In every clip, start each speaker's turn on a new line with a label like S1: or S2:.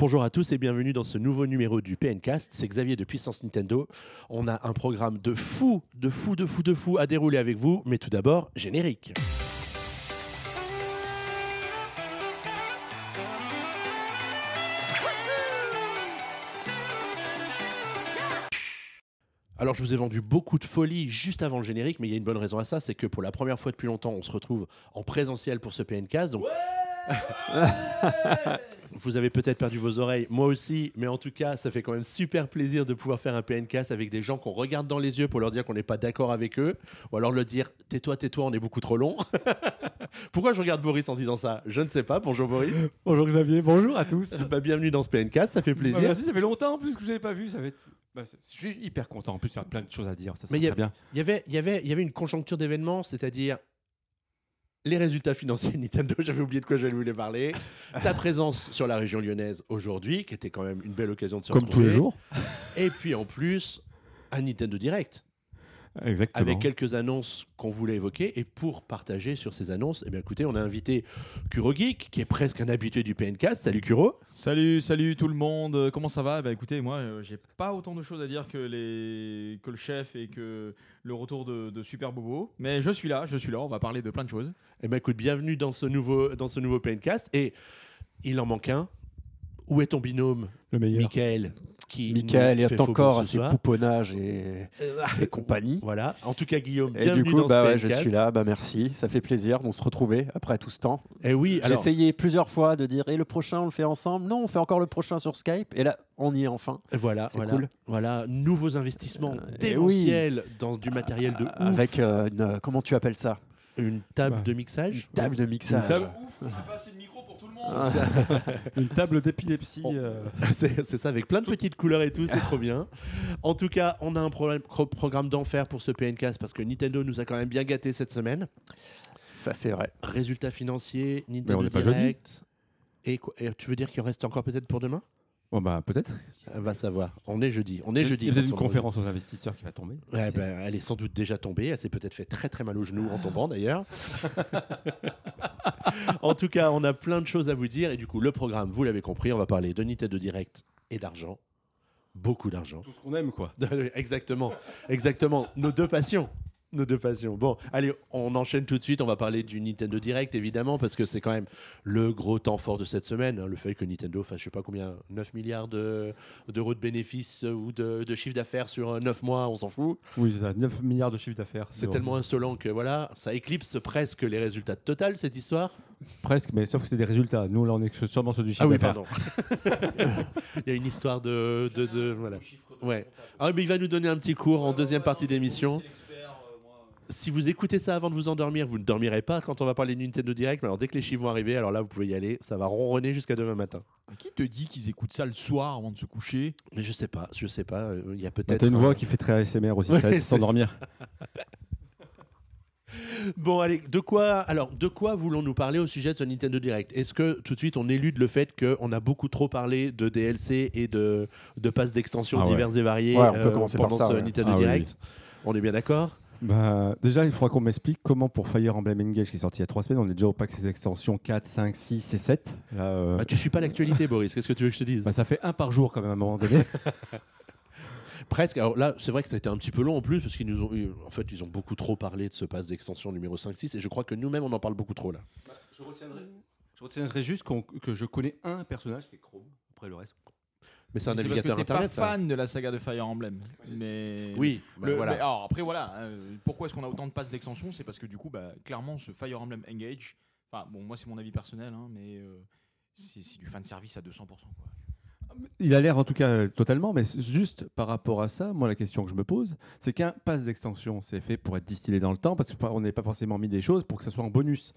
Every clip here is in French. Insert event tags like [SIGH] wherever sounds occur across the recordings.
S1: Bonjour à tous et bienvenue dans ce nouveau numéro du PNcast. C'est Xavier de Puissance Nintendo. On a un programme de fou, de fou, de fou, de fou à dérouler avec vous. Mais tout d'abord, générique. Alors je vous ai vendu beaucoup de folie juste avant le générique, mais il y a une bonne raison à ça, c'est que pour la première fois depuis longtemps, on se retrouve en présentiel pour ce PNcast. Donc [LAUGHS] vous avez peut-être perdu vos oreilles, moi aussi, mais en tout cas, ça fait quand même super plaisir de pouvoir faire un PNcast avec des gens qu'on regarde dans les yeux pour leur dire qu'on n'est pas d'accord avec eux, ou alors leur dire tais-toi, tais-toi, on est beaucoup trop long. [LAUGHS] Pourquoi je regarde Boris en disant ça? Je ne sais pas. Bonjour Boris. [LAUGHS]
S2: Bonjour Xavier, bonjour à tous.
S1: Bah, bienvenue dans ce PNcast, ça fait
S2: Bah,
S1: plaisir.
S2: merci, ça fait longtemps en plus que je n'avais pas vu. Ça être... bah, je suis hyper content. En plus, il y a plein de choses à dire. Ça,
S1: Mais
S2: c'est
S1: il y avait, il y avait, il y avait une conjoncture d'événements, c'est-à-dire les résultats financiers de Nintendo, [LAUGHS] j'avais oublié de quoi vous les parler, ta présence sur la région lyonnaise aujourd'hui, qui était quand même une belle occasion de se
S2: Comme tous les jours.
S1: et puis en plus, un Nintendo Direct,
S2: Exactement.
S1: avec quelques annonces qu'on voulait évoquer, et pour partager sur ces annonces, eh bien écoutez, on a invité Kuro Geek, qui est presque un habitué du PNcast, salut Kuro
S3: Salut, salut tout le monde. Euh, Comment ça va? Bah écoutez, moi, euh, j'ai pas autant de choses à dire que les que le chef et que le retour de, de Super Bobo, mais je suis là, je suis là. On va parler de plein de choses.
S1: Eh bien écoute, bienvenue dans ce nouveau, dans ce nouveau PNcast, et il en manque un, où est ton binôme
S2: le meilleur.
S1: Michael? Qui
S4: Michael est encore à ses pouponnages et,
S1: Euh,
S4: et compagnie.
S1: Voilà. En tout cas, Guillaume,
S4: Et
S1: bienvenue
S4: du coup,
S1: dans
S4: bah ouais, je suis là, bah merci, ça fait plaisir de se retrouver après tout ce temps.
S1: Et oui,
S4: J'ai essayé plusieurs fois de dire et le prochain on le fait ensemble? Non, on fait encore le prochain sur Skype. Et là, on y est enfin.
S1: voilà,
S4: c'est
S1: voilà,
S4: cool.
S1: voilà, nouveaux investissements
S4: Euh, et
S1: dans du matériel de ouf.
S4: Avec euh, une, euh, comment tu appelles ça?
S1: Une table
S2: Bah.
S1: de mixage.
S4: Table de mixage.
S2: table.
S3: Ouf,
S4: Ah, [LAUGHS]
S2: Une table d'épilepsie.
S1: Oh.
S2: euh, [LAUGHS]
S1: c'est ça, avec plein de petites couleurs et tout, c'est trop bien. En tout cas, on a un problème- pro- programme d'enfer pour ce PNcast parce que Nintendo nous a quand même bien gâté cette semaine.
S4: ça c'est vrai.
S1: Résultats financiers, Nintendo
S2: on n'est pas jeudi.
S1: Direct. Et, et tu veux dire qu'il en reste encore peut-être pour demain?
S2: Bon, bah, peut-être.
S1: On va savoir. On est jeudi. On est jeudi.
S2: Il y a peut-être
S1: quand
S2: une conférence aux investisseurs qui va tomber.
S1: Ouais, ben, elle est sans doute déjà tombée. Elle s'est peut-être fait très très mal au genou en tombant d'ailleurs. [LAUGHS] en tout cas, on a plein de choses à vous dire. Et du coup, le programme, vous l'avez compris, on va parler de Nintendo Direct et d'argent. Beaucoup d'argent.
S2: Tout ce qu'on aime, quoi. [LAUGHS]
S1: exactement. Exactement. Nos deux passions. Nos deux passions. Bon, allez, on enchaîne tout de suite. On va parler du Nintendo Direct, évidemment, parce que c'est quand même le gros temps fort de cette semaine. hein, le fait que Nintendo fasse, je sais pas combien, 9 milliards de- d'euros de, bénéfices euh, ou de, de chiffre d'affaires sur 9 mois, on s'en fout.
S2: Oui, c'est ça. 9 milliards de chiffre d'affaires.
S1: C'est tellement insolent que voilà, ça éclipse presque les résultats de Total, cette histoire.
S2: Presque, mais sauf que c'est des résultats. Nous, là, on est sûrement sur du chiffre
S1: Ah oui, pardon. [LAUGHS] Il y a une histoire de. de, de- voilà. Ouais. Ah, mais il va nous donner un petit cours en deuxième partie d'émission. Si vous écoutez ça avant de vous endormir, vous ne dormirez pas quand on va parler de Nintendo Direct. Mais alors, dès que les chiffres vont arriver, alors là, vous pouvez y aller. Ça va ronronner jusqu'à demain matin.
S3: Qui te dit qu'ils écoutent ça le soir avant de se coucher?
S1: Mais je sais pas, je sais pas. euh, Il y a
S2: Bah,
S1: peut-être.
S2: T'as une
S1: un-
S2: voix qui fait très ASMR aussi,
S1: Ouais,
S2: ça aide
S1: c'est
S2: sans dormir.
S1: Bon, allez, de quoi, alors, de quoi voulons-nous parler au sujet de ce Nintendo Direct? Est-ce que tout de suite on élude le fait qu'on a beaucoup trop parlé de DLC et de, de passes d'extension
S2: Ah ouais.
S1: diverses et variées
S4: Ouais, on peut
S1: euh,
S4: commencer
S1: pendant
S4: par ça,
S1: ce
S4: ouais.
S1: Nintendo
S2: Ah oui,
S1: Direct? On est bien d'accord?
S2: Bah, déjà, il faudra qu'on m'explique comment pour Fire Emblem Engage qui est sorti il y a 3 semaines, on est déjà au pack des extensions 4, 5, 6 et 7. Là, euh,
S1: bah, Tu suis pas l'actualité, [LAUGHS] Boris. Qu'est-ce que tu veux que je te dise?
S2: Bah, ça fait un par jour quand même à un moment donné. [LAUGHS]
S1: Presque. Alors là, c'est vrai que ça a été un petit peu long en plus parce qu'ils nous ont, eu- en fait, ils ont beaucoup trop parlé de ce pass d'extension numéro 5-6 et je crois que nous-mêmes on en parle beaucoup trop là.
S2: je, retiendrai, je retiendrai juste que je connais un personnage qui est Chrome. Après le reste.
S1: Mais c'est un
S3: C'est parce que
S1: navigateur
S3: t'es pas
S1: internet. ça.
S3: fan de la saga de Fire Emblem. Mais
S1: Oui. bah,
S3: Le-
S1: voilà.
S3: mais alors après voilà, hein, pourquoi est-ce qu'on a autant de passes d'extension? C'est parce que du coup, bah, clairement, ce Fire Emblem Engage, enfin bon, moi c'est mon avis personnel, hein, mais euh, c'est du fan service à 200%. Quoi.
S2: Il a l'air en tout cas totalement, mais juste par rapport à ça, moi la question que je me pose, c'est qu'un pass d'extension, c'est fait pour être distillé dans le temps, parce qu'on n'est pas forcément mis des choses pour que ça soit en bonus.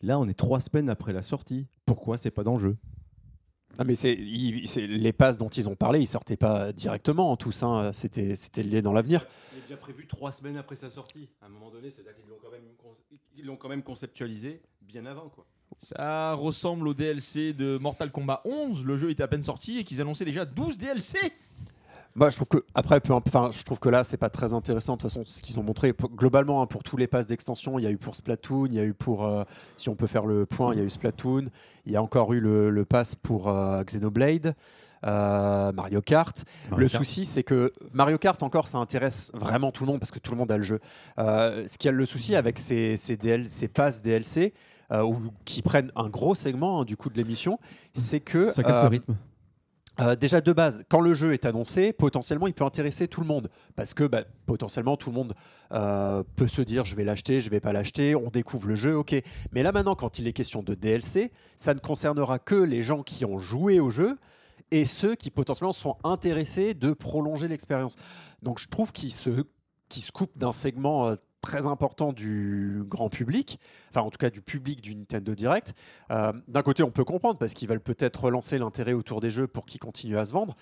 S2: Là, on est trois semaines après la sortie. Pourquoi c'est pas dans le jeu?
S4: Ah, mais c'est il- c'est- les passes dont ils ont parlé, ils sortaient pas directement tous. hein, C'était c'était lié dans l'avenir.
S2: Il est déjà prévu trois semaines après sa sortie. À un moment donné, c'est-à-dire qu'ils l'ont quand, même ils l'ont quand même conceptualisé bien avant. Quoi.
S3: Ça ressemble au DLC de Mortal Kombat 11. Le jeu était à peine sorti et qu'ils annonçaient déjà 12 DLC.
S4: Moi, je trouve que après, peu enfin, je trouve que là, c'est pas très intéressant. De toute façon, ce qu'ils ont montré globalement hein, pour tous les passes d'extension, il y a eu pour Splatoon, il y a eu pour, euh, si on peut faire le point, il y a eu Splatoon, il y a encore eu le, le pass pour euh, Xenoblade. euh, Mario Kart.
S2: Mario
S4: le
S2: Kart.
S4: souci, c'est que Mario Kart, encore, ça intéresse vraiment tout le monde parce que tout le monde a le jeu. Ce qui a le souci avec ces, ces, DL, ces passes DLC, ou, qui prennent un gros segment hein, du coup de l'émission, c'est que.
S2: Ça casse le rythme.
S4: Euh, déjà de base, quand le jeu est annoncé, potentiellement il peut intéresser tout le monde parce que bah, potentiellement tout le monde euh, peut se dire je vais l'acheter, je vais pas l'acheter, on découvre le jeu, ok. Mais là maintenant, quand il est question de DLC, ça ne concernera que les gens qui ont joué au jeu et ceux qui potentiellement sont intéressés de prolonger l'expérience. Donc je trouve qu'ils se, qu'ils se coupent d'un segment euh, très important du grand public, enfin en tout cas du public du Nintendo Direct. Euh, D'un côté, on peut comprendre parce qu'ils veulent peut-être relancer l'intérêt autour des jeux pour qu'ils continuent à se vendre.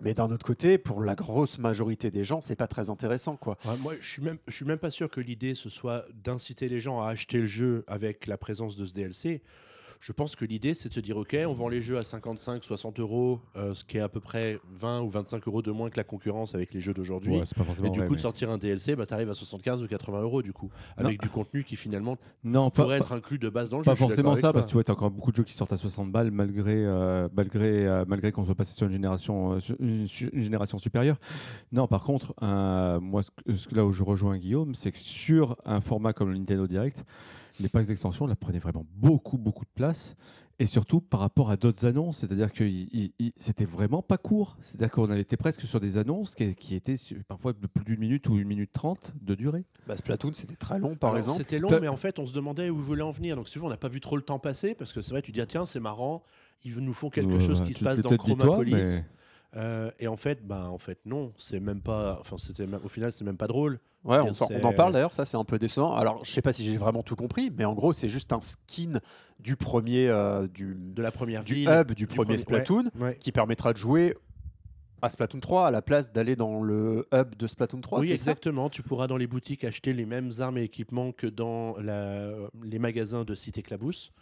S4: Mais d'un autre côté, pour la grosse majorité des gens, c'est pas très intéressant, quoi.
S1: Moi, je suis je suis même pas sûr que l'idée ce soit d'inciter les gens à acheter le jeu avec la présence de ce DLC. Je pense que l'idée c'est de se dire ok, on vend les jeux à 55, 60 euros, euh, ce qui est à peu près 20 ou 25 euros de moins que la concurrence avec les jeux d'aujourd'hui.
S2: Ouais, pas
S1: Et du coup, de sortir un DLC, bah, tu arrives à 75 ou 80 euros du coup, avec du contenu qui finalement
S2: Non, pas,
S1: pourrait
S2: pas-
S1: être inclus de base dans le
S2: pas
S1: jeu. je suis
S2: forcément ça, parce que tu vois, t'as encore beaucoup de jeux qui sortent à 60 balles malgré, euh, malgré, euh, malgré qu'on soit passé sur une génération, une, su- une génération supérieure. Non, par contre, moi, ce là où je rejoins Guillaume, c'est que sur un format comme le Nintendo Direct, les packs d'extension là, prenaient vraiment beaucoup, beaucoup de place. Et surtout par rapport à d'autres annonces, c'est-à-dire que c'était vraiment pas court. C'est-à-dire qu'on été presque sur des annonces qui, qui étaient parfois de plus d'une minute ou une minute trente de durée.
S4: Bah, Splatoon, c'était très long, par
S1: Alors,
S4: exemple.
S1: C'était long, mais en fait, on se demandait où ils voulaient en venir. Donc, souvent, on n'a pas vu trop le temps passer parce que c'est vrai, tu dis, ah, tiens, c'est marrant, ils nous font quelque
S2: Ouais,
S1: chose qui se passe dans Chromapolis.
S2: mais-
S1: Euh, et en fait, bah, en fait, non, c'est même pas. Enfin, c'était au final, c'est même pas drôle.
S4: Ouais, on, en parle d'ailleurs, ça c'est un peu décevant. Alors, je sais pas si j'ai vraiment tout compris, mais en gros, c'est juste un skin du premier, euh, du,
S1: De la première
S4: du
S1: ville,
S4: hub du, premier
S1: premier-
S4: Splatoon,
S1: ouais, ouais.
S4: qui permettra de jouer à Splatoon 3 à la place d'aller dans le hub de Splatoon 3,
S1: oui, exactement. Tu pourras dans les boutiques acheter les mêmes armes et équipements que dans la- les magasins de Cité Clabousse.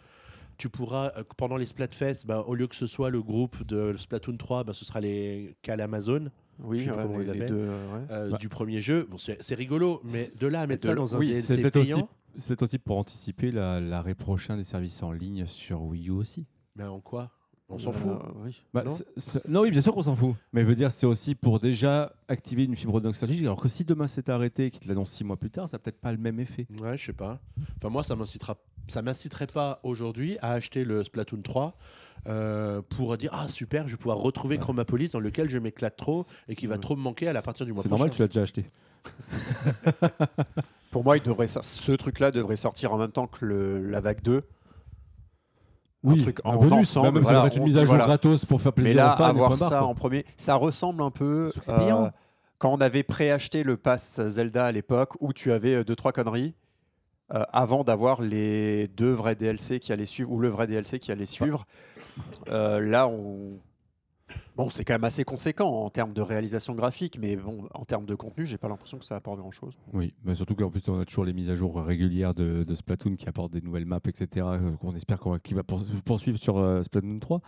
S1: Tu pourras, euh, pendant les Splatfest, bah, au lieu que ce soit le groupe de Splatoon 3, bah, ce sera les Cal Amazon
S4: Oui,
S1: je sais plus
S4: ouais,
S1: comment on
S4: les,
S1: les
S4: les
S1: appelle.
S4: deux, euh, ouais.
S1: euh,
S2: Bah.
S1: du premier jeu. Bon, c'est rigolo, mais de là à mettre
S4: de
S1: ça dans un
S4: oui,
S1: DLC
S2: C'est
S1: payant,
S2: aussi, c'est peut-être aussi pour anticiper la- l'arrêt prochain des services en ligne sur Wii U aussi.
S1: mais en quoi? On s'en
S4: Euh,
S1: fout.
S4: oui.
S2: Bah,
S1: Non
S2: oui, bien sûr qu'on s'en fout. Mais je veux dire, c'est aussi pour déjà activer une fibre nostalgique. Alors que si demain c'est arrêté et qu'il te l'annonce six mois plus tard, ça n'a peut-être pas le même effet.
S1: Ouais, je sais pas. Enfin, moi, ça m'incitera, ça m'inciterait pas aujourd'hui à acheter le Splatoon 3 euh, pour dire ah super, je vais pouvoir retrouver Chromapolis dans lequel je m'éclate trop et qui va
S4: Ouais.
S1: trop me manquer à la partir du mois
S2: C'est
S1: prochain.
S2: normal, tu l'as déjà acheté. [LAUGHS]
S4: Pour moi, il devrait, ça- ce truc-là devrait sortir en même temps que le- la vague 2.
S2: Oui,
S4: truc
S2: un
S4: en
S2: bonus.
S4: ensemble,
S2: Bah, même
S4: voilà,
S2: ça devrait être une mise
S4: se
S2: à jour
S4: voilà.
S2: gratos pour faire plaisir
S4: Mais là,
S2: aux fans. et
S4: avoir ça
S2: quoi.
S4: en premier, ça ressemble un peu
S2: c'est
S4: euh, quand on avait préacheté le pass Zelda à l'époque où tu avais euh, deux trois conneries euh, avant d'avoir les deux vrais DLC qui allaient suivre ou le vrai DLC qui allait suivre. Euh, là, on Bon, c'est quand même assez conséquent en termes de réalisation graphique, mais bon, en termes de contenu, j'ai pas l'impression que ça apporte grand chose.
S2: Oui, mais surtout qu'en plus, on a toujours les mises à jour régulières de, de Splatoon qui apportent des nouvelles maps, etc. qu'on espère qu'on va, qui va pour- poursuivre sur euh, Splatoon 3.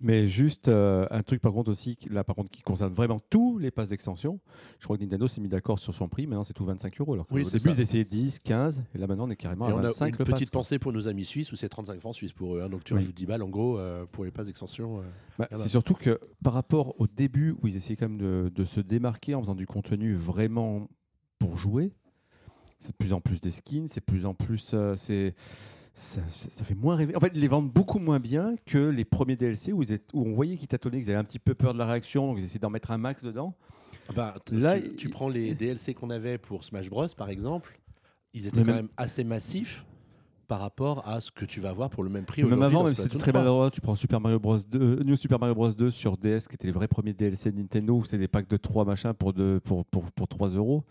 S2: Mais juste euh, un truc, par contre, aussi, qui- là, par contre, qui concerne vraiment tous les passes d'extension. Je crois que Nintendo s'est mis d'accord sur son prix. Maintenant, c'est tout 25 euros. Alors
S1: Oui,
S2: au début,
S1: ça.
S2: ils essayaient 10, 15, et là, maintenant, on est carrément
S1: Et
S2: à
S1: on a
S2: 25
S1: une
S2: le pass,
S1: petite pensée pour nos amis suisses où c'est 35 francs suisses pour eux. hein. donc tu
S2: Oui.
S1: rajoutes 10 balles en gros euh, pour les passes d'extension.
S2: bah. c'est surtout que par rapport au début où ils essayaient quand même de, de se démarquer en faisant du contenu vraiment pour jouer, c'est de plus en plus des skins, c'est de plus en plus. euh, c'est ça, ça- ça fait moins rêver. En fait, ils les vendent beaucoup moins bien que les premiers DLC où, ils étaient- où on voyait qu'ils tâtonnaient, qu'ils avaient un petit peu peur de la réaction, donc ils essayaient d'en mettre un max dedans.
S1: Bah, t-
S2: Là,
S1: tu, tu prends les DLC qu'on avait pour Smash Bros par exemple, ils étaient quand
S2: même
S1: assez massifs par rapport à ce que tu vas avoir pour le même prix
S2: Même avant, même si c'était très
S1: 3.
S2: maladroit, tu prends Super Mario Bros 2, New Super Mario Bros 2 sur DS, qui étaient les vrais premiers DLC Nintendo, où c'est des packs de 3 machins pour, pour, pour, pour 3 euros.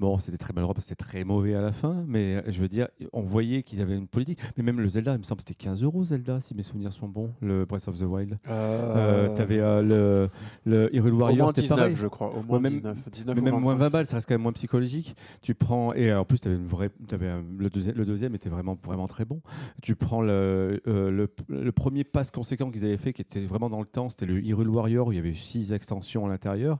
S2: Bon, c'était très malheureux parce que c'était très mauvais à la fin, mais euh, je veux dire, on voyait qu'ils avaient une politique. Mais même le Zelda, il me semble que c'était 15 euros Zelda, si mes souvenirs sont bons, le Breath of the Wild. Euh, T'avais euh, le, le Hyrule
S4: au
S2: Warrior,
S4: moins
S2: c'était
S4: 19,
S2: pareil.
S4: je crois. Au moins
S2: même-
S4: 19, 19
S2: Mais même moins
S4: 25.
S2: 20 balles, ça reste quand même moins psychologique. Tu prends et euh, en plus, avais une vraie, avais le, deuxième, le deuxième était vraiment vraiment très bon. Tu prends le, euh, le, le premier pass conséquent qu'ils avaient fait, qui était vraiment dans le temps, c'était le Hyrule Warrior où il y avait six extensions à l'intérieur.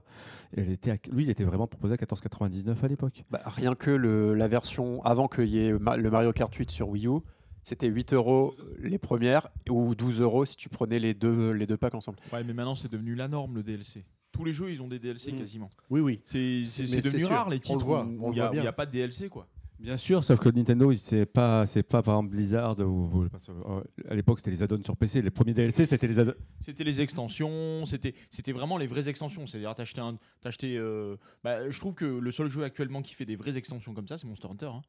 S2: Lui, il était vraiment proposé à 14,99 à l'époque.
S4: Bah, rien que le- la version avant qu'il y ait le Mario Kart 8 sur Wii U, c'était 8 euros les premières ou 12 euros si tu prenais les deux, les deux packs ensemble.
S3: Ouais, mais maintenant c'est devenu la norme le DLC. Tous les jeux ils ont des DLC
S1: Mm.
S3: quasiment.
S1: Oui, oui.
S3: C'est devenu rare les
S1: on le
S3: titres
S1: voit,
S3: où
S1: on
S3: il n'y a,
S1: voit bien.
S3: il y a pas de DLC quoi.
S2: Bien sûr, sauf que Nintendo, c'est pas, c'est pas par exemple Blizzard euh, à l'époque c'était les add-ons sur PC. Les premiers DLC c'était les add-ons.
S3: C'était les extensions, c'était c'était vraiment les vraies extensions. C'est-à-dire t'achetais un, t'achetais, euh, bah, je trouve que le seul jeu actuellement qui fait des vraies extensions comme ça, c'est Monster Hunter. hein.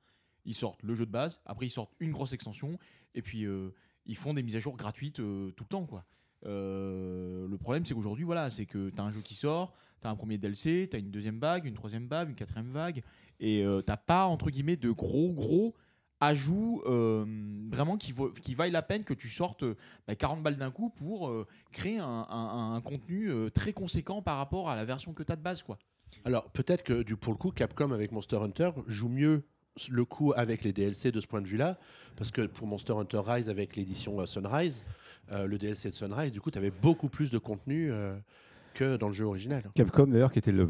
S3: Ils sortent le jeu de base, après ils sortent une grosse extension, et puis euh, ils font des mises à jour gratuites tout le temps quoi. Le problème c'est qu'aujourd'hui voilà, c'est que t'as un jeu qui sort, t'as un premier DLC, t'as une deuxième vague, une troisième vague, une quatrième vague, et euh, t'as pas entre guillemets de gros gros ajouts euh, vraiment qui, qui vaillent la peine que tu sortes euh, bah, 40 balles d'un coup pour euh, créer un, contenu très conséquent par rapport à la version que tu as de base. Quoi.
S1: Alors peut-être que pour le coup, Capcom avec Monster Hunter joue mieux le coup avec les DLC de ce point de vue-là, parce que pour Monster Hunter Rise avec l'édition Sunrise, le DLC de Sunrise, du coup, tu avais beaucoup plus de contenu que dans le jeu original.
S2: Capcom d'ailleurs qui était le,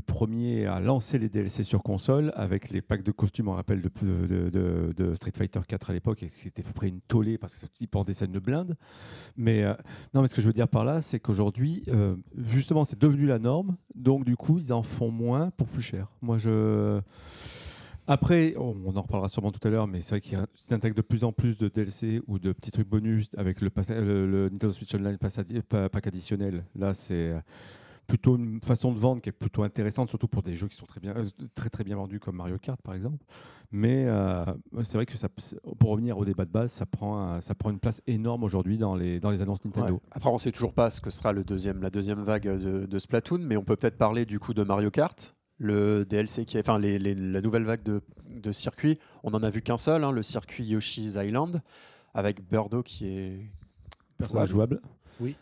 S2: premier à lancer les DLC sur console avec les packs de costumes on rappelle de, Street Fighter 4 à l'époque et c'était à peu près une tollée parce qu'ils portent des scènes de blinde. Mais euh, non mais ce que je veux dire par là c'est qu'aujourd'hui euh, justement c'est devenu la norme. Donc du coup ils en font moins pour plus cher. Moi je après, on on en reparlera sûrement tout à l'heure, mais c'est vrai qu'il intègrent de plus en plus de DLC ou de petits trucs bonus avec le, Nintendo Switch Online pack additionnel. Là, c'est euh, plutôt une façon de vendre qui est plutôt intéressante, surtout pour des jeux qui sont très bien, euh, très, très bien vendus comme Mario Kart, par exemple. Mais euh, c'est vrai que pour revenir au débat de base, ça prend, une place énorme aujourd'hui dans les, annonces Nintendo.
S4: Après, on sait toujours pas ce que sera la deuxième vague de Splatoon, mais on peut peut-être parler du coup de Mario Kart, le DLC qui est, enfin les- les- la nouvelle vague de, de circuits. On en a vu qu'un seul, hein, le circuit Yoshi's Island, avec Birdo qui est
S2: Personnage jouable.
S1: Oui.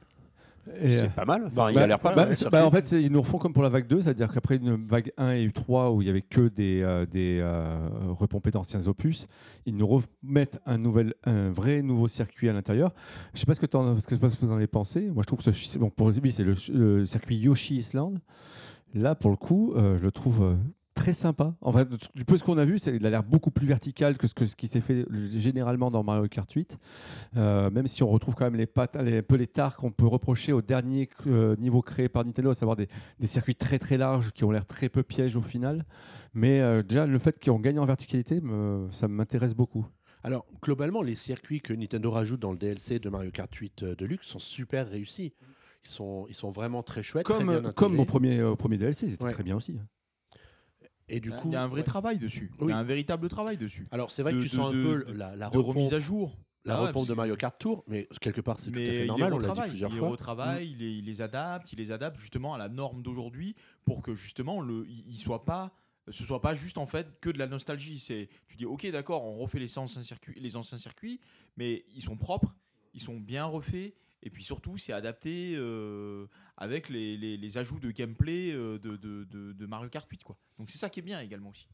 S4: C'est
S2: euh,
S4: pas mal. Enfin, il
S2: Bah,
S4: a l'air pas
S2: bah,
S4: mal.
S2: bah, en fait, ils nous refont comme pour la vague 2, c'est-à-dire qu'après une vague 1 et 3 où il y avait que des, euh, des euh, repompés d'anciens opus, ils nous remettent un, nouvel, un vrai nouveau circuit à l'intérieur. Je sais pas ce que, ce vous en avez pensé. Moi, je trouve que ce, bon, pour lui, c'est le, le circuit Yoshi Island. Là, pour le coup, euh, je le trouve euh, très sympa. En fait, du peu ce qu'on a vu, il a l'air beaucoup plus vertical que ce, qui s'est fait généralement dans Mario Kart 8. Euh, même si on retrouve quand même les pattes, les, un peu les tares qu'on peut reprocher au dernier niveau créé par Nintendo, à savoir des, circuits très très larges qui ont l'air très peu pièges au final. Mais déjà, le fait qu'ils ont gagné en verticalité, ça m'intéresse beaucoup.
S1: Alors, globalement, les circuits que Nintendo rajoute dans le DLC de Mario Kart 8 euh, Deluxe sont super réussis. Ils sont, ils sont vraiment très chouettes. très
S2: Comme,
S1: bien
S2: euh, comme au premier, au premier DLC, c'était
S1: Ouais.
S2: très bien aussi.
S1: Et du
S3: Il y a-
S1: coup,
S3: il y a un vrai
S1: ouais.
S3: travail dessus. Il y a un véritable travail dessus.
S1: Alors, c'est vrai que tu
S3: de-
S1: sens un
S3: de-
S1: peu
S3: de-
S1: la, la
S3: de
S1: repompe,
S3: remise à jour.
S1: la
S3: Ah
S1: repompe de Mario Kart Tour, mais quelque part, c'est tout à fait
S3: il
S1: normal. On l'a dit plusieurs
S3: il les
S1: fois.
S3: retravaille, il, les, il les adapte, il les adapte justement à la norme d'aujourd'hui pour que justement le, il, il soit pas, ce soit pas juste en fait que de la nostalgie. C'est, tu dis ok d'accord, on refait les anciens circuits, les anciens circuits, mais ils sont propres, ils sont bien refaits. Et puis surtout, c'est adapté euh, avec les, les- les ajouts de gameplay euh, de, de- de- de Mario Kart 8. Quoi. Donc c'est ça qui est bien également aussi.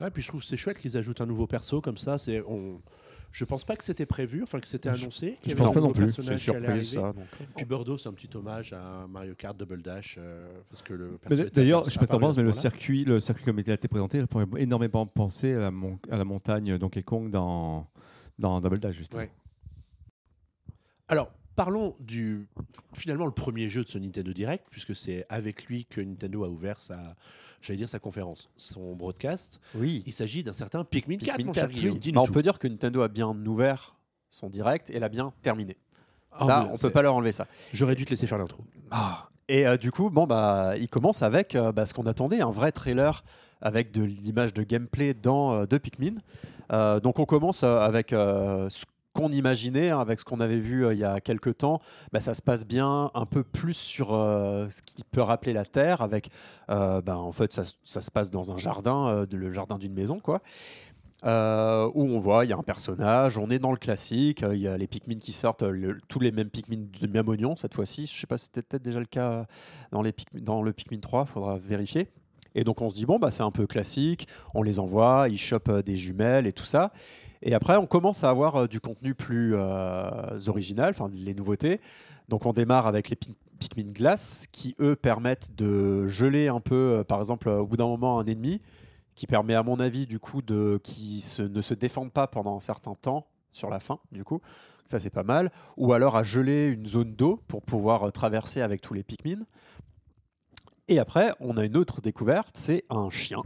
S1: Ouais, puis je trouve que c'est chouette qu'ils ajoutent un nouveau perso comme ça. C'est, on... Je pense pas que c'était prévu, enfin que c'était
S2: Je-
S1: annoncé.
S2: je
S1: avait
S2: pense pas non plus.
S4: C'est surprise ça. donc,
S1: Puis Birdo, c'est un petit hommage à Mario Kart Double Dash. euh, parce que le
S2: D'ailleurs, je sais pas si t'en penses, mais le circuit, le circuit comme il a été présenté, pourrait énormément penser à la, mon- à la montagne Donkey Kong dans, dans Double Dash, justement.
S1: Ouais. Alors, parlons du finalement le premier jeu de ce Nintendo Direct, puisque c'est avec lui que Nintendo a ouvert sa, j'allais dire sa conférence, son broadcast.
S4: Oui.
S1: Il s'agit d'un certain Pikmin 4,
S4: Pikmin
S1: mon cher
S4: 4,
S1: Guillaume.
S4: oui.
S1: Dis-nous
S4: Bah, on peut dire que Nintendo a bien ouvert son direct et l'a bien terminé.
S1: Ah
S4: ça,
S1: oui,
S4: on peut pas leur enlever ça.
S1: J'aurais dû te laisser faire l'intro.
S4: Et euh, du coup, bon, bah, il commence avec euh, bah, ce qu'on attendait, un vrai trailer avec de l'image de gameplay dans, euh, de Pikmin. Euh, donc on commence avec euh, ce qu'on imaginait hein, avec ce qu'on avait vu euh, il y a quelques temps, bah, ça se passe bien un peu plus sur euh, ce qui peut rappeler la Terre. Avec, euh, bah, en fait, ça, se passe dans un jardin, le jardin d'une maison, quoi. Où on voit, il y a un personnage, on est dans le classique, il y a les Pikmin qui sortent, tous les mêmes Pikmin de même cette fois-ci. Je sais pas si c'était peut-être déjà le cas dans, dans le Pikmin 3, faudra vérifier. Et donc on se dit, bon, bah, c'est un peu classique, on les envoie, ils chopent des jumelles et tout ça. Et après, on commence à avoir euh, du contenu plus euh, original, enfin les nouveautés. Donc on démarre avec les Pi- Pikmin glace qui, eux, permettent de geler un peu, euh, par exemple, au bout d'un moment, un ennemi, qui permet, à mon avis, du coup, de qui ne se défendent pas pendant un certain temps sur la fin, du coup. Ça, c'est pas mal. Ou alors à geler une zone d'eau pour pouvoir traverser avec tous les Pikmin. Et après, on a une autre découverte, c'est un chien.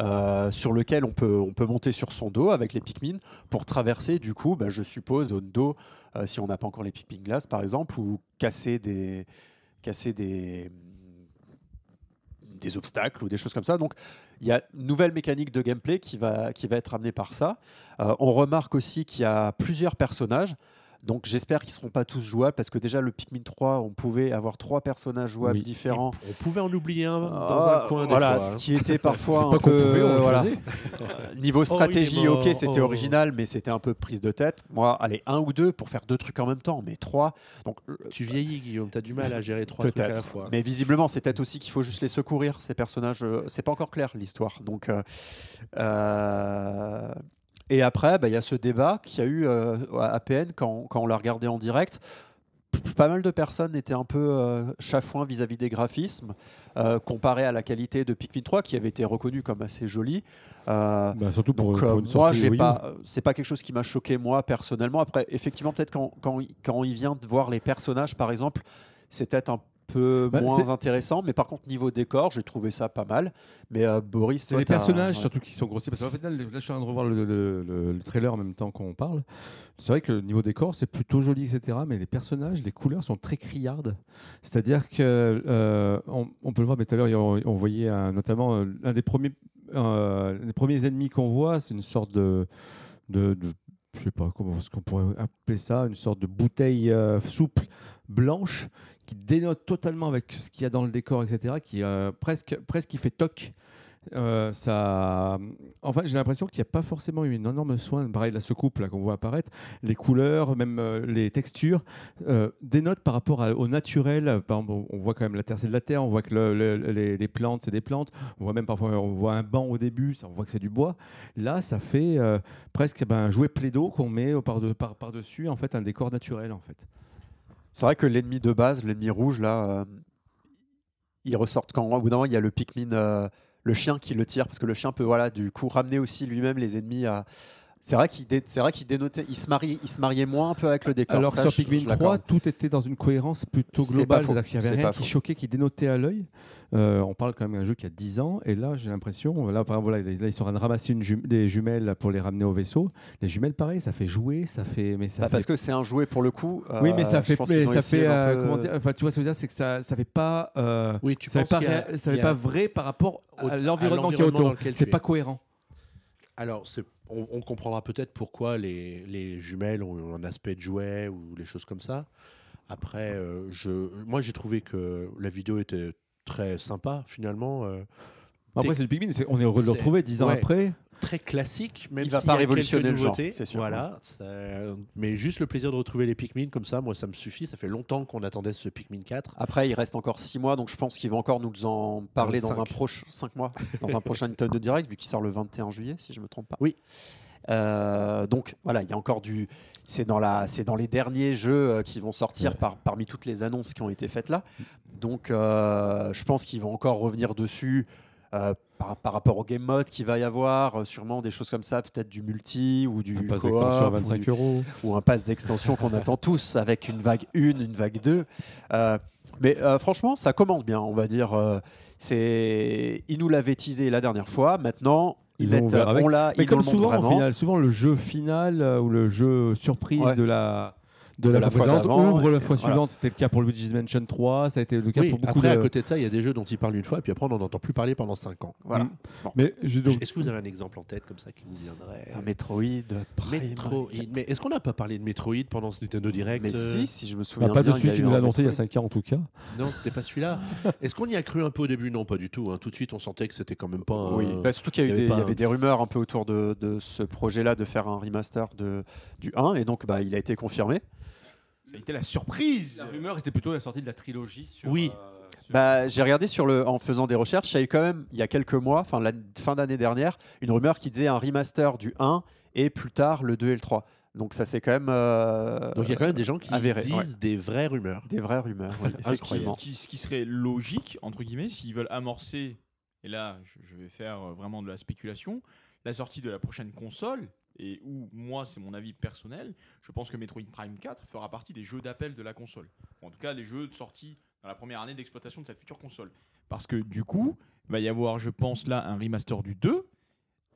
S4: Euh, sur lequel on peut, on peut monter sur son dos avec les Pikmin pour traverser, du coup, bah, je suppose, zone d'eau, euh, si on n'a pas encore les Pikmin glace, par exemple, ou casser des, obstacles ou des choses comme ça. Donc, il y a une nouvelle mécanique de gameplay qui va, qui être amenée par ça. Euh, on remarque aussi qu'il y a plusieurs personnages. Donc j'espère qu'ils ne seront pas tous jouables parce que déjà le Pikmin 3, on pouvait avoir trois personnages jouables
S2: Oui.
S1: On
S4: différents.
S1: pouvait en oublier un dans
S4: Ah,
S1: un coin des
S4: voilà,
S1: fois,
S4: ce
S1: hein.
S4: qui était parfois un
S2: pas
S4: peu
S2: pouvait,
S4: euh, voilà. [LAUGHS] niveau stratégie, ok,
S1: mort,
S4: c'était
S1: oh.
S4: original, mais c'était un peu prise de tête. Moi, allez, un ou deux pour faire deux trucs en même temps, mais trois. Donc euh,
S1: Tu vieillis, Guillaume, t'as du mal à gérer trois trucs à la
S4: Peut-être.
S1: fois.
S4: Mais visiblement, c'est peut-être aussi qu'il faut juste les secourir, ces personnages. euh, C'est pas encore clair l'histoire. Donc, euh, euh, et après, bah, il y a ce débat qu'il y a eu euh, à APN quand, quand on l'a regardé en direct. Pas mal de personnes étaient un peu euh, chafouins vis-à-vis des graphismes, euh, comparé à la qualité de Pikmin 3, qui avait été reconnue comme assez jolie. Euh,
S2: Bah, surtout pour,
S4: donc
S2: pour
S4: euh,
S2: une
S4: moi, j'ai pas, c'est pas quelque chose qui m'a choqué moi personnellement. Après, effectivement, peut-être quand, quand, il- quand il vient de voir les personnages, par exemple, c'est peut-être un peu
S2: Bah,
S4: moins intéressant. Mais par contre, niveau décor, j'ai trouvé ça pas mal. Mais euh, Boris,
S2: C'est les personnages
S4: ouais.
S2: surtout qui sont grossiers. Parce qu'en fait, là, je suis en train de revoir le, le- le- le trailer en même temps qu'on parle. C'est vrai que niveau décor, c'est plutôt joli, etc. Mais les personnages, les couleurs sont très criardes. C'est-à-dire que, euh, on, on peut le voir, mais tout à l'heure, on, on voyait un- notamment euh, un des premiers, euh, les premiers ennemis qu'on voit, c'est une sorte de, de, de- je sais pas comment est-ce qu'on pourrait appeler ça, une sorte de bouteille euh, souple blanche qui dénote totalement avec ce qu'il y a dans le décor, etc. Qui euh, presque, presque qui fait toc. Euh, enfin, j'ai l'impression qu'il n'y a pas forcément eu un énorme soin. Pareil, la secoupe qu'on voit apparaître, les couleurs, même euh, les textures, euh, dénotent par rapport au naturel. On voit quand même la terre, c'est de la terre. On voit que le- le- les, plantes, c'est des plantes. On voit même parfois, on voit un banc au début, ça, on voit que c'est du bois. Là, ça fait euh, presque ben, un jouet plaido qu'on met par, de, par, par dessus, en fait, un décor naturel, en fait.
S4: C'est vrai que l'ennemi de base, l'ennemi rouge, là, il ressort quand au bout d'un moment, il y a le Pikmin, le chien qui le tire, parce que le chien peut, voilà, du coup, ramener aussi lui-même les ennemis à. C'est vrai qu'il dé- dénotait, il se marie, il se mariait moins un peu avec le décor.
S2: Alors que
S4: Ça,
S2: sur Pikmin
S4: je
S2: 3,
S4: l'accorde.
S2: tout était dans une cohérence plutôt globale, c'est-à-dire qu'il n'y avait rien qui
S4: faux.
S2: choquait, qui dénotait à l'œil. Euh, on parle quand même d'un jeu qui a 10 ans, et là j'ai l'impression, là par exemple, voilà, là, ils sont en train de ramasser une des jumelles pour les ramener au vaisseau. Les jumelles, pareil, ça fait jouer, ça fait, mais ça
S4: Bah,
S2: fait
S4: parce que c'est un jouet pour le coup.
S2: oui, mais
S4: euh,
S2: ça fait, mais ça euh,
S4: peu-
S2: comment dire, enfin, tu vois ce que je veux dire, c'est que ça, ça fait pas, euh,
S1: Oui, tu
S2: ça fait
S1: penses
S2: pas,
S1: a-
S2: ça fait
S1: a-
S2: pas vrai par rapport
S1: Au-
S2: à l'environnement qui est autour. C'est pas cohérent.
S1: Alors, on, comprendra peut-être pourquoi les, les jumelles ont un aspect de jouet ou les choses comme ça. Après, euh, moi, j'ai trouvé que la vidéo était très sympa, finalement. euh,
S2: Après, c'est le Pikmin, on est heureux de le retrouver 10 ans
S1: ouais.
S2: après.
S1: très classique, même
S4: Il va pas
S1: y a
S4: révolutionner le genre,
S1: nouveautés.
S4: c'est sûr.
S1: Voilà, ça- mais juste le plaisir de retrouver les Pikmin comme ça, moi, ça me suffit. Ça fait longtemps qu'on attendait ce Pikmin 4.
S4: Après, il reste encore 6 mois, donc je pense qu'ils vont encore nous en parler dans un proche 5 mois, dans un prochain Nintendo Direct, vu qu'il sort le 21 juillet, si je me trompe pas.
S1: Oui.
S4: Euh, donc voilà, il y a encore du. C'est dans la, c'est dans les derniers jeux euh, qui vont sortir
S2: Ouais.
S4: par, parmi toutes les annonces qui ont été faites là. Donc euh, je pense qu'ils vont encore revenir dessus. Euh, par, par rapport au game mode qu'il va y avoir, euh, sûrement des choses comme ça, peut-être du multi ou du
S2: Un pass d'extension à
S4: ou
S2: 25
S4: du-
S2: euros.
S4: ou un pass d'extension qu'on attend [LAUGHS] tous avec une vague 1, une vague 2. Euh, mais euh, franchement, ça commence bien, on va dire. c'est, ils nous l'avaient teasé la dernière fois. Maintenant, ils, on l'a,
S2: Mais
S4: ils
S2: comme souvent, au
S4: vraiment.
S2: final, souvent le jeu final ou le jeu surprise
S4: Ouais.
S2: de la de la,
S4: de la
S2: fois
S4: d'avant,
S2: ouvre la fois
S4: voilà.
S2: suivante. C'était le cas pour Luigi's Mansion 3, ça a été le cas
S1: Oui,
S2: pour beaucoup
S1: après, à
S2: de.
S1: côté de ça, il y a des jeux dont il parle une fois, et puis après, on n'en entend plus parler pendant 5 ans.
S4: Voilà.
S2: Mm. Mais je, donc,
S1: Est-ce que vous avez un exemple en tête comme ça qui vous viendrait
S4: Un Metroid, Prime.
S1: Metroid. Mais est-ce qu'on n'a pas parlé de Metroid pendant ce Nintendo Direct
S4: Mais
S1: euh
S4: si, si je me
S2: bah,
S4: souviens
S2: pas de
S4: bien, il y
S2: celui
S4: a
S2: qui nous l'a annoncé il y a
S4: Metroid.
S2: 5 ans en tout cas.
S1: Non, c'était pas celui-là. [LAUGHS] Est-ce qu'on y a cru un peu au début? Non, pas du tout. hein. Tout de suite, on sentait que c'était quand même pas. un-
S4: Oui, bah, surtout qu'il y,
S1: avait
S4: des- il y
S1: pas
S4: avait
S1: un-
S4: des rumeurs un peu autour de, de ce projet-là de faire un remaster de, du 1, et donc bah, il a été confirmé.
S3: Ça a été la surprise.
S2: La rumeur était plutôt la sortie de la trilogie sur.
S1: Oui.
S2: euh, sur-
S4: Bah, j'ai regardé sur le, en faisant des recherches, il y a eu quand même, il y a quelques mois, enfin la fin d'année dernière, une rumeur qui disait un remaster du 1 et plus tard le 2 et le 3. Donc ça c'est quand même euh,
S1: Donc il y a quand même des gens qui
S4: avéré,
S1: disent
S4: ouais.
S1: des vraies rumeurs.
S4: des vraies rumeurs, oui.
S3: Qui- ce qui serait logique, entre guillemets, s'ils veulent amorcer, et là je, je vais faire euh, vraiment de la spéculation, la sortie de la prochaine console, et où moi c'est mon avis personnel, je pense que Metroid Prime 4 fera partie des jeux d'appel de la console. En tout cas les jeux de sortie dans la première année d'exploitation de cette future console. Parce que du coup, il va y avoir, je pense là, un remaster du 2,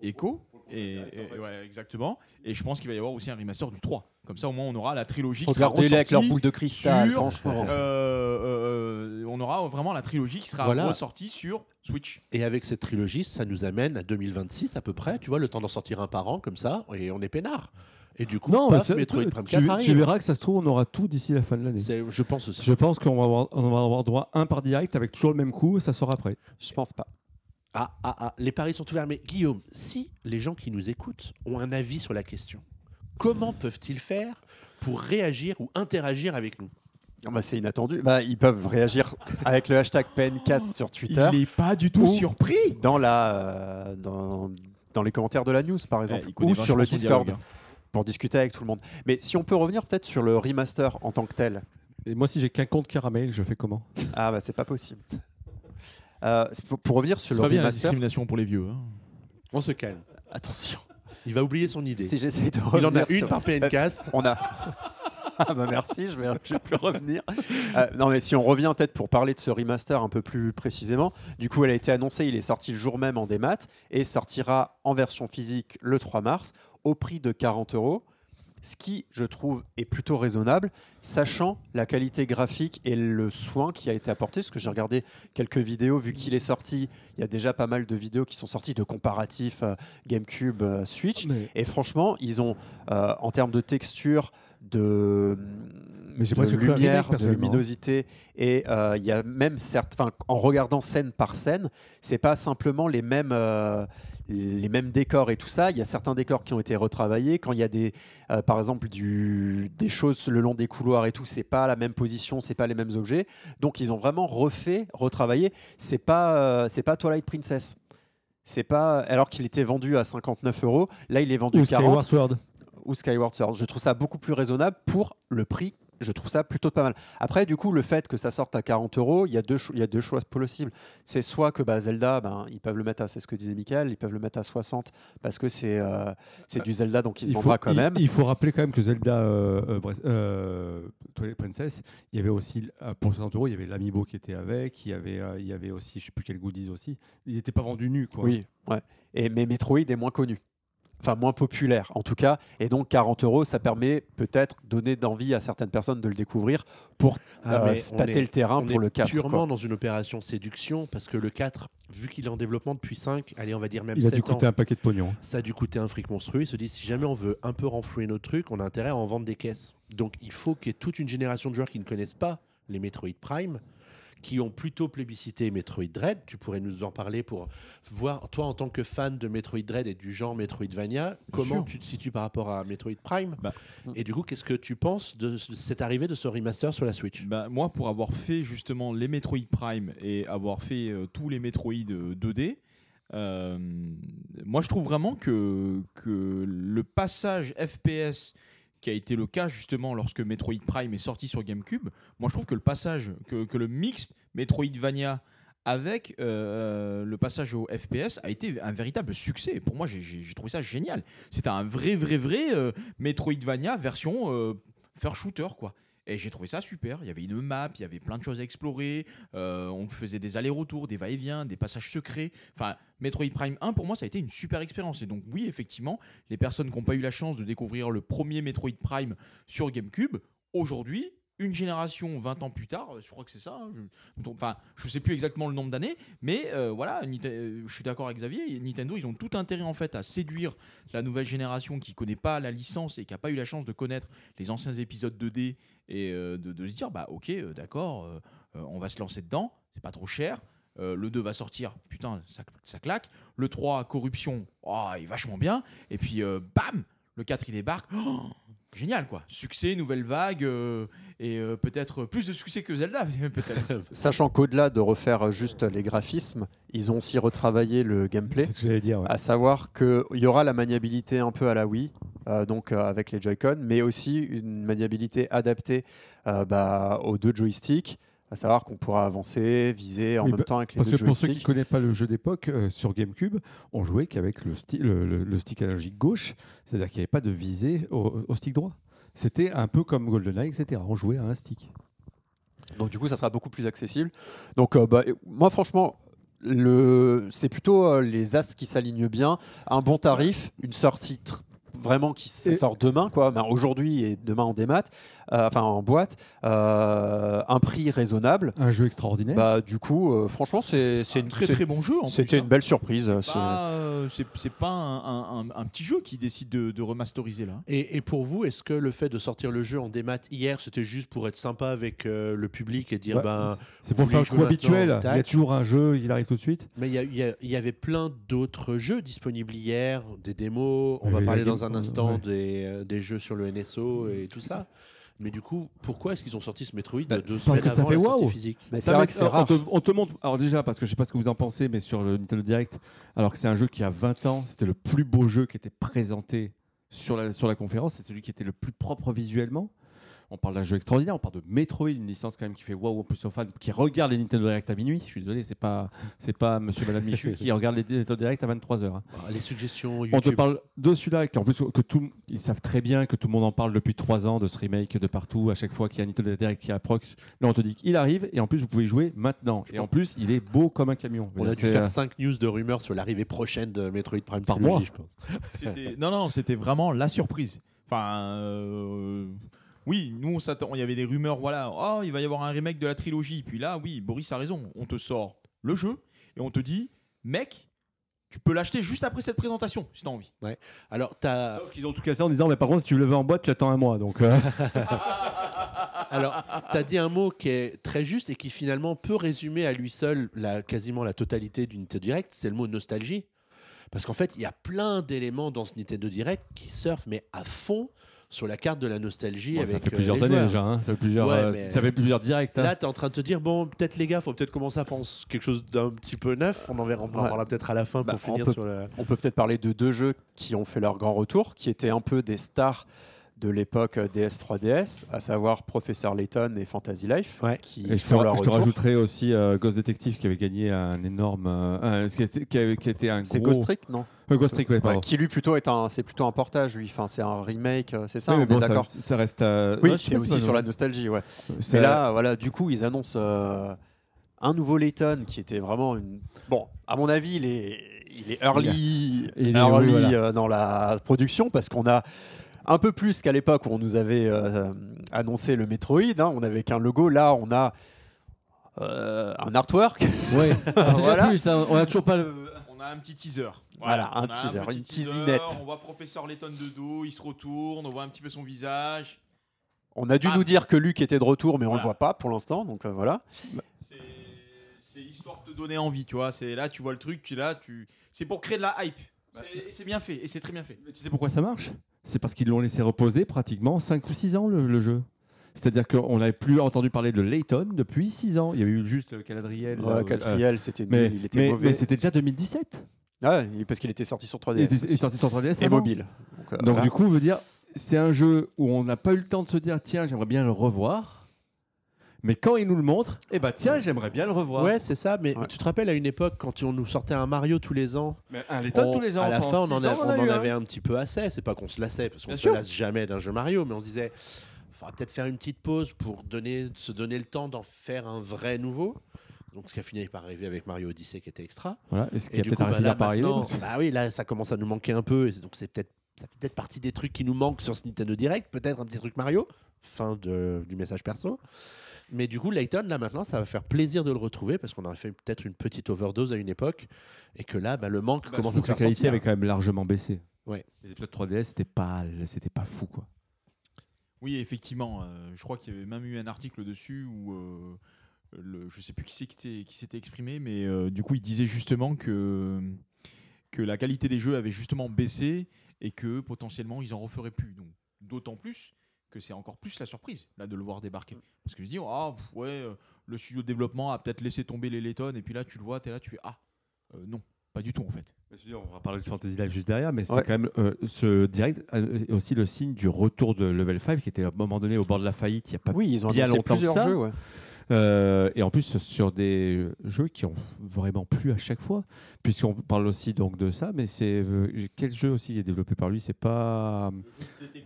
S3: Echo. Et, et- ouais, exactement. Et je pense qu'il va y avoir aussi un remaster du 3. Comme ça, au moins, on aura la trilogie qui sera
S4: Regardez-les avec leur
S3: ressortie
S4: boule de cristal,
S3: sur,
S4: franchement.
S3: euh, euh, on aura vraiment la trilogie qui sera
S1: Voilà.
S3: ressortie sur Switch.
S1: Et avec cette trilogie, ça nous amène à 2026 à peu près. Tu vois, le temps d'en sortir un par an comme ça, et on est peinard. Et du coup,
S2: Non, mais
S1: paf,
S2: tu-
S1: Metroid
S2: tu,
S1: Prime
S2: tu-
S1: 4
S2: tu
S1: arrive.
S2: verras que ça se trouve, on aura tout d'ici la fin de l'année.
S1: C'est- Je pense aussi.
S2: Je pense qu'on va avoir, on va avoir droit à un par direct avec toujours le même coup, ça sort après.
S4: Je pense pas.
S1: Ah, ah, ah, les paris sont ouverts. Mais Guillaume, si les gens qui nous écoutent ont un avis sur la question, comment peuvent-ils faire pour réagir ou interagir avec nous?
S4: Ah bah, c'est inattendu. Bah, ils peuvent réagir avec le hashtag PNCast sur Twitter
S3: Il n'est pas du tout
S4: Ou-
S3: surpris.
S4: dans, la, euh, dans, dans les commentaires de la news par exemple
S3: connaît
S4: ou sur le Discord
S3: dialogue, hein.
S4: pour discuter avec tout le monde. Mais si on peut revenir peut-être sur le remaster en tant que tel.
S2: Et moi, si j'ai qu'un compte caramel, je fais comment?
S4: Ah bah c'est pas possible. Euh, pour, pour revenir sur le
S3: pas bien la discrimination pour les vieux. hein.
S1: On se calme.
S4: attention.
S1: Il va oublier son idée.
S4: Si j'essaye de
S1: Il en a une
S4: sur-
S1: par PNcast.
S4: On a. [LAUGHS] ah bah merci, je vais, je vais plus revenir. Euh, non mais si on revient peut-être pour parler de ce remaster un peu plus précisément, du coup elle a été annoncée, il est sorti le jour même en démat et sortira en version physique le 3 mars au prix de 40 euros. Ce qui, je trouve, est plutôt raisonnable, sachant la qualité graphique et le soin qui a été apporté. Parce que j'ai regardé quelques vidéos, vu qu'il est sorti, il y a déjà pas mal de vidéos qui sont sorties de comparatifs euh, GameCube, euh, Switch.
S2: Mais,
S4: Et franchement, ils ont, euh, en termes de texture, de,
S2: Mais
S4: lumière, de
S2: personnellement.
S4: luminosité, et euh, il y a même enfin, en regardant scène par scène, c'est pas simplement les mêmes. euh, les mêmes décors et tout ça, il y a certains décors qui ont été retravaillés. Quand il y a des, euh, par exemple, du, des choses le long des couloirs et tout, c'est pas la même position, c'est pas les mêmes objets. Donc ils ont vraiment refait, retravaillé. C'est pas, euh, c'est pas Twilight Princess. C'est pas, alors qu'il était vendu à 59 euros, là il est vendu
S2: Ou
S4: 40
S2: Skyward Sword.
S4: ou Skyward Sword. Je trouve ça beaucoup plus raisonnable pour le prix. Je trouve ça plutôt pas mal. Après, du coup, le fait que ça sorte à 40 euros, il y a deux, il y a deux choix possibles. C'est soit que bah, Zelda, ben, ils peuvent le mettre à, c'est ce que disait Michael, ils peuvent le mettre à 60 parce que c'est euh, c'est du Zelda, donc il se
S2: Il
S4: vendra quand
S2: il-
S4: même.
S2: il faut rappeler quand même que Zelda euh, euh, euh, Twilight Princess, il y avait aussi, euh, pour 60 euros, il y avait l'amiibo qui était avec, il y avait, il y avait aussi, je sais plus quel goodies aussi. Il n'était pas vendu nu, quoi.
S4: Oui, ouais. Et, mais Metroid est moins connu. Enfin, moins populaire en tout cas. Et donc 40 euros, ça permet peut-être donner d'envie à certaines personnes de le découvrir pour
S1: Ah,
S4: euh, tâter
S1: est-
S4: le terrain
S1: On
S4: pour
S1: est
S4: le 4.
S1: purement
S4: quoi.
S1: dans une opération séduction parce que le 4, vu qu'il est en développement depuis 5, allez, on va dire même
S2: Il a dû
S1: 7 ans,
S2: coûter un paquet de pognon.
S1: ça a dû coûter un fric monstrueux. Ils se disent si jamais on veut un peu renflouer notre truc, on a intérêt à en vendre des caisses. Donc il faut qu'il y ait toute une génération de joueurs qui ne connaissent pas les Metroid Prime, qui ont plutôt plébiscité Metroid Dread. Tu pourrais nous en parler pour voir, toi en tant que fan de Metroid Dread et du genre Metroidvania, comment
S3: sûr.
S1: tu te situes par rapport à Metroid Prime
S3: Bah.
S1: Et du coup, qu'est-ce que tu penses de ce- cette arrivée de ce remaster sur la Switch?
S3: Bah, moi, pour avoir fait justement les Metroid Prime et avoir fait euh, tous les Metroid euh, 2D, euh, moi je trouve vraiment que, que le passage FPS qui a été le cas justement lorsque Metroid Prime est sorti sur GameCube, moi je trouve que le passage, que, que le mix Metroidvania avec euh, le passage au FPS a été un véritable succès. Pour moi, j'ai trouvé ça génial. C'était un vrai, vrai, vrai euh, Metroidvania version euh, first shooter, quoi. Et j'ai trouvé ça super. Il y avait une map, il y avait plein de choses à explorer. euh, on faisait des allers-retours, des va-et-vient, des passages secrets. Enfin, Metroid Prime 1, pour moi, ça a été une super expérience. Et donc, oui, effectivement, les personnes qui n'ont pas eu la chance de découvrir le premier Metroid Prime sur GameCube aujourd'hui, une génération 20 ans plus tard, je crois que c'est ça, hein, je, je sais plus exactement le nombre d'années, mais euh, voilà, euh, je suis d'accord avec Xavier, Nintendo, ils ont tout intérêt en fait à séduire la nouvelle génération qui connaît pas la licence et qui a pas eu la chance de connaître les anciens épisodes 2D et euh, de, se dire, bah ok, d'accord, on va se lancer dedans, c'est pas trop cher. Le 2 va sortir, putain, ça, claque. Le 3, corruption, oh, il est vachement bien. Et puis, bam, le 4, il débarque. Oh, génial, quoi. Succès, nouvelle vague, euh, et euh, peut-être plus de succès que Zelda, [LAUGHS] peut-être. [LAUGHS]
S4: Sachant qu'au-delà de refaire juste les graphismes, ils ont aussi retravaillé le gameplay.
S2: C'est ce que j'allais dire. ouais.
S4: À savoir qu'il y aura la maniabilité un peu à la Wii, euh, donc euh, avec les Joy-Con, mais aussi une maniabilité adaptée euh, bah, aux deux joysticks. À savoir qu'on pourra avancer, viser en
S2: Oui,
S4: même
S2: bah,
S4: temps avec les
S2: Parce
S4: deux
S2: que pour ceux qui ne connaissent pas le jeu d'époque, euh, sur GameCube, on jouait qu'avec le, sti- le, le- le stick analogique gauche, c'est-à-dire qu'il n'y avait pas de visée au, au stick droit. C'était un peu comme GoldenEye, etc. On jouait à un stick.
S4: Donc du coup, ça sera beaucoup plus accessible. Donc euh, bah, moi, franchement, le... c'est plutôt euh, les as qui s'alignent bien, un bon tarif, une sortie vraiment qui
S2: Et-
S4: sort demain, quoi. Ben, aujourd'hui et demain en démat, euh, enfin en boîte, euh, un prix raisonnable.
S2: Un jeu extraordinaire.
S4: Bah, du coup, euh, franchement, c'est c'est
S3: un
S4: une,
S3: très
S4: c'est-
S3: très bon jeu. en
S4: c'était
S3: plus,
S4: une
S3: hein.
S4: belle surprise. c'est-
S3: Pas, C'est c'est pas un, un- un- un petit jeu qui décide de, de remasteriser là.
S1: Et, et pour vous, est-ce que le fait de sortir le jeu en démat hier, c'était juste pour être sympa avec euh, le public et dire
S2: Ouais,
S1: ben.
S2: c'est pour faire le
S1: voulez
S2: coup habituel. Il y a toujours un jeu, il arrive tout de suite.
S1: Mais il y, a- il y y avait plein d'autres jeux disponibles hier, des démos. On va parler dans un instant
S2: ouais.
S1: des, euh, des jeux sur le NSO et tout ça. Mais du coup, pourquoi est-ce qu'ils ont sorti ce Metroid
S4: Bah,
S1: deux
S4: parce
S2: que ça fait waouh.
S1: physique?
S4: Mais c'est vrai que c'est
S2: on,
S4: rare.
S2: te, on te montre. Alors déjà, parce que je sais pas ce que vous en pensez, mais sur le Nintendo Direct, alors que c'est un jeu qui a 20 ans, c'était le plus beau jeu qui était présenté sur la, sur la conférence. C'est celui qui était le plus propre visuellement. On parle d'un jeu extraordinaire, on parle de Metroid, une licence quand même qui fait waouh en plus aux fans qui regardent les Nintendo Direct à minuit. Je suis désolé, c'est pas c'est pas Monsieur Madame Michu qui regarde les Nintendo Direct à 23 h
S1: Ah, Les suggestions
S2: On te parle de celui-là, qui en plus que tout, ils savent très bien que tout le monde en parle depuis trois ans de ce remake de partout. À chaque fois qu'il y a un Nintendo Direct qui approche, là on te dit qu'il arrive et en plus vous pouvez jouer maintenant. Et en plus il est beau comme un camion.
S1: On a dû faire
S2: euh,
S1: 5 news de rumeurs sur l'arrivée prochaine de Metroid Prime
S2: Par mois.
S1: je pense.
S3: C'était- non, non, c'était vraiment la surprise. Enfin, euh, oui, nous, on s'attend. Il y avait des rumeurs, voilà. Oh, il va y avoir un remake de la trilogie. Puis là, oui, Boris a raison. On te sort le jeu et on te dit, mec, tu peux l'acheter juste après cette présentation, si t'as envie.
S1: Alors, t'as.
S2: Sauf qu'ils ont tout cassé en disant mais par contre si tu le veux en boîte tu attends un mois donc euh, [LAUGHS]
S1: Alors, tu as dit un mot qui est très juste et qui finalement peut résumer à lui seul la, quasiment la totalité du Nintendo Direct, c'est le mot nostalgie. Parce qu'en fait, il y a plein d'éléments dans ce Nintendo Direct qui surfent, mais à fond, sur la carte de la nostalgie.
S2: bon,
S1: avec
S2: ça fait
S1: euh,
S2: plusieurs
S1: les
S2: années
S1: joueurs.
S2: déjà. hein. Ça fait plusieurs
S1: Ouais,
S2: euh, ça fait plusieurs directs. hein.
S1: Là, tu es en train de te dire, bon, peut-être les gars, faut peut-être commencer à penser quelque chose d'un petit peu neuf. On en verra,
S4: Ouais.
S1: peut-être à la fin
S4: Bah,
S1: pour
S4: on
S1: finir
S4: peut-
S1: sur le.
S4: On peut peut-être parler de deux jeux qui ont fait leur grand retour, qui étaient un peu des stars de l'époque DS3DS, à savoir Professeur Layton et Fantasy Life,
S1: Ouais.
S4: qui
S2: Et je te,
S4: font leur
S2: je te rajouterai aussi euh, Ghost Detective qui avait gagné un énorme, euh, un- qui, était, qui un
S4: C'est
S2: gros.
S4: Ghost Trick, non
S2: Euh, Ghost Trick, ouais.
S4: Qui lui plutôt est un, c'est plutôt un portage, lui. Enfin, c'est un remake, euh, c'est ça,
S2: Oui,
S4: on
S2: mais bon,
S4: est
S2: ça,
S4: d'accord.
S2: ça reste. euh,
S4: Oui, c'est aussi sur la nostalgie, ouais. Mais là, voilà, du coup, ils annoncent euh, un nouveau Layton qui était vraiment une. Bon, à mon avis, il est, il est early,
S2: Il est-
S4: early
S2: oui, voilà.
S4: euh, dans la production parce qu'on a un peu plus qu'à l'époque où on nous avait euh, annoncé le Metroid. hein, on n'avait qu'un logo. Là, on a euh, un artwork.
S2: Ouais, [LAUGHS] Ah, c'est
S4: Voilà.
S2: déjà plus. hein. On a toujours pas le.
S3: On a un petit teaser.
S4: Voilà, un
S3: on
S4: teaser,
S3: petit
S4: une
S3: teaser,
S4: teasinette.
S3: On voit Professeur Layton de dos, il se retourne, on voit un petit peu son visage.
S4: On a dû
S3: Ah.
S4: nous dire que Luc était de retour, mais on
S3: Voilà.
S4: le voit pas pour l'instant. Donc euh, voilà.
S3: C'est- C'est histoire de te donner envie, tu vois. C'est là, tu vois le truc, tu là, tu. C'est pour créer de la hype. C'est- Et c'est bien fait, et c'est très bien fait.
S2: Mais tu sais pourquoi ça marche? C'est parce qu'ils l'ont laissé reposer pratiquement 5 ou 6 ans le, le jeu. C'est-à-dire qu'on n'avait plus entendu parler de Layton depuis 6 ans. Il y avait eu juste le Caladriel.
S4: Ouais,
S2: euh,
S4: Catriel, c'était
S2: mais,
S4: il était
S2: mais-
S4: mauvais.
S2: mais c'était déjà 2017.
S4: Ah ouais, parce qu'il était sorti sur 3DS.
S2: Il était,
S4: aussi.
S2: sorti sur 3DS
S4: et
S2: avant.
S4: mobile. Donc, euh,
S2: Donc
S4: voilà.
S2: du coup, veut dire, c'est un jeu où on n'a pas eu le temps de se dire tiens, j'aimerais bien le revoir. Mais quand il nous le montre, eh ben tiens, j'aimerais bien le revoir.
S1: Ouais, c'est ça. Mais
S4: Ouais.
S1: tu te rappelles à une époque quand on nous sortait un Mario tous les ans?
S2: Mais un Layton
S1: on-
S2: tous les ans.
S1: À la
S2: pendant
S1: fin, on en,
S2: six
S1: a-
S2: ans,
S1: on
S2: a
S1: en
S2: eu un.
S1: avait un petit peu assez. C'est pas qu'on se lassait, parce qu'on
S2: Bien
S1: se
S2: sûr.
S1: lasse jamais d'un jeu Mario, mais on disait, faudra peut-être faire une petite pause pour donner, se donner le temps d'en faire un vrai nouveau. Donc, ce qui a fini par arriver avec Mario Odyssey, qui était extra.
S2: Voilà, et ce qui
S1: Et
S2: a
S1: du
S2: peut-être
S1: coup, bah,
S2: arrivé
S1: là,
S2: par arriver.
S1: maintenant-
S2: parce que-
S1: bah oui, là, ça commence à nous manquer un peu. Et c'est- donc, c'est peut-être, ça fait peut-être partie des trucs qui nous manquent sur ce Nintendo Direct. Peut-être un petit truc Mario. fin de- du message perso. Mais du coup, Layton, là maintenant, ça va faire plaisir de le retrouver parce qu'on aurait fait peut-être une petite overdose à une époque et que là, bah, le manque
S2: Bah,
S1: commence à se
S2: que la qualité
S1: sentir.
S2: avait quand même largement baissé.
S1: Ouais.
S2: Les épisodes 3DS, c'était pas, c'était pas fou quoi.
S3: Oui, effectivement. euh, je crois qu'il y avait même eu un article dessus où euh, le, je sais plus qui c'est qui s'était- qui s'était exprimé, mais euh, du coup, il disait justement que, que la qualité des jeux avait justement baissé et que potentiellement ils en referaient plus. Donc, d'autant plus que c'est encore plus la surprise là de le voir débarquer. Parce que je dis, ah ouais, euh, le studio de développement a peut-être laissé tomber les Letton et puis là tu le vois, tu es là, tu fais ah euh, non, pas du tout en fait.
S2: On va parler de Fantasy Life juste derrière, mais c'est quand même euh, ce direct euh, est aussi le signe du retour de Level 5 qui était à un moment donné au bord de la faillite il y a pas
S4: Oui, ils ont
S2: bien longtemps que
S4: plusieurs
S2: ça.
S4: jeux. ouais.
S2: Euh, et en plus sur des jeux qui ont vraiment plu à chaque fois, puisqu'on parle aussi donc de ça. Mais c'est euh, quel jeu aussi est développé par lui? C'est pas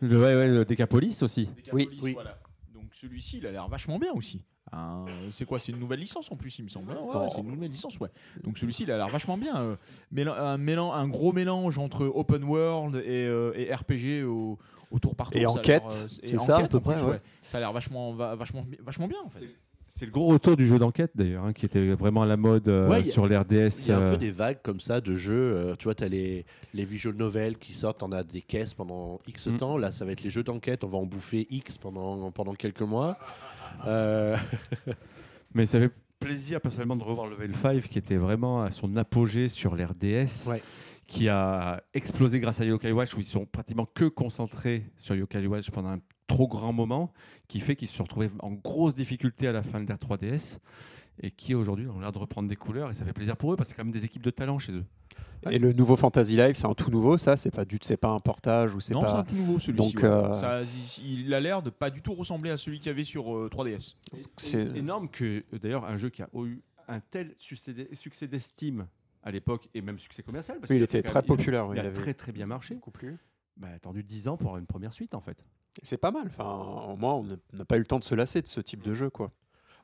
S2: le, ouais, ouais, le Decapolis aussi.
S4: Oui,
S1: oui.
S3: voilà. Donc celui-ci, il a l'air vachement bien aussi. Hein, c'est quoi? C'est une nouvelle licence en plus, il me semble. Ouais, ouais, c'est une nouvelle licence, ouais. Donc celui-ci, il a l'air vachement bien. euh, mélan- un, mélan- un gros mélange entre open world et, euh, et RPG au, au tour par tour.
S4: Et enquête,
S3: euh,
S4: c'est ça, à peu
S3: en plus,
S4: près, ouais.
S3: Ça a l'air vachement, va- vachement, vachement bien en fait.
S2: C'est le gros retour du jeu d'enquête d'ailleurs, hein, qui était vraiment à la mode euh,
S1: Ouais,
S2: sur l'RDS.
S1: Il y a un
S2: euh,
S1: peu des vagues comme ça de jeux. euh, tu vois, tu as les, les visual novels qui sortent, on a des caisses pendant X
S2: Mm.
S1: temps. Là, ça va être les jeux d'enquête, on va en bouffer X pendant, pendant quelques mois. Euh, [LAUGHS]
S2: Mais ça fait plaisir personnellement de revoir Level 5 qui était vraiment à son apogée sur l'RDS.
S1: Ouais.
S2: Qui a explosé grâce à Yokai Watch où ils sont pratiquement que concentrés sur Yokai Watch pendant un trop grand moment, qui fait qu'ils se sont retrouvés en grosse difficulté à la fin de l'ère 3DS et qui aujourd'hui ont l'air de reprendre des couleurs et ça fait plaisir pour eux parce que c'est quand même des équipes de talent chez eux.
S4: Et le nouveau Fantasy Life, c'est un tout nouveau, ça C'est pas du, c'est pas un portage ou c'est
S3: Non, c'est un
S4: pas.
S3: tout nouveau celui-ci.
S4: Donc,
S3: ouais.
S4: euh,
S3: Ça, il, a l'air de pas du tout ressembler à celui qu'il y avait sur euh, 3DS.
S4: C'est
S2: énorme que euh, d'ailleurs un jeu qui a eu un tel succès d'e- succès d'estime à l'époque et même succès commercial. parce
S4: Oui, il
S2: qu'il a
S4: était très
S2: il a-
S4: populaire.
S2: Il, a
S4: avait
S2: très très bien marché.
S4: beaucoup plu.
S2: Bah, attendu 10 ans pour avoir une première suite en fait.
S4: C'est pas mal. Enfin, au moins, on n'a- pas eu le temps de se lasser de ce type de jeu, quoi.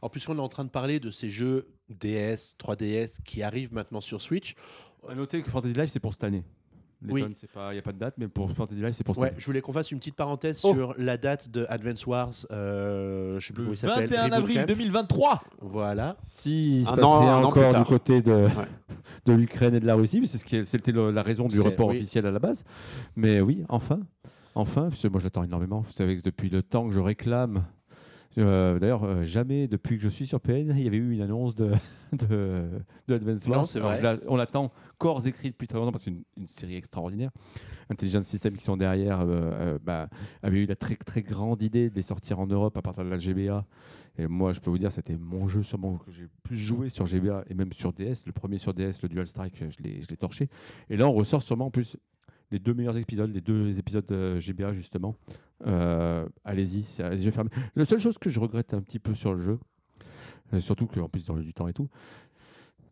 S1: En plus, on est en train de parler de ces jeux DS, 3DS qui arrivent maintenant sur Switch.
S2: À noter que Fantasy Life c'est pour cette année. Les
S1: Oui.
S2: tonnes, c'est pas, il n'y a pas de date, mais pour Fantasy Life c'est pour cette
S1: Ouais,
S2: année.
S1: je voulais qu'on fasse une petite parenthèse
S4: Oh.
S1: sur la date de Advance Wars. euh, je sais plus
S3: Le
S1: comment il s'appelle.
S3: 21
S1: Reboot
S3: avril
S1: Camp.
S3: 2023
S1: Voilà.
S2: Si il se
S4: Un
S2: passe
S4: an-
S2: rien encore du côté de,
S4: Ouais.
S2: de l'Ukraine et de la Russie, mais c'est ce qui est- c'était la raison du report
S1: oui.
S2: officiel à la base. Mais oui, enfin, enfin, parce que moi j'attends énormément. Vous savez que depuis le temps que je réclame, euh, d'ailleurs euh, jamais depuis que je suis sur PN, il y avait eu une annonce de [LAUGHS] de, de Advance
S1: Non,
S2: Wars.
S1: c'est
S2: Alors,
S1: vrai.
S2: je la- on l'attend corps écrit depuis très longtemps parce que c'est une, une série extraordinaire. Intelligence Systems qui sont derrière euh, euh, bah, avait eu la très très grande idée de les sortir en Europe à partir de la GBA. Et moi, je peux vous dire, c'était mon jeu sûrement que j'ai plus joué sur GBA et même sur DS. Le premier sur DS, le Dual Strike, je l'ai je l'ai torché. Et là, on ressort sûrement en plus les deux meilleurs épisodes, les deux épisodes de GBA justement. Euh, Allez-y, c'est à les yeux fermés. La seule chose que je regrette un petit peu sur le jeu, euh, surtout qu'en plus dans le du temps et tout.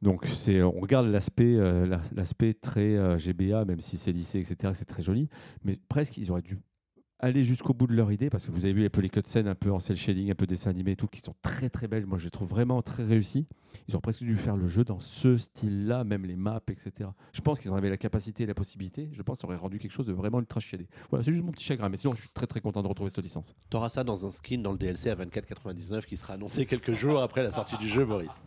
S2: Donc c'est, on regarde l'aspect, euh, la- l'aspect très euh, GBA, même si c'est lissé, etc. C'est très joli, mais presque ils auraient dû aller jusqu'au bout de leur idée parce que vous avez vu un peu les cutscenes un peu en cel shading, un peu dessin animé et tout, qui sont très très belles. Moi, je les trouve vraiment très réussis. Ils auraient presque dû faire le jeu dans ce style-là, même les maps, etc. Je pense qu'ils en avaient la capacité et la possibilité. Je pense que ça aurait rendu quelque chose de vraiment ultra shadé. Voilà, c'est juste mon petit chagrin, mais sinon, je suis très très content de retrouver cette licence.
S1: Tu auras ça dans un skin dans le DLC à 24,99 qui sera annoncé quelques jours après la sortie du jeu, Boris.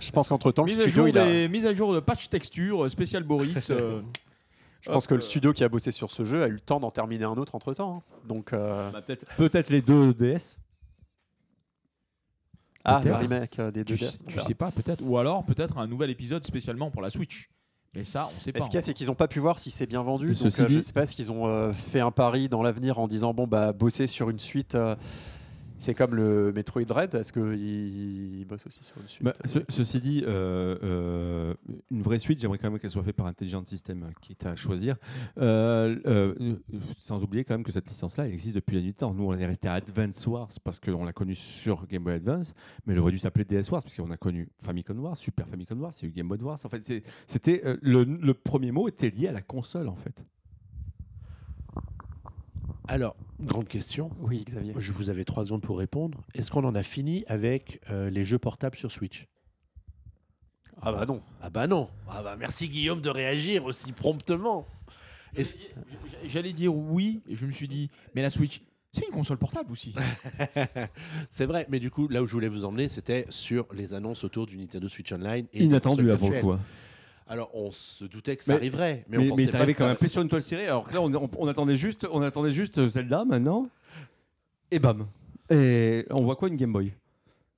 S4: Je pense qu'entre-temps, le
S3: mise, à
S4: studio,
S3: jour
S4: il a-
S3: des- mise à jour de patch texture, euh, spécial Boris. euh, [LAUGHS]
S4: je pense que le
S3: euh,
S4: studio qui a bossé sur ce jeu a eu le temps d'en terminer un autre entre temps. Donc, euh,
S2: peut-être peut-être les deux DS.
S4: ah, le remake euh, des deux
S3: tu,
S4: DS.
S3: tu sais pas, peut-être. Ou alors, peut-être un nouvel épisode spécialement pour la Switch. Mais ça, on sait
S4: Mais
S3: pas.
S4: ce qu'il y a, c'est qu'ils n'ont pas pu voir si c'est bien vendu? Donc,
S2: ceci
S4: euh, je
S2: dit-
S4: sais pas ce qu'ils ont euh, fait un pari dans l'avenir en disant bon bah bosser sur une suite. euh, c'est comme le Metroid Dread. Est-ce qu'ils ils bossent aussi sur une suite
S2: Bah, ce- ceci dit, euh, euh, une vraie suite, j'aimerais quand même qu'elle soit faite par Intelligent System, euh, quitte à choisir. Euh, sans oublier quand même que cette licence-là, elle existe depuis la nuit des temps. Nous, on est resté à Advance Wars parce qu'on l'a connu sur Game Boy Advance, mais elle aurait dû s'appeler DS Wars parce qu'on a connu Famicom Wars, Super Famicom Wars, il y a eu Game Boy Wars. En fait, c'est- c'était le, le premier mot était lié à la console, en fait.
S1: Alors, grande question.
S4: Oui, Xavier.
S1: Je vous avais trois secondes pour répondre. Est-ce qu'on en a fini avec euh, les jeux portables sur Switch?
S4: Ah bah non.
S1: Ah bah non. Ah bah merci Guillaume de réagir aussi promptement. Est-ce-
S3: J'allais dire oui, et je me suis dit, mais la Switch, C'est une console portable aussi. [LAUGHS]
S1: C'est vrai, mais du coup, là où je voulais vous emmener, c'était sur les annonces autour du Nintendo Switch Online. Et des
S2: Inattendu
S1: consoles
S2: pour le
S1: virtuelles.
S2: coup. hein.
S1: Alors, on se doutait que ça
S2: Mais-
S1: arriverait, mais,
S2: Mais,
S1: on
S2: mais,
S1: pensait pas
S2: arrivé
S1: que
S2: quand même sur une toile serrée. Alors que là, on, on- on attendait juste, on attendait juste Zelda maintenant. Et bam. Et on voit quoi une Game Boy?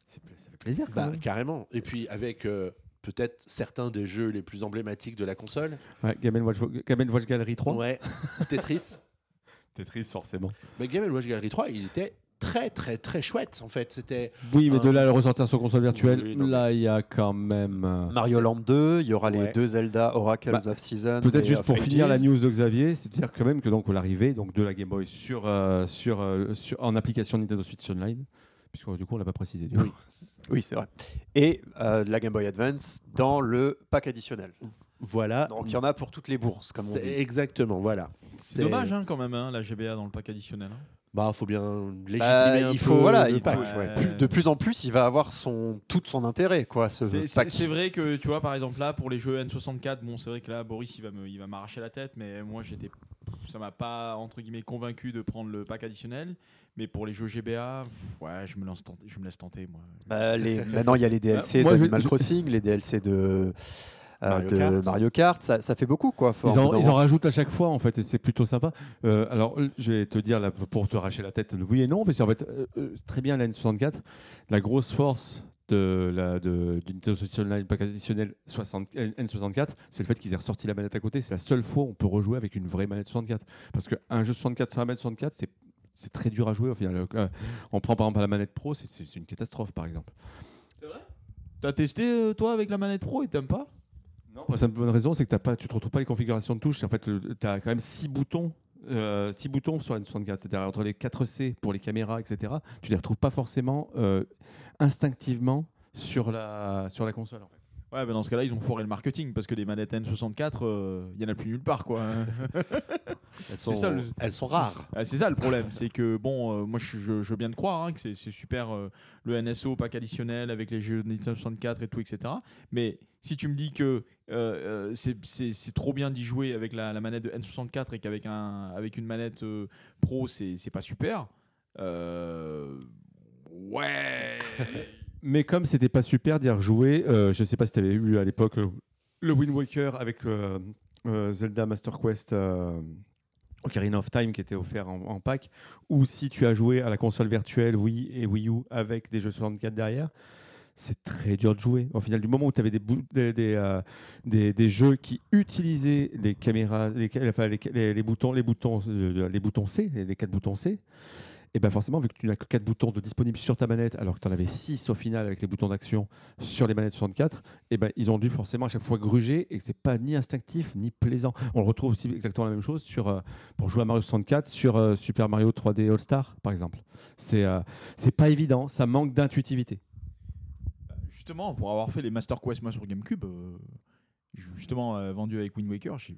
S2: C'est- Ça fait plaisir.
S1: Bah, carrément. Et puis, avec euh, peut-être certains des jeux les plus emblématiques de la console.
S2: Ouais, Game Watch, Game Watch Gallery 3.
S1: Ouais. Tetris. [LAUGHS]
S2: Tetris forcément.
S1: Mais Game Watch Gallery 3, il était très, très, très chouette, en fait. C'était.
S2: Oui, mais de là à le ressortir sur console virtuelle,
S1: Oui,
S2: là il y a quand même. euh,
S4: Mario Land 2, il y aura les deux Zelda Oracles
S2: Bah,
S4: of Season.
S2: Peut-être juste pour finir la news de Xavier, c'est de dire quand même que donc l'arrivée donc de la Game Boy sur euh, sur, euh, sur en application Nintendo Switch Online, puisque du coup on l'a pas précisé. du coup.
S4: Oui, c'est vrai. Et euh, la Game Boy Advance dans le pack additionnel.
S1: Voilà.
S4: Donc il y en a pour toutes les bourses, comme on dit.
S1: Exactement, voilà.
S3: C'est dommage hein, quand même, hein, la GBA dans le pack additionnel. hein.
S1: Bah, faut bien légitimer
S4: Bah,
S1: un
S4: il
S1: peu
S4: faut, voilà,
S1: le
S4: il
S1: pack,
S4: faut-
S1: ouais.
S4: Plus- de plus en plus, il va avoir son, tout son intérêt, quoi, ce
S3: C'est- C'est
S4: pack.
S3: c'est vrai que tu vois, par exemple, là, pour les jeux N64, bon, c'est vrai que là, Boris, il va me- il va m'arracher la tête, mais moi, j'étais, ça m'a pas entre guillemets convaincu de prendre le pack additionnel. Mais pour les jeux GBA, pff, ouais, je me lance tenter, je me laisse tenter, moi.
S4: Bah, les- maintenant, il y a les DLC
S2: moi, je-
S4: d'Animal
S2: je-
S4: Crossing, les DLC de, euh,
S1: Mario
S4: de
S1: Kart.
S4: Mario Kart. Ça, ça fait beaucoup, quoi.
S2: Ils en, ils rajoutent à chaque fois en fait et c'est plutôt sympa. Euh, alors je vais te dire là, pour te arracher la tête, oui et non, parce qu'en fait euh, euh, très bien la N64, la grosse force de la de, du Nintendo Switch Online pack additionnel 60 N64, c'est le fait qu'ils aient ressorti la manette à côté. C'est la seule fois où on peut rejouer avec une vraie manette 64. Parce qu'un jeu 64 sans la manette 64, c'est c'est très dur à jouer au final. Euh, on prend par exemple la manette Pro, c'est- c'est c'est une catastrophe par exemple.
S3: T'as testé euh, toi avec la manette pro et t'aimes pas?
S2: Non, pour la simple bonne raison, c'est que t'as pas, tu te retrouves pas les configurations de touches. En fait, tu as quand même six boutons. euh, six boutons sur la N64, c'est-à-dire entre les 4C pour les caméras, etc. Tu les retrouves pas forcément euh, instinctivement sur la, sur la console.
S3: Ouais, bah dans ce cas-là, ils ont foiré le marketing parce que des manettes N64, euh, il y en a plus nulle part, quoi. [LAUGHS]
S1: Elles sont,
S3: ça, le-
S1: elles sont rares.
S3: Ah, c'est ça le problème, c'est que bon, euh, moi je, je, je veux bien te croire hein, que c'est c'est super euh, le NSO pack additionnel avec les jeux de Nintendo 64 et tout, etc. Mais si tu me dis que euh, euh, c'est- c'est c'est trop bien d'y jouer avec la, la manette de N64 et qu'avec un, avec une manette euh, pro c'est c'est pas super, euh, ouais. [LAUGHS]
S2: Mais comme c'était pas super d'y rejouer, euh, je sais pas si tu avais eu à l'époque euh, le Wind Waker avec euh, euh, Zelda Master Quest Ocarina of Time qui était offert en, pack, ou si tu as joué à la console virtuelle Wii et Wii U avec des jeux 64 derrière. C'est très dur de jouer. Au final, du moment où tu avais des, des, des, jeux qui utilisaient les caméras, les, les, boutons, les boutons, les boutons C, les quatre boutons C, et bien forcément, vu que tu n'as que 4 boutons de disponibles sur ta manette, alors que tu en avais 6 au final avec les boutons d'action sur les manettes 64, et ben ils ont dû forcément à chaque fois gruger et que c'est pas ni instinctif ni plaisant. On retrouve aussi exactement la même chose sur, euh, pour jouer à Mario 64 sur euh, Super Mario 3D All Star par exemple. C'est euh, pas évident, ça manque d'intuitivité.
S3: Justement, pour avoir fait les Master Quest moi sur GameCube, euh, justement euh, vendu avec Wind Waker, j'ai-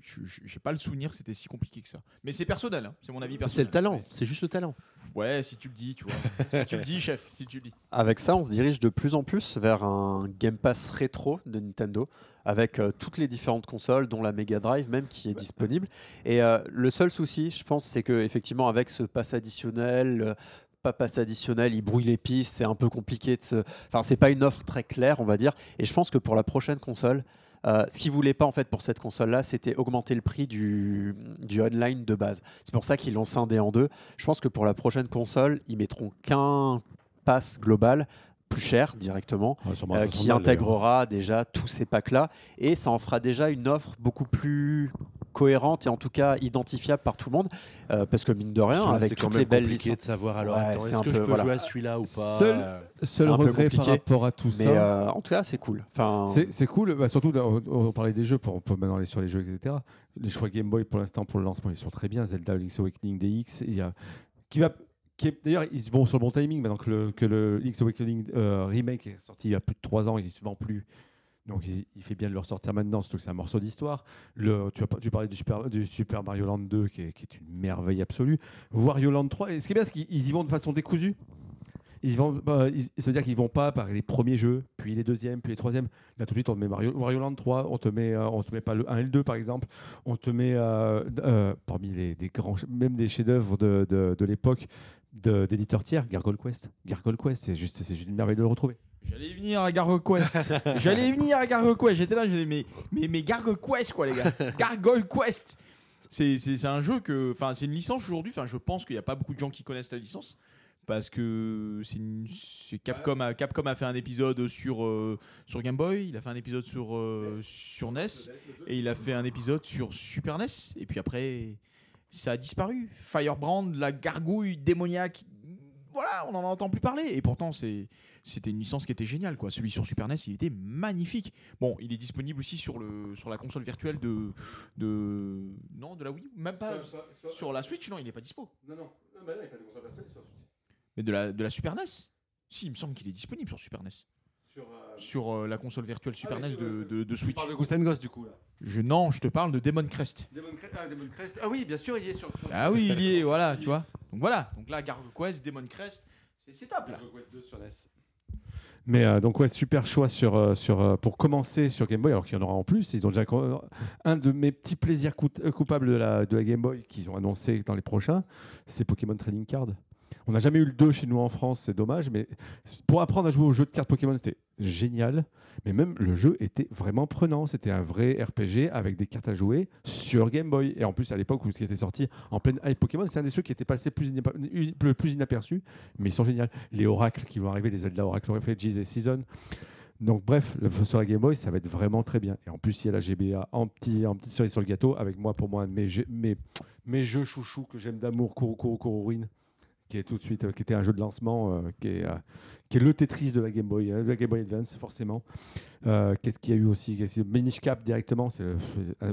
S3: pas le souvenir que c'était si compliqué que ça. Mais c'est personnel, hein, c'est mon avis
S1: C'est
S3: personnel.
S1: le talent, c'est juste le talent.
S3: Ouais, si tu le dis, tu vois. [LAUGHS] si tu le dis, chef, si tu le dis.
S4: Avec ça, on se dirige de plus en plus vers un Game Pass rétro de Nintendo, avec euh, toutes les différentes consoles, dont la Mega Drive même qui est disponible. Et euh, le seul souci, je pense, c'est que effectivement, avec ce pass additionnel, euh, pas pass additionnel, il brouille les pistes, c'est un peu compliqué de se. Enfin, c'est pas une offre très claire, on va dire. Et je pense que pour la prochaine console. Euh, ce qu'ils voulaient pas en fait pour cette console-là, c'était augmenter le prix du, du online de base. C'est pour ça qu'ils l'ont scindé en deux. Je pense que pour la prochaine console, ils mettront qu'un pass global plus cher directement
S2: Ouais,
S4: euh,
S2: 60
S4: qui intégrera déjà tous ces packs-là et ça en fera déjà une offre beaucoup plus cohérente et en tout cas identifiable par tout le monde euh, parce que mine de rien
S1: là,
S4: avec toutes les belles
S1: compliqué
S4: licences
S1: de savoir alors
S4: Ouais,
S1: est-ce
S4: un
S1: que
S4: peu-
S1: je peux
S4: voilà.
S1: jouer à celui-là ou pas
S2: Seul-
S1: euh,
S2: Seul
S4: un peu
S2: regret par rapport à tout
S4: mais
S2: ça.
S4: euh, en tout cas c'est cool enfin
S2: C'est cool, bah, surtout on, on parlait des jeux, pour, on peut maintenant aller sur les jeux, etc. Les choix Game Boy pour l'instant pour le lancement, ils sont très bien. Zelda Link's Awakening DX, il y a qui va qui est d'ailleurs ils vont sur le bon timing maintenant que le, que le Link's Awakening euh, remake est sorti il y a plus de 3 ans, il se vend plus. Donc il, fait bien de le ressortir maintenant, surtout que c'est un morceau d'histoire. Tu, parlais du Super, Mario Land 2 qui est, une merveille absolue. Wario Land 3, et ce qui est bien, c'est qu'ils ils y vont de façon décousue. Ils vont, bah, ça veut dire qu'ils vont pas par les premiers jeux, puis les deuxièmes, puis les troisièmes. Là, tout de suite, on te met Mario, Wario Land 3, on te met, euh, on te met pas le 1 et le 2, par exemple. On te met, euh, euh, parmi les, grands, même des chefs-d'œuvre de, de, l'époque, d'éditeurs tiers, Gargoyle Quest. Gargoyle Quest, c'est juste, juste une merveille de le retrouver.
S3: J'allais venir à Gargoyle Quest. [LAUGHS] J'allais venir à Gargoyle Quest. J'étais là, j'ai dit, mais, mais, mais Gargoyle Quest, quoi, les gars. [LAUGHS] Gargoyle Quest. C'est un jeu que. Enfin, c'est une licence aujourd'hui. Enfin, je pense qu'il n'y a pas beaucoup de gens qui connaissent la licence. Parce que c'est Capcom, a, Capcom a fait un épisode sur, euh, sur Game Boy, il a fait un épisode sur, euh, sur NES, et il a fait un épisode sur Super NES. Et puis après, ça a disparu. Firebrand, la gargouille démoniaque, voilà, on n'en entend plus parler. Et pourtant, c'était une licence qui était géniale. Quoi. Celui sur Super NES, il était magnifique. Bon, il est disponible aussi sur, le, sur la console virtuelle de, de. Non, de la Wii Même pas. Sur la Switch, non, il n'est pas dispo.
S2: Non, non, il n'y a pas de console virtuelle sur
S3: Mais de la, de la Super NES Si, il me semble qu'il est disponible sur Super NES. Sur euh, la console virtuelle Super
S2: mais
S3: NES
S2: sur,
S3: de,
S2: euh,
S3: de, de
S2: Tu
S3: Switch.
S2: parles de Ghost and Ghost du coup là.
S3: Je, non, je te parle de Demon Crest.
S2: Demon Crest, ah, Demon Crest. Ah oui, bien sûr, il est sur.
S3: Ah oui, il y est, voilà, tu vois. [LAUGHS] Donc voilà, donc là, Gargoyle Quest, Demon Crest, c'est- top là.
S2: Mais euh, donc ouais, super choix sur, euh, sur, euh, pour commencer sur Game Boy, alors qu'il y en aura en plus. Ils ont déjà un de mes petits plaisirs euh, coupables de la, de la Game Boy qu'ils ont annoncé dans les prochains, c'est Pokémon Trading Card. On n'a jamais eu le 2 chez nous en France, c'est dommage, mais pour apprendre à jouer au jeu de cartes Pokémon, c'était génial. Mais même le jeu était vraiment prenant. C'était un vrai RPG avec des cartes à jouer sur Game Boy. Et en plus, à l'époque où ce qui était sorti en pleine hype Pokémon, c'est un des jeux qui était passé le plus inaperçu, mais ils sont géniaux. Les oracles qui vont arriver, les Zelda Oracle Refugees et Season. Donc bref, sur la Game Boy, ça va être vraiment très bien. Et en plus, il y a la GBA en, petit, en petite cerise sur le gâteau, avec moi, pour moi, mes, jeux- mes, jeux chouchous que j'aime d'amour, Kuro Kuro Kururin, qui est tout de suite, euh, qui était un jeu de lancement, euh, qui, est, euh, qui est le Tetris de la Game Boy, euh, de la Game Boy Advance, forcément. Euh, Qu'est-ce qu'il y a eu aussi? Qu'est-ce- Minish Cap directement, c'est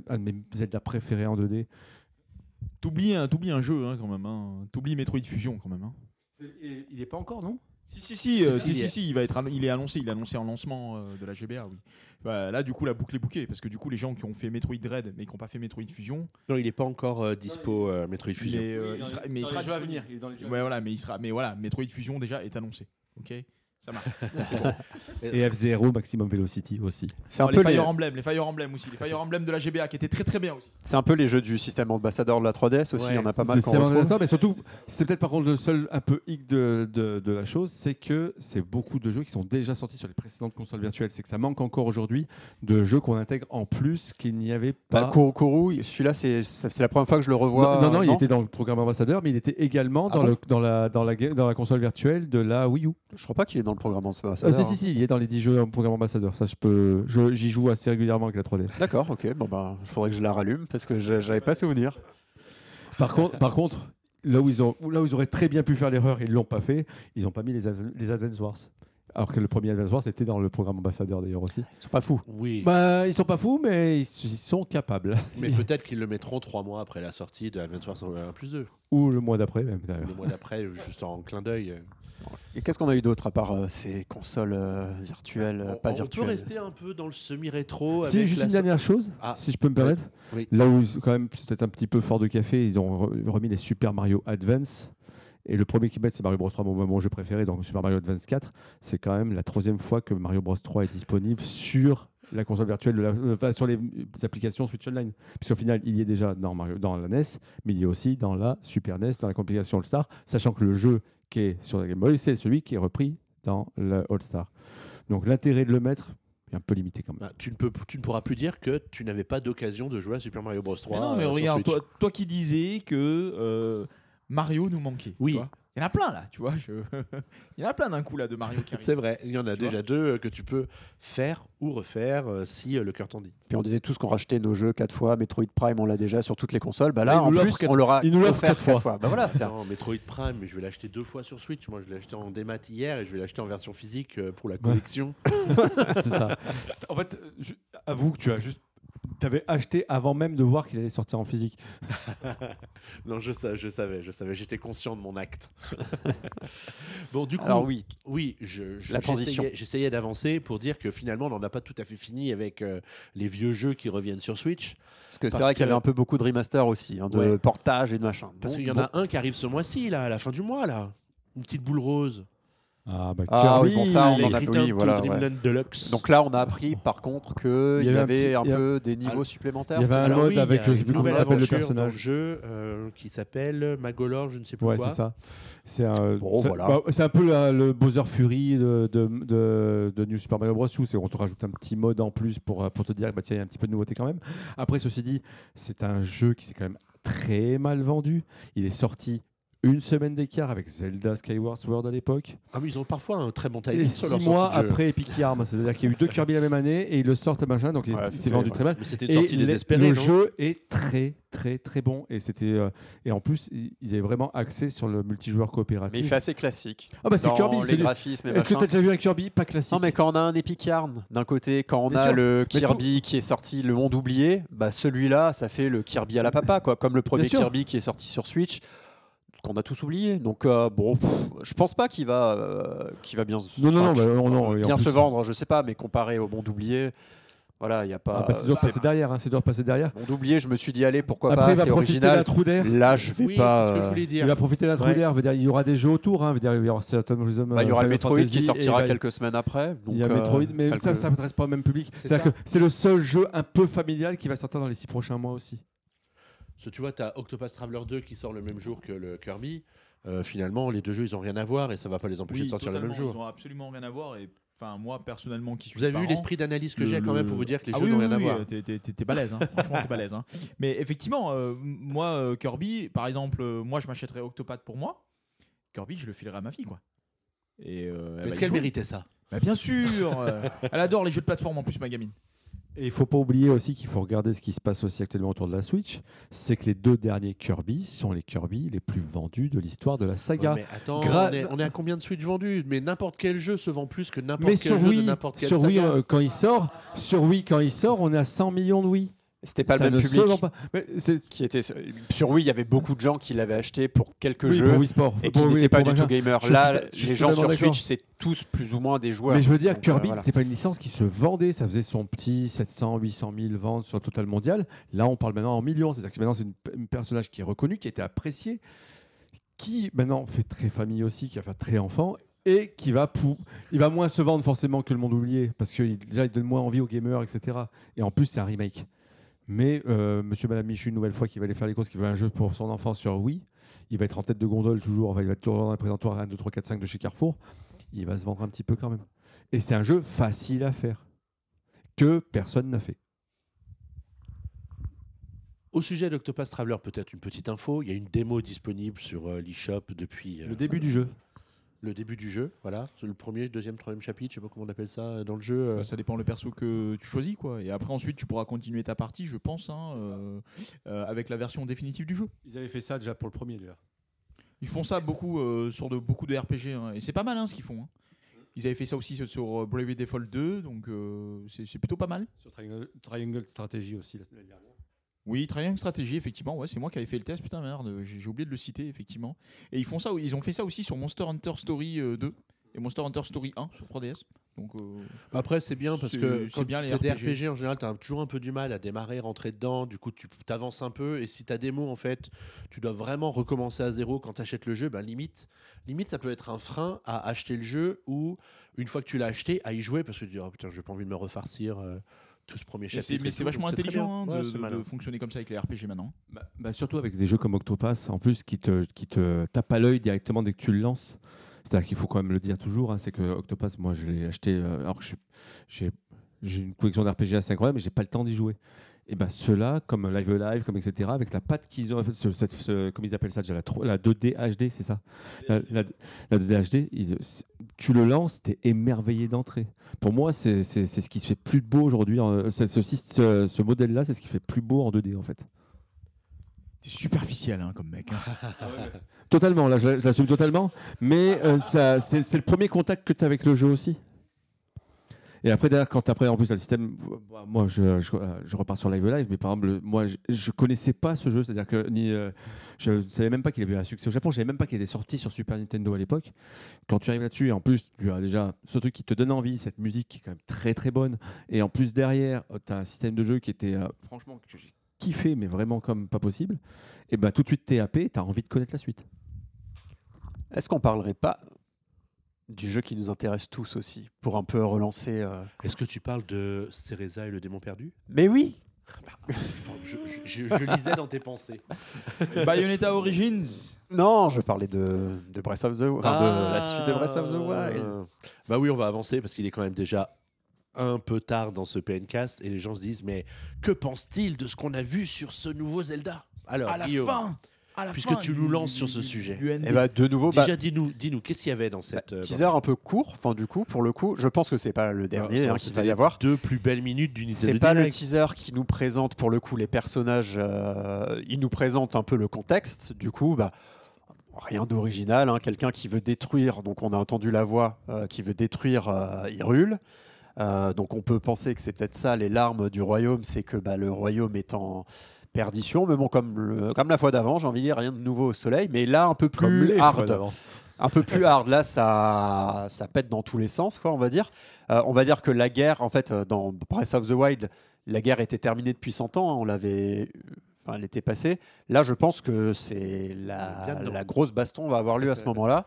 S2: un, de mes Zelda préférés en 2D.
S3: T'oublies un, t'oublies un jeu hein, quand même. Hein. T'oublies Metroid Fusion quand même. Hein.
S2: il n'est pas encore, non?
S3: Si si si, euh,
S1: Si,
S3: si,
S1: si,
S3: si,
S1: il
S3: si, il va être, annon- il est annoncé, il est annoncé en lancement euh, de la GBA, oui. Bah, là, du coup, la boucle est bouquée parce que du coup, les gens qui ont fait Metroid Dread mais qui n'ont pas fait Metroid Fusion,
S1: Non, il n'est pas encore euh, dispo, euh, Metroid Fusion.
S3: euh, il sera, mais il sera disponible.
S2: Il est dans les jeux à
S3: Ouais, voilà, mais il sera, mais voilà, Metroid Fusion déjà est annoncé. Ok, ça marche. [LAUGHS] Bon.
S2: Et F0 Maximum Velocity aussi.
S4: C'est un,
S3: Oh, les
S4: peu les,
S3: Fire Emblem, les Fire Emblem aussi, les Fire Emblem de la GBA qui étaient très très bien aussi.
S4: c'est un peu les jeux du système ambassadeur de la 3DS aussi. Il y en a pas mal
S2: C'est-
S4: qu'on retrouve.
S2: mais surtout, c'est peut-être par contre le seul un peu hic de, de, de la chose, c'est que c'est beaucoup de jeux qui sont déjà sortis sur les précédentes consoles virtuelles. C'est que ça manque encore aujourd'hui de jeux qu'on intègre en plus qu'il n'y avait pas.
S4: Bah, Kuro, celui-là, c'est c'est la première fois que je le revois.
S2: non, non, non, il était dans le programme ambassadeur, mais il était également
S4: Ah
S2: dans,
S4: bon
S2: le, dans, la, dans, la, dans la console virtuelle de la Wii U.
S4: Je crois pas qu'il est dans le programme ambassadeur.
S2: Ah, si, si, si, il est dans les 10 jeux en programme ambassadeur. Ça, je peux, je- j'y joue assez régulièrement avec la 3DS.
S4: D'accord, ok. Bon, bah, il faudrait que je la rallume parce que je- j'avais pas souvenir.
S2: Par contre, par contre là, où ils ont, là où ils auraient très bien pu faire l'erreur, ils l'ont pas fait, ils n'ont pas mis les, Ad- les Advance Wars. Alors que le premier Advance Wars était dans le programme ambassadeur d'ailleurs aussi.
S4: Ils sont pas fous.
S1: Oui,
S2: Bah, ils sont pas fous, mais ils, ils sont capables.
S1: mais peut-être qu'ils le mettront trois mois après la sortie de Advance Wars 1 plus 2.
S2: Ou le mois d'après même. d'ailleurs.
S1: Le mois d'après, juste en clin d'œil.
S4: Et qu'est-ce qu'on a eu d'autre à part euh, ces consoles euh, virtuelles,
S1: On,
S4: pas
S1: on peut
S4: virtuelles
S1: rester un peu dans le semi-rétro.
S2: Si, juste
S1: la
S2: une dernière chose,
S1: Ah,
S2: si je peux me permettre.
S1: Oui.
S2: Là où quand même c'est peut-être un petit peu fort de café, ils ont re- remis les Super Mario Advance. Et le premier qui met, c'est Mario Bros 3, mon, mon jeu préféré, donc Super Mario Advance 4. C'est quand même la troisième fois que Mario Bros 3 est disponible sur la console virtuelle, de la- euh, enfin, sur les applications Switch Online. Puisqu'au final, il y est déjà dans, Mario, dans la NES, mais il y est aussi dans la Super NES, dans la compilation All-Star, sachant que le jeu qui est sur la Game Boy, c'est celui qui est repris dans le All-Star. Donc l'intérêt de le mettre est un peu limité quand même.
S1: Bah, tu, ne peux, tu ne pourras plus dire que tu n'avais pas d'occasion de jouer à Super Mario Bros 3.
S3: Mais non, mais
S1: euh,
S3: regarde, toi, toi qui disais que euh, Mario nous manquait.
S1: Oui.
S3: Il y en a plein là, tu vois. je- [LAUGHS] Il y en a plein d'un coup là de Mario qui.
S1: C'est vrai, il y en a
S3: Tu
S1: déjà deux euh, que tu peux faire ou refaire euh, si euh, le cœur t'en dit.
S4: Puis on disait tous qu'on rachetait nos jeux quatre fois. Metroid Prime, on l'a déjà sur toutes les consoles. Bah là,
S2: il
S4: en plus,
S2: quatre-
S4: on l'aura
S2: il nous l'offre
S4: offert
S2: quatre fois.
S4: Bah voilà, c'est [LAUGHS]
S1: Non, Metroid Prime, mais je vais l'acheter deux fois sur Switch. Moi, je l'ai acheté en démat hier et je vais l'acheter en version physique pour la collection. [LAUGHS]
S2: c'est ça. En fait, je- avoue que tu as juste. T'avais acheté avant même de voir qu'il allait sortir en physique. [LAUGHS]
S1: non, je, sa- je savais, je savais, j'étais conscient de mon acte. [LAUGHS] bon, du coup,
S4: Alors oui,
S1: oui, je, je-
S4: La transition.
S1: j'essayais- d'avancer pour dire que finalement, on n'en a pas tout à fait fini avec euh, les vieux jeux qui reviennent sur Switch.
S4: parce que c'est vrai qu'il y avait un peu beaucoup de remaster aussi, hein, de
S1: Ouais.
S4: portage et de machin.
S1: Parce qu'il y en
S4: bon,
S1: a un qui arrive ce mois-ci, là, à la fin du mois, là. Une petite boule rose.
S2: Ah, bah,
S4: Ah oui, bon, ça, on
S1: les
S4: en a- oui, voilà,
S1: Deluxe.
S4: Donc là, on a appris par contre qu'il
S2: Il
S4: y
S2: y avait un
S4: avait
S2: petit-
S4: un
S2: il y a-
S4: peu des niveaux
S2: Ah,
S4: supplémentaires.
S2: il y avait un mode
S1: oui, il y a
S2: avec le-
S1: une
S2: je sais plus
S1: nouvelle
S2: comment s'appelle le
S1: dans
S2: personnage.
S1: le jeu euh, qui s'appelle Magolor, je ne sais plus
S2: Ouais,
S1: quoi.
S2: c'est ça. C'est un,
S4: Bon, voilà.
S2: bah, c'est un peu la- le Bowser Fury de, de, de- de New Super Mario Bros. où on te rajoute un petit mode en plus pour, euh, pour te dire bah, tiens, il y a un petit peu de nouveauté quand même. Après, ceci dit, c'est un jeu qui s'est quand même très mal vendu. Il est sorti une semaine d'écart avec Zelda Skyward Sword à l'époque.
S1: Ah, mais ils ont parfois un très bon
S2: Et
S1: timing leur
S2: six mois après Epic Yarn, c'est-à-dire qu'il y a eu deux Kirby la même année et ils le sortent à machin, donc il-
S4: Ouais,
S2: il s'est
S4: c'est-
S2: vendu très mal.
S1: Mais c'était une
S2: Et
S1: sortie désespérée,
S2: le
S1: non
S2: jeu est très très très bon et c'était euh, et en plus ils avaient vraiment axé sur le multijoueur
S4: Mais il
S2: coopératif.
S4: fait assez classique.
S2: Ah bah c'est Kirby, c'est
S4: les graphismes et
S2: Est-ce que
S4: machin.
S2: tu as déjà vu un Kirby pas classique
S4: Non, mais quand on a un Epic Yarn d'un côté, quand on
S2: Bien
S4: a
S2: sûr.
S4: le Kirby qui est sorti, le monde oublié, bah celui-là, ça fait le Kirby à la papa, quoi. Comme le premier. Kirby qui est sorti sur Switch, qu'on a tous oublié. Donc euh, bon, pff, je pense pas qu'il va, euh, qu'il va bien, se-
S2: Non, non,
S4: enfin,
S2: non,
S4: je-
S2: bah, non, non, et en
S4: bien
S2: plus-
S4: se vendre. Je sais pas, mais comparé au monde oublié, voilà, il y a pas.
S2: Ah bah, c'est dur de passer derrière, hein, c'est dur de passer derrière.
S4: monde oublié, je me suis dit allez, pourquoi
S2: Après
S4: pas,
S2: il va
S4: c'est original.
S2: trou d'air.
S4: Là, je vais
S1: Oui,
S4: pas.
S1: c'est ce que je
S4: euh,
S2: Il va profiter d'un trou
S1: Ouais.
S2: d'air. Il y aura des jeux autour. Hein, veut dire, il y aura certains
S4: bah, il y aura le Metroid qui sortira quelques semaines après.
S2: Il y a
S4: euh,
S2: Metroid, mais ça,
S4: quelques-
S2: ça ne s'adresse pas au même public.
S1: C'est
S2: le seul jeu un peu familial qui va sortir dans les six prochains mois aussi.
S1: Parce que tu vois, tu as Octopus Traveler 2 qui sort le même jour que le Kirby. Euh, finalement, les deux jeux, ils ont rien à voir et ça va pas les empêcher
S3: Oui,
S1: de sortir le même jour.
S3: Ils ont absolument rien à voir. Et enfin, moi personnellement, qui suis
S1: Vous avez vu
S3: parent,
S1: l'esprit d'analyse que j'ai quand même pour vous dire que les
S3: Ah
S1: jeux
S3: oui,
S1: n'ont
S3: oui,
S1: rien à voir.
S3: euh, T'es, balèze, hein. [LAUGHS] franchement, t'es balèze. hein. Mais effectivement, euh, moi, euh, Kirby, par exemple, euh, moi, je m'achèterais Octopath pour moi. Kirby, je le filerais à ma fille, quoi. Et euh,
S1: Mais Est-ce qu'elle méritait ça?
S3: Bah, Bien sûr Elle adore les jeux de plateforme en plus, ma gamine.
S2: Et il faut pas oublier aussi qu'il faut regarder ce qui se passe aussi actuellement autour de la Switch. C'est que les deux derniers Kirby sont les Kirby les plus vendus de l'histoire de la saga.
S1: Ouais, Mais attends,
S2: Gra-
S1: on, est, on est à combien de Switch vendus? Mais n'importe quel jeu se vend plus que n'importe quel
S2: sur
S1: jeu de n'importe quelle
S2: sur Wii euh, quand il sort, sur Wii quand il sort, on est à 100 millions de Wii.
S4: C'était pas
S2: Ça
S4: le même public.
S2: pas. Mais
S4: Qui était sur Wii, il y avait beaucoup de gens qui l'avaient acheté pour quelques
S2: oui,
S4: jeux.
S2: pour Wii Sport
S4: et qui n'étaient pas
S2: pour
S4: du tout gamers. Là,
S2: suis-
S4: les gens sur. Switch, c'est tous plus ou moins des joueurs.
S2: Mais je veux dire,
S4: Donc,
S2: Kirby,
S4: euh, voilà.
S2: c'était pas une licence qui se vendait, ça faisait son petit 700, 800 000 ventes sur le total mondial. Là, on parle maintenant en millions, c'est-à-dire que maintenant, c'est un personnage qui est reconnu, qui a été apprécié, qui maintenant fait très famille aussi, qui va faire très enfant, et qui va, pou- il va moins se vendre forcément que le monde oublié, parce que déjà, il donne moins envie aux gamers, etc. Et en plus, c'est un remake. Mais euh, monsieur, madame Michu, une nouvelle fois, qui va aller faire les courses, qui veut un jeu pour son enfant sur Wii, il va être en tête de gondole toujours, enfin, il va être toujours dans les présentoirs 1, 2, 3, 4, 5 de chez Carrefour. Il va se vendre un petit peu quand même. Et c'est un jeu facile à faire, que personne n'a fait.
S1: Au sujet d'Octopus Traveler, peut-être une petite info. Il y a une démo disponible sur euh, l'eShop depuis euh,
S2: Le début du jeu.
S1: Le début du jeu. Voilà, le premier, deuxième, troisième chapitre. Je sais pas comment on appelle ça euh, dans le jeu. euh.
S3: Bah, ça dépend le perso que tu choisis, quoi. Et après, ensuite, tu pourras continuer ta partie, je pense, hein, euh, euh, avec la version définitive du jeu.
S2: Ils avaient fait ça déjà pour le premier déjà.
S3: Ils font ça beaucoup euh, sur de, beaucoup de RPG. hein. Et c'est pas mal hein, ce qu'ils font. hein. Ils avaient fait ça aussi sur, Bravely Default 2, donc euh, c'est c'est plutôt pas mal.
S2: Sur Triangle, Triangle Strategy aussi l'année dernière.
S3: Oui, Triangle Strategy, effectivement, ouais, c'est moi qui avais fait le test, putain merde, j'ai oublié de le citer, effectivement. Et ils font ça, ils ont fait ça aussi sur Monster Hunter Story euh, 2 et Monster Hunter Story 1 sur 3DS. Donc, euh,
S1: Après, c'est bien parce que
S3: c'est bien les
S1: des
S3: RPG.
S1: RPG en général, tu as toujours un peu du mal à démarrer, rentrer dedans. Du coup, tu t'avances un peu. Et si ta démo, en fait, tu dois vraiment recommencer à zéro quand tu achètes le jeu, ben, limite, limite, ça peut être un frein à acheter le jeu ou une fois que tu l'as acheté, à y jouer parce que tu dis, oh, putain, j'ai pas envie de me refarcir euh, tout ce premier chapitre.
S3: mais c'est vachement intelligent hein, de, fonctionner comme ça avec les RPG maintenant.
S2: Bah, bah, surtout avec des jeux comme Octopass, en plus, qui te, qui te tapent à l'œil directement dès que tu le lances. C'est-à-dire qu'il faut quand même le dire toujours, hein, c'est que Octopass, moi, je l'ai acheté euh, alors que j'ai une collection d'RPG assez incroyable, mais j'ai pas le temps d'y jouer. Et ben ceux-là, comme Live Live, comme etc., avec la patte qu'ils ont, en fait, ce- cette- ce- comme ils appellent ça déjà, la, la 2D HD, c'est ça? La, la- la 2D HD, ils- c'est- tu le lances, tu es émerveillé d'entrée. Pour moi, c'est c'est- c'est ce qui se fait plus beau aujourd'hui. c'est- Ce, ce, ce modèle-là, c'est ce qui fait plus beau en 2D, en fait.
S3: C'est superficiel hein, comme mec. hein. [LAUGHS]
S2: Totalement, là, je, je l'assume totalement. Mais euh, ça, c'est c'est le premier contact que tu as avec le jeu aussi. Et après, derrière, quand après, en plus, tu le système. euh, Moi, euh, je repars sur Live Live, mais par exemple, le- moi, je, je connaissais pas ce jeu. C'est-à-dire que ni, euh, je ne savais même pas qu'il avait eu un succès au Japon. Je savais même pas qu'il était sorti sur Super Nintendo à l'époque. Quand tu arrives là-dessus, et en plus, tu as déjà ce truc qui te donne envie, cette musique qui est quand même très très bonne. Et en plus, derrière, tu as un système de jeu qui était, euh, franchement, que j'ai kiffé, mais vraiment comme pas possible. Et ben tout de suite, t'es happé, tu as envie de connaître la suite.
S4: Est-ce qu'on parlerait pas du jeu qui nous intéresse tous aussi, pour un peu relancer. euh.
S1: Est-ce que tu parles de Cereza et le démon perdu?
S4: Mais oui,
S1: je, je- je- je lisais dans tes pensées. [LAUGHS]
S3: Bayonetta Origins.
S4: non, je parlais de, de Breath of the enfin, de la suite de Breath of the
S1: Ah.
S4: Wild.
S1: Bah oui, on va avancer parce qu'il est quand même déjà un peu tard dans ce PNcast et les gens se disent mais que pense-t-il de ce qu'on a vu sur ce nouveau Zelda? Alors,
S3: À la
S1: Guillaume,
S3: fin. À la
S1: puisque
S3: fin
S1: tu nous lances sur ce sujet.
S4: Et bah de nouveau, bah,
S1: déjà dis-nous, dis-nous, qu'est-ce qu'il y avait dans cette
S4: bah, teaser un peu court. Enfin du coup, pour le coup, je pense que c'est pas le dernier hein, qu'il va y avoir.
S1: Deux plus belles minutes du Nintendo
S4: C'est pas le teaser qui nous présente pour le coup les personnages. euh, il nous présente un peu le contexte. Du coup, bah, rien d'original. hein, Quelqu'un qui veut détruire. Donc on a entendu la voix euh, qui veut détruire euh, Hyrule. Euh, donc on peut penser que c'est peut-être ça les larmes du royaume, c'est que bah, le royaume est en perdition. Mais bon, comme, le- comme la fois d'avant, j'ai envie de dire rien de nouveau au soleil. Mais là, un peu plus hard un peu plus [LAUGHS] hard. Là, ça, ça pète dans tous les sens, quoi, on va dire. Euh, on va dire que la guerre, en fait, euh, dans Breath of the Wild, la guerre était terminée depuis 100 ans. hein, on l'avait, enfin, elle était passée. Là, je pense que c'est la grosse baston va avoir lieu à ce moment-là,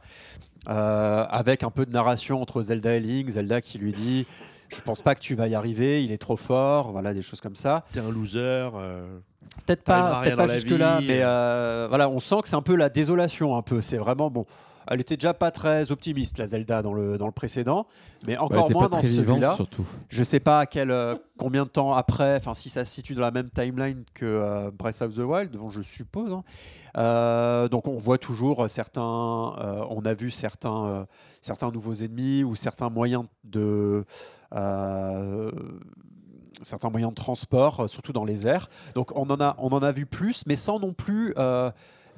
S4: Euh, avec un peu de narration entre Zelda et Link. Zelda qui lui dit. Je pense pas que tu vas y arriver, il est trop fort, voilà des choses comme ça.
S1: T'es un loser. euh,
S4: Peut-être pas,
S1: rien
S4: peut-être pas
S1: dans la
S4: jusque là,
S1: vie.
S4: mais euh, voilà, on sent que c'est un peu la désolation, un peu. C'est vraiment bon. Elle était déjà pas très optimiste, la Zelda, dans le, dans le précédent, mais
S2: Bah,
S4: encore moins dans celui-là.
S2: surtout.
S4: Je sais pas à quel, euh, combien de temps après, enfin si ça se situe dans la même timeline que euh, Breath of the Wild, bon, je suppose. hein. Euh, donc on voit toujours certains, euh, on a vu certains, euh, certains nouveaux ennemis ou certains moyens de, euh, certains moyens de transport, euh, surtout dans les airs. Donc on en a, on en a vu plus, mais sans non plus euh,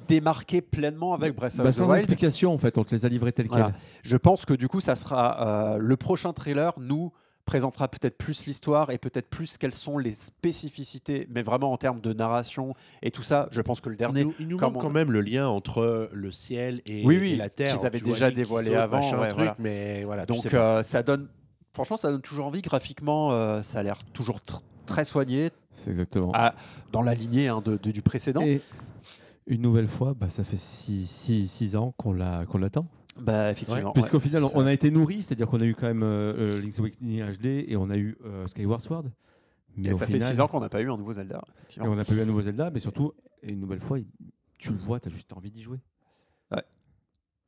S4: démarquer pleinement avec Breath of
S2: Bah,
S4: the
S2: sans
S4: Wild.
S2: explication, en fait, on te les a livrés tels
S4: Voilà.
S2: quels.
S4: Je pense que du coup, ça sera euh, le prochain trailer nous présentera peut-être plus l'histoire et peut-être plus quelles sont les spécificités, mais vraiment en termes de narration et tout ça. Je pense que le dernier,
S1: Il nous, il nous
S4: comme
S1: manque
S4: on-
S1: quand même le lien entre le ciel et,
S4: Oui, oui,
S1: et la terre.
S4: qu'ils avaient
S1: vois,
S4: déjà dévoilé avant,
S1: machin,
S4: ouais,
S1: truc,
S4: voilà.
S1: mais voilà. tu
S4: donc
S1: sais
S4: euh, ça donne, franchement, ça donne toujours envie. Graphiquement, euh, ça a l'air toujours tr- très soigné
S2: C'est exactement.
S4: Ah, dans la lignée hein, de- de- du précédent.
S2: Et une nouvelle fois, bah, ça fait 6 ans qu'on l'a- qu'on l'attend.
S4: Bah effectivement.
S2: Puisqu'au
S4: ouais,
S2: final, on- a été nourri, c'est-à-dire qu'on a eu quand même euh, euh, Link's Awakening HD et on a eu euh, Skyward Sword. Mais
S4: et ça fait
S2: final-
S4: 6 ans qu'on n'a pas eu un nouveau Zelda.
S2: et on n'a pas eu un nouveau Zelda, mais surtout, et une nouvelle fois, tu le vois, tu as juste envie d'y jouer.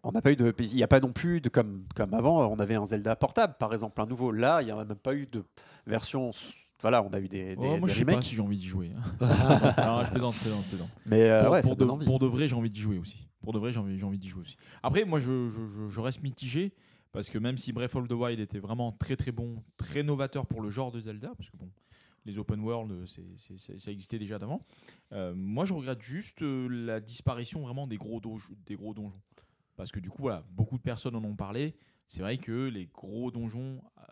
S4: On n'a pas eu de, il n'y a pas non plus de comme comme avant. On avait un Zelda portable, par exemple, un nouveau. Là, il n'y en a même pas eu de version. Voilà, on a eu des, des,
S3: Oh, moi,
S4: des
S3: je sais pas
S4: remakes.
S3: si j'ai envie d'y jouer. hein. [LAUGHS] non, je plaisante, je plaisante, je plaisante.
S4: Mais euh,
S3: pour,
S4: ouais,
S3: pour
S4: ça
S3: de,
S4: donne envie.
S3: pour de vrai, j'ai envie d'y jouer aussi. Pour de vrai, j'ai envie, j'ai envie d'y jouer aussi. Après, moi, je, je- je- je reste mitigé parce que même si Breath of the Wild était vraiment très très bon, très novateur pour le genre de Zelda, parce que bon, les open world, c'est- ça existait déjà d'avant. euh, moi, je regrette juste euh, la disparition vraiment des gros, donj- des gros donjons. Parce que du coup, voilà, beaucoup de personnes en ont parlé. C'est vrai que les gros donjons, euh,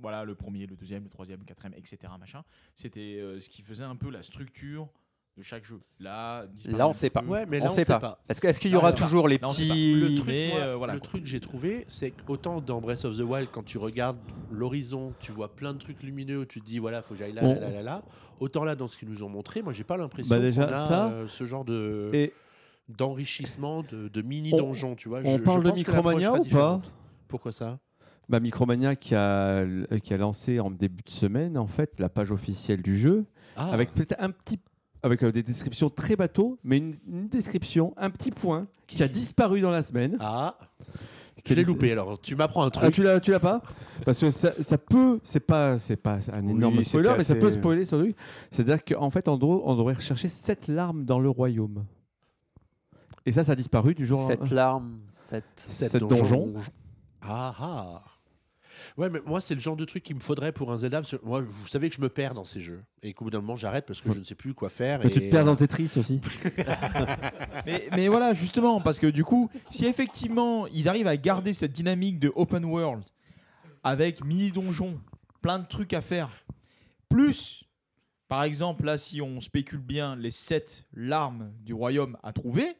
S3: voilà, le premier, le deuxième, le troisième, le quatrième, etc., machin, c'était euh, ce qui faisait un peu la structure de chaque jeu. Là,
S4: Là, on sait pas.
S1: Ouais, mais là,
S4: on
S1: on
S4: sait
S1: sait
S4: pas.
S1: pas.
S4: Est-ce qu'il y aura
S3: pas.
S4: toujours les
S3: Là,
S4: petits
S1: Le truc,
S3: Mais,
S1: moi,
S3: euh, voilà,
S1: le
S3: quoi.
S1: truc que j'ai trouvé, c'est qu'autant dans Breath of the Wild, quand tu regardes l'horizon, tu vois plein de trucs lumineux où tu te dis, voilà, faut que j'aille là, là, là, là, là. Autant là, dans ce qu'ils nous ont montré, moi, j'ai pas l'impression
S2: Bah, déjà,
S1: qu'on a
S2: ça,
S1: euh, ce genre de
S2: Et
S1: d'enrichissement, de, de mini-donjons, tu vois.
S2: on
S1: Je-
S2: parle
S1: je
S2: de Micromania ou pas.
S1: Pourquoi ça?
S2: Bah, Micromania qui a, qui a lancé en début de semaine, en fait, la page officielle du jeu,
S1: Ah.
S2: avec peut-être un petit. Avec euh, des descriptions très bateaux, mais une, une description, un petit point qui a disparu dans la semaine.
S1: Ah, je l'ai loupé alors. Tu m'apprends un
S2: Ah,
S1: truc.
S2: tu l'as, tu l'as pas? Parce que ça, ça peut, c'est pas, c'est pas un
S4: Oui,
S2: énorme spoiler, mais ça peut spoiler sur lui. C'est-à-dire qu'en fait, gros, on devrait rechercher sept larmes dans le royaume. Et ça, ça a disparu du jour
S4: Sept
S2: lendemain.
S4: larmes, sept,
S2: Sept donjons.
S1: Ah ah. Ouais, mais moi, c'est le genre de truc qu'il me faudrait pour un Zelda. parce que moi, vous savez que je me perds dans ces jeux. Et qu'au bout d'un moment, j'arrête parce que je ne sais plus quoi faire.
S2: Mais tu
S1: et,
S2: te perds
S1: euh,
S2: dans Tetris aussi. [LAUGHS]
S3: Mais, mais voilà, justement, parce que du coup, si effectivement ils arrivent à garder cette dynamique de open world avec mini donjons, plein de trucs à faire, plus, par exemple, là, si on spécule bien les sept larmes du royaume à trouver,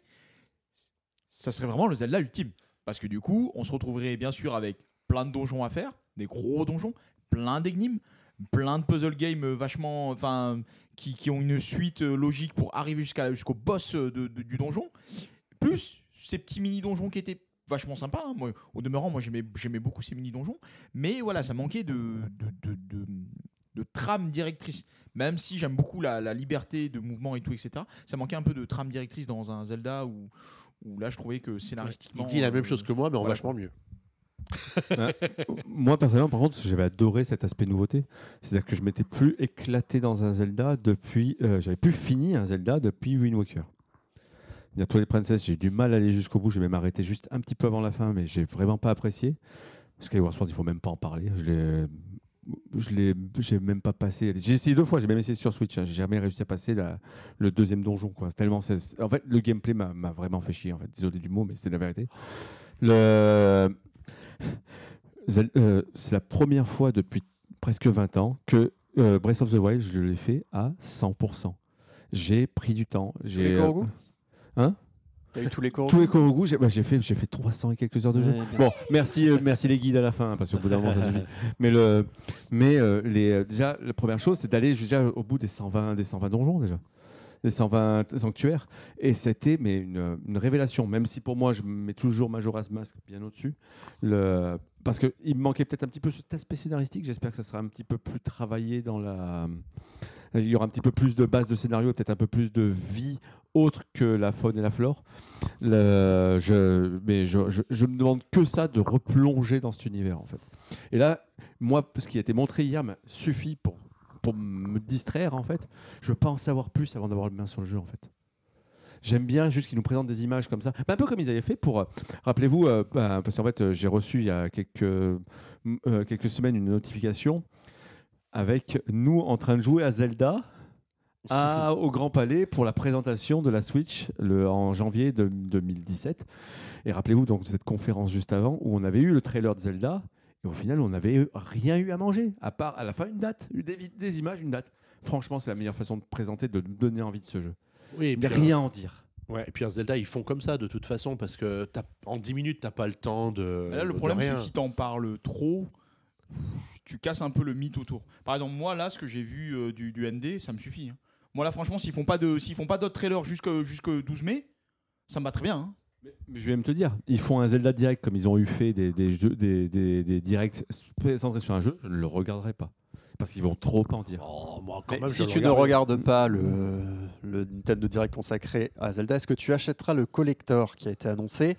S3: ça serait vraiment le Zelda ultime. Parce que du coup, on se retrouverait bien sûr avec plein de donjons à faire, des gros donjons, plein d'énigmes, plein de puzzle games vachement, enfin, qui, qui ont une suite logique pour arriver jusqu'à jusqu'au boss de- du donjon, plus ces petits mini donjons qui étaient vachement sympa. hein. Au demeurant, moi j'aimais beaucoup ces mini donjons, mais voilà, ça manquait de de, de, de- trame directrice. Même si j'aime beaucoup la, la liberté de mouvement et tout, etc. Ça manquait un peu de trame directrice dans un Zelda où, où là je trouvais que scénaristiquement.
S1: Il dit la même chose que moi, mais en
S3: voilà.
S1: vachement mieux. [LAUGHS]
S2: Moi, personnellement, par contre, j'avais adoré cet aspect nouveauté. C'est-à-dire que je m'étais plus éclaté dans un Zelda depuis. euh, J'avais plus fini un Zelda depuis Wind Waker. Il y a Twilight Princess, j'ai eu du mal à aller jusqu'au bout. J'ai même arrêté juste un petit peu avant la fin, mais j'ai vraiment pas apprécié. Skyward Sword, il faut même pas en parler. Je l'ai. Je l'ai, j'ai même pas passé. J'ai essayé deux fois, j'ai même essayé sur Switch. hein. J'ai jamais réussi à passer la- le deuxième donjon. Quoi. Tellement, en fait, le gameplay m'a, m'a vraiment fait chier. En fait, désolé du mot, mais c'est la vérité. Le, [LAUGHS] euh, c'est la première fois depuis presque 20 ans que euh, Breath of the Wild, je l'ai fait à 100%. J'ai pris du temps. J'ai euh, Hein?
S4: T'as eu tous les Korogu
S2: tous les Korogu, j'ai bah, j'ai fait, j'ai fait 300 et quelques heures de jeu.
S4: Ouais, bien.
S2: Bon, merci, euh, merci les guides à la fin, hein, parce qu'au bout d'un moment, ça suffit. [LAUGHS] Mais, le, mais euh, les, euh, déjà, la première chose, c'est d'aller au bout des 120, des 120 donjons, déjà. Des 120 sanctuaires. Et c'était mais une, une révélation, même si pour moi, je mets toujours Majora's Mask bien au-dessus. Le, parce qu'il me manquait peut-être un petit peu cet aspect scénaristique. J'espère que ça sera un petit peu plus travaillé dans la. Il y aura un petit peu plus de base de scénario, peut-être un peu plus de vie autre que la faune et la flore. Mais je, je, je me demande que ça de replonger dans cet univers en fait. Et là, moi, ce qui a été montré hier m'a suffi pour, pour me distraire en fait. Je veux pas en savoir plus avant d'avoir le main sur le jeu en fait. J'aime bien juste qu'ils nous présentent des images comme ça, un peu comme ils avaient fait pour. euh, Rappelez-vous, euh, bah, parce qu'en fait, euh, j'ai reçu il y a quelques, euh, quelques semaines une notification avec nous en train de jouer à Zelda [LAUGHS] à- au Grand Palais pour la présentation de la Switch le, en janvier de, 2017. Et rappelez-vous donc de cette conférence juste avant où on avait eu le trailer de Zelda et au final on n'avait rien eu à manger à part à la fin une date, des, images, une date. Franchement, c'est la meilleure façon de présenter, de donner envie de ce jeu.
S1: Oui,
S2: a
S1: puis,
S2: rien à en dire.
S1: Ouais, et puis un Zelda, ils font comme ça de toute façon parce que t'as- en 10 minutes, t'as pas le temps de.
S3: Là, le
S1: de
S3: problème, c'est que si t'en parles trop, tu casses un peu le mythe autour. Par exemple, moi, là, ce que j'ai vu euh, du, du ND, ça me suffit. hein. Moi, là, franchement, s'ils font pas de, s'ils font pas d'autres trailers jusque, jusque 12 mai, ça me va très bien. hein.
S2: Mais je vais même te dire, ils font un Zelda direct comme ils ont eu fait des, des, jeux, des, des, des directs centrés sur un jeu, je ne le regarderai pas. Parce qu'ils vont trop en dire.
S1: Oh, moi, quand
S4: Mais
S1: même,
S4: si tu ne
S1: regarde.
S4: regardes pas le, le Nintendo Direct consacré à Zelda, est-ce que tu achèteras le collector qui a été annoncé,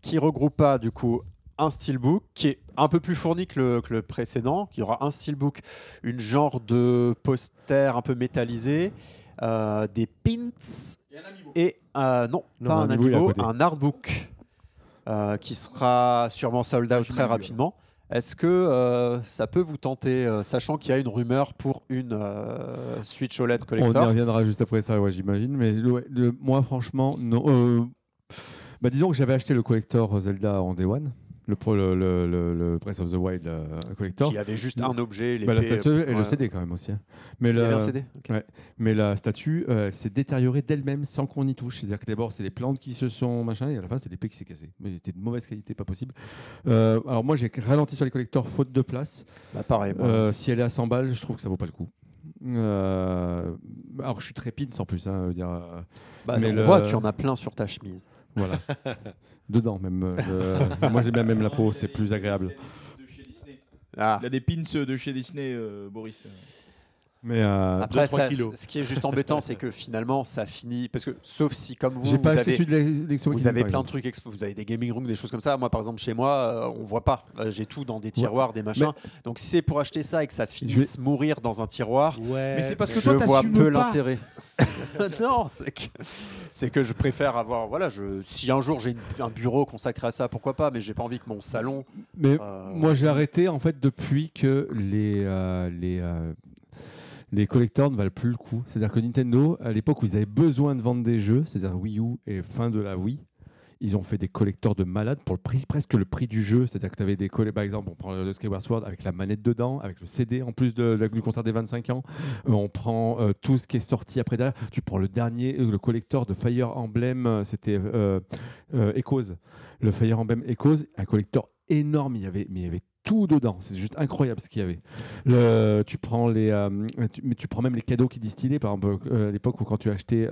S4: qui regroupera du coup un steelbook qui est un peu plus fourni que le, que le précédent. Il y aura un steelbook, une genre de poster un peu métallisé, euh, des pins et euh, non,
S2: Non,
S4: pas
S2: un
S4: un
S2: amiibo,
S4: un artbook euh, qui sera sûrement sold out très rapidement. Est-ce que euh, ça peut vous tenter, euh, sachant qu'il y a une rumeur pour une euh, Switch OLED
S2: On y
S4: collector
S2: reviendra juste après ça, ouais, j'imagine. Mais le- moi, franchement, non. euh, bah, disons que j'avais acheté le collector Zelda en Day One, le, le, le, le- Breath of the Wild euh, collector.
S4: qui avait juste un objet,
S2: Bah, la
S4: l'épée,
S2: statue et
S4: ouais.
S2: le CD quand même aussi. hein. Mais,
S4: Il y un CD.
S2: Ouais. Mais la statue euh, s'est détériorée d'elle-même sans qu'on y touche. C'est-à-dire que d'abord, c'est les plantes qui se sont machin, et à la fin, c'est l'épée qui s'est cassée. Mais elle était de mauvaise qualité, pas possible. Euh, alors, moi, j'ai ralenti sur les collecteurs faute de place.
S4: Bah, pareil. moi.
S2: Euh, si elle est à 100 balles, je trouve que ça vaut pas le coup. Euh, alors, je suis très pins en plus. Hein, dire, euh,
S4: Bah,
S2: mais
S4: on
S2: le-
S4: voit y en a plein sur ta chemise.
S2: Voilà. [LAUGHS] Dedans, même. euh, je- moi, j'aime bien même la peau, c'est plus agréable.
S4: Ah.
S3: Il a des pins de chez Disney, euh, Boris.
S2: Mais euh,
S4: Après,
S1: 2-3
S4: ça-
S1: kilos.
S4: ce qui est juste embêtant, c'est que finalement, ça finit. Parce que, sauf si, comme vous, vous
S2: pas
S4: avez,
S2: de
S4: vous avez plein de trucs, expo- vous avez des gaming rooms, des choses comme ça. Moi, par exemple, chez moi, euh, on voit pas. Euh, J'ai tout dans des tiroirs, des machins. Donc, si c'est pour acheter ça et que ça finisse mourir dans un tiroir,
S1: Ouais.
S3: Mais c'est parce que
S4: je
S3: toi,
S4: vois peu l'intérêt. [LAUGHS] non, c'est que, c'est que je préfère avoir. Voilà, je, si un jour j'ai un bureau consacré à ça, pourquoi pas, mais j'ai pas envie que mon salon.
S2: Mais
S4: euh,
S2: moi, j'ai arrêté en fait depuis que les, euh, les, euh, les collecteurs ne valent plus le coup. C'est-à-dire que Nintendo, à l'époque où ils avaient besoin de vendre des jeux, c'est-à-dire Wii U et fin de la Wii, ils ont fait des collecteurs de malades pour le prix, presque le prix du jeu. C'est-à-dire que tu avais des collègues, par exemple, on prend le Skyward Sword avec la manette dedans, avec le CD en plus de, de- du concert des 25 ans. Euh, on prend euh, tout ce qui est sorti après. Tu prends le dernier, euh, le collecteur de Fire Emblem, c'était Echoes. Le Fire Emblem Echoes, un collecteur énorme. Il y avait, mais il y avait tout dedans. C'est juste incroyable ce qu'il y avait. Le, tu prends les, euh, tu, tu prends même les cadeaux qui distillaient. Par exemple, euh, l'époque où quand tu achetais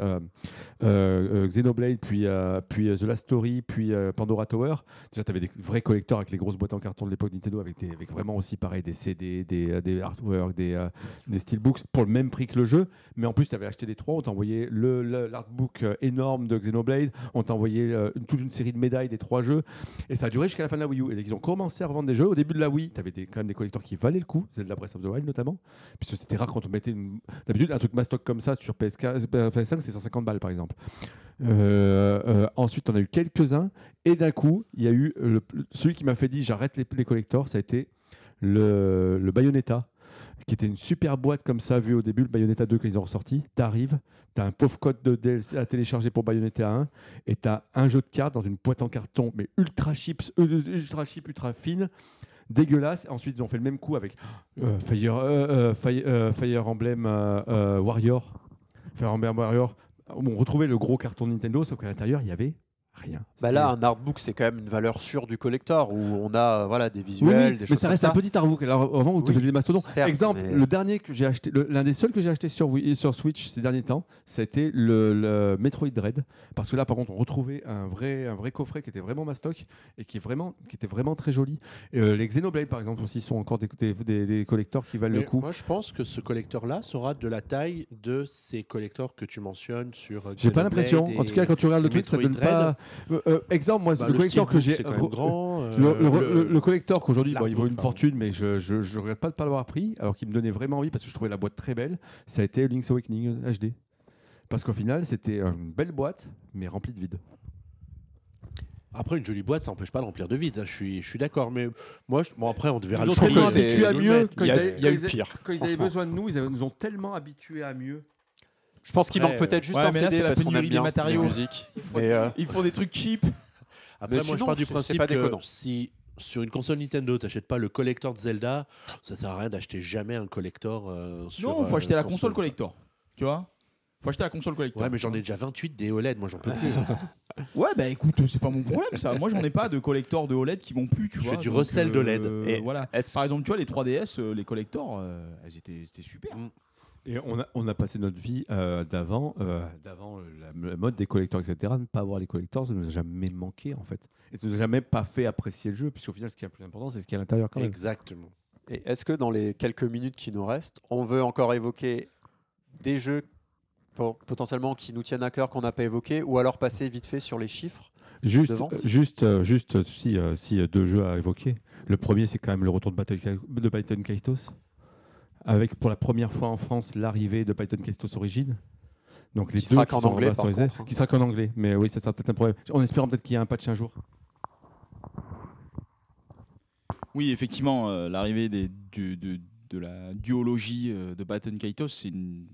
S2: euh, Xenoblade, puis, puis The Last Story, puis Pandora Tower, déjà tu avais des vrais collecteurs avec les grosses boîtes en carton de l'époque Nintendo, avec, des, avec vraiment aussi pareil des CD, des, des artworks, des, des steelbooks pour le même prix que le jeu. Mais en plus, tu avais acheté les trois. On t'envoyait le, le- l'artbook énorme de Xenoblade. On t'envoyait toute une série de médailles des trois jeux. Et ça a duré jusqu'à la fin de la Wii U. Et qu'ils ont commencé à revendre des jeux, au début de la Wii, tu avais quand même des collecteurs qui valaient le coup. Zelda Breath of the Wild notamment. Puisque c'était rare quand on mettait. D'habitude, un truc mastoc comme ça sur PS4, euh, PS5, c'est 150 balles par exemple. Euh, euh, ensuite, on a eu quelques-uns. Et d'un coup, il y a eu celui qui m'a fait dire j'arrête les, les collectors. Ça a été le, Bayonetta qui était une super boîte comme ça, vu au début, le Bayonetta 2 qu'ils ont ressorti. T'arrives, t'as un pauvre code de DLC à télécharger pour Bayonetta 1, et t'as un jeu de cartes dans une boîte en carton, mais ultra euh, ultra cheap, ultra fine, dégueulasse. Ensuite, ils ont fait le même coup avec euh, Fire, euh, euh, Fire, Emblem Warrior. Fire Emblem Warrior. On retrouvait le gros carton Nintendo, sauf qu'à l'intérieur, il y avait rien.
S4: Bah là, un artbook, c'est quand même une valeur sûre du collector où on a voilà, des
S2: Oui,
S4: visuels,
S2: oui,
S4: des
S2: mais
S4: choses
S2: ça
S4: comme
S2: reste
S4: ça.
S2: un petit artbook. Alors, avant, où tu
S4: Oui,
S2: des mastodons.
S4: certes,
S2: Exemple,
S4: mais-
S2: le dernier que j'ai acheté, l'un des seuls que j'ai acheté sur, sur Switch ces derniers temps, c'était le, le Metroid Dread. Parce que là, par contre, on retrouvait un vrai, un vrai coffret qui était vraiment mastoc et qui, est vraiment, qui était vraiment très joli. Et, euh, les Xenoblade, par exemple, aussi sont encore des, des, des- des collectors qui valent
S1: Mais
S2: le coup.
S1: Moi, je pense que ce collecteur-là sera de la taille de ces collecteurs que tu mentionnes sur. euh,
S2: J'ai pas l'impression. En tout cas, quand tu regardes le
S1: et
S2: truc, ça donne
S1: Metroid
S2: pas. Euh, euh, exemple, moi,
S1: Bah,
S2: le collecteur que j'ai.
S1: même grand. euh,
S2: Le, le- le- le collector qu'aujourd'hui, bon, il vaut une
S1: pardon.
S2: fortune, mais je ne regrette pas de ne pas l'avoir pris, alors qu'il me donnait vraiment envie parce que je trouvais la boîte très belle. Ça a été Link's Awakening HD. Parce qu'au final, c'était une belle boîte, mais remplie de vide.
S1: Après, une jolie boîte, ça n'empêche pas de remplir de vide. hein, Je suis, je suis d'accord. Mais moi, je- bon, après, on verra
S2: Ils
S1: le
S2: ont tellement habitués à mieux
S4: Il y a,
S2: ils avaient-
S4: il y a eu
S2: quand ils-
S4: pire.
S2: Quand ils avaient besoin de nous, ils nous ont tellement habitués à mieux.
S4: Je pense qu'il manque peut-être juste
S3: ouais,
S4: un
S3: mais là,
S4: CD
S3: c'est la
S4: parce qu'on aime bien Mais, euh,
S3: Ils font des trucs cheap.
S1: Après,
S4: Mais
S1: moi, je pars du principe
S4: pas
S1: que si sur une console Nintendo, tu n'achètes pas le collector de Zelda, ça sert à rien d'acheter jamais un collector euh, sur.
S3: Non, faut
S1: euh,
S3: acheter la console collector. Tu vois? Faut acheter la console collector.
S1: Ouais, mais j'en ai déjà 28 des OLED, moi j'en peux plus. [LAUGHS]
S3: Ouais, bah écoute, c'est pas mon problème ça. Moi, j'en ai pas de collector de OLED qui m'ont plus, tu
S1: Je
S3: vois.
S1: fais du recel de LED.
S4: Et
S3: voilà. Par exemple, tu vois, les 3DS, euh, les collectors, euh, elles étaient, c'était super.
S2: Et on a, on a passé notre vie euh, d'avant, euh, d'avant la, la mode des collecteurs, etc. Ne pas avoir les collecteurs, ça nous a jamais manqué en fait. Et ça nous a jamais pas fait apprécier le jeu, puisqu'au final, ce qui est le plus important, c'est ce qui est à l'intérieur quand même.
S1: Exactement.
S4: Et est-ce que dans les quelques minutes qui nous restent, on veut encore évoquer des jeux po- potentiellement qui nous tiennent à cœur qu'on n'a pas évoqués ou alors passer vite fait sur les chiffres
S2: Juste, juste, euh, juste si, si deux jeux à évoquer. Le premier, c'est quand même le retour de, Battle, de Kaitos, avec pour la première fois en France l'arrivée de Python Kaitos Origin. Donc les
S4: Qui
S2: deux
S4: sera
S2: qui
S4: qu'en anglais, par contre, hein.
S2: qui sera qu'en anglais. Mais oui, ça sera peut-être un problème. En espérant peut-être qu'il y a un patch un jour.
S3: Oui, effectivement, euh, l'arrivée des- du- de, de la duologie euh, de Baton Kaitos, c'est une,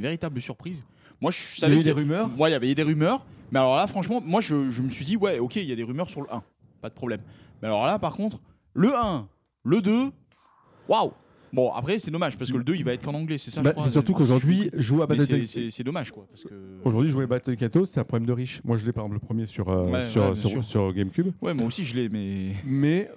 S3: véritable surprise. Moi, je
S2: Il y a
S3: savais
S2: eu
S3: qu'il
S2: des
S3: y-
S2: rumeurs.
S3: Moi, il y avait des rumeurs. Mais alors là, franchement, moi, je, je me suis dit, ouais, ok, il y a des rumeurs sur le 1. Pas de problème. Mais alors là, par contre, le 1, le 2, waouh Bon, après, c'est dommage, parce que le 2, il va être qu'en anglais, c'est ça je
S2: Bah,
S3: crois,
S2: c'est surtout qu'aujourd'hui, jouer à.
S3: Mais
S2: Battle
S3: c'est- c'est c'est dommage, quoi. Parce que...
S2: Aujourd'hui, jouer à Battle Kaitos, c'est un problème de riche. Moi, je l'ai par exemple le premier sur, euh,
S3: Ouais,
S2: sur,
S3: ouais, bien
S2: sur,
S3: sûr.
S2: sur GameCube.
S3: Ouais, moi aussi, je l'ai, mais.
S2: Mais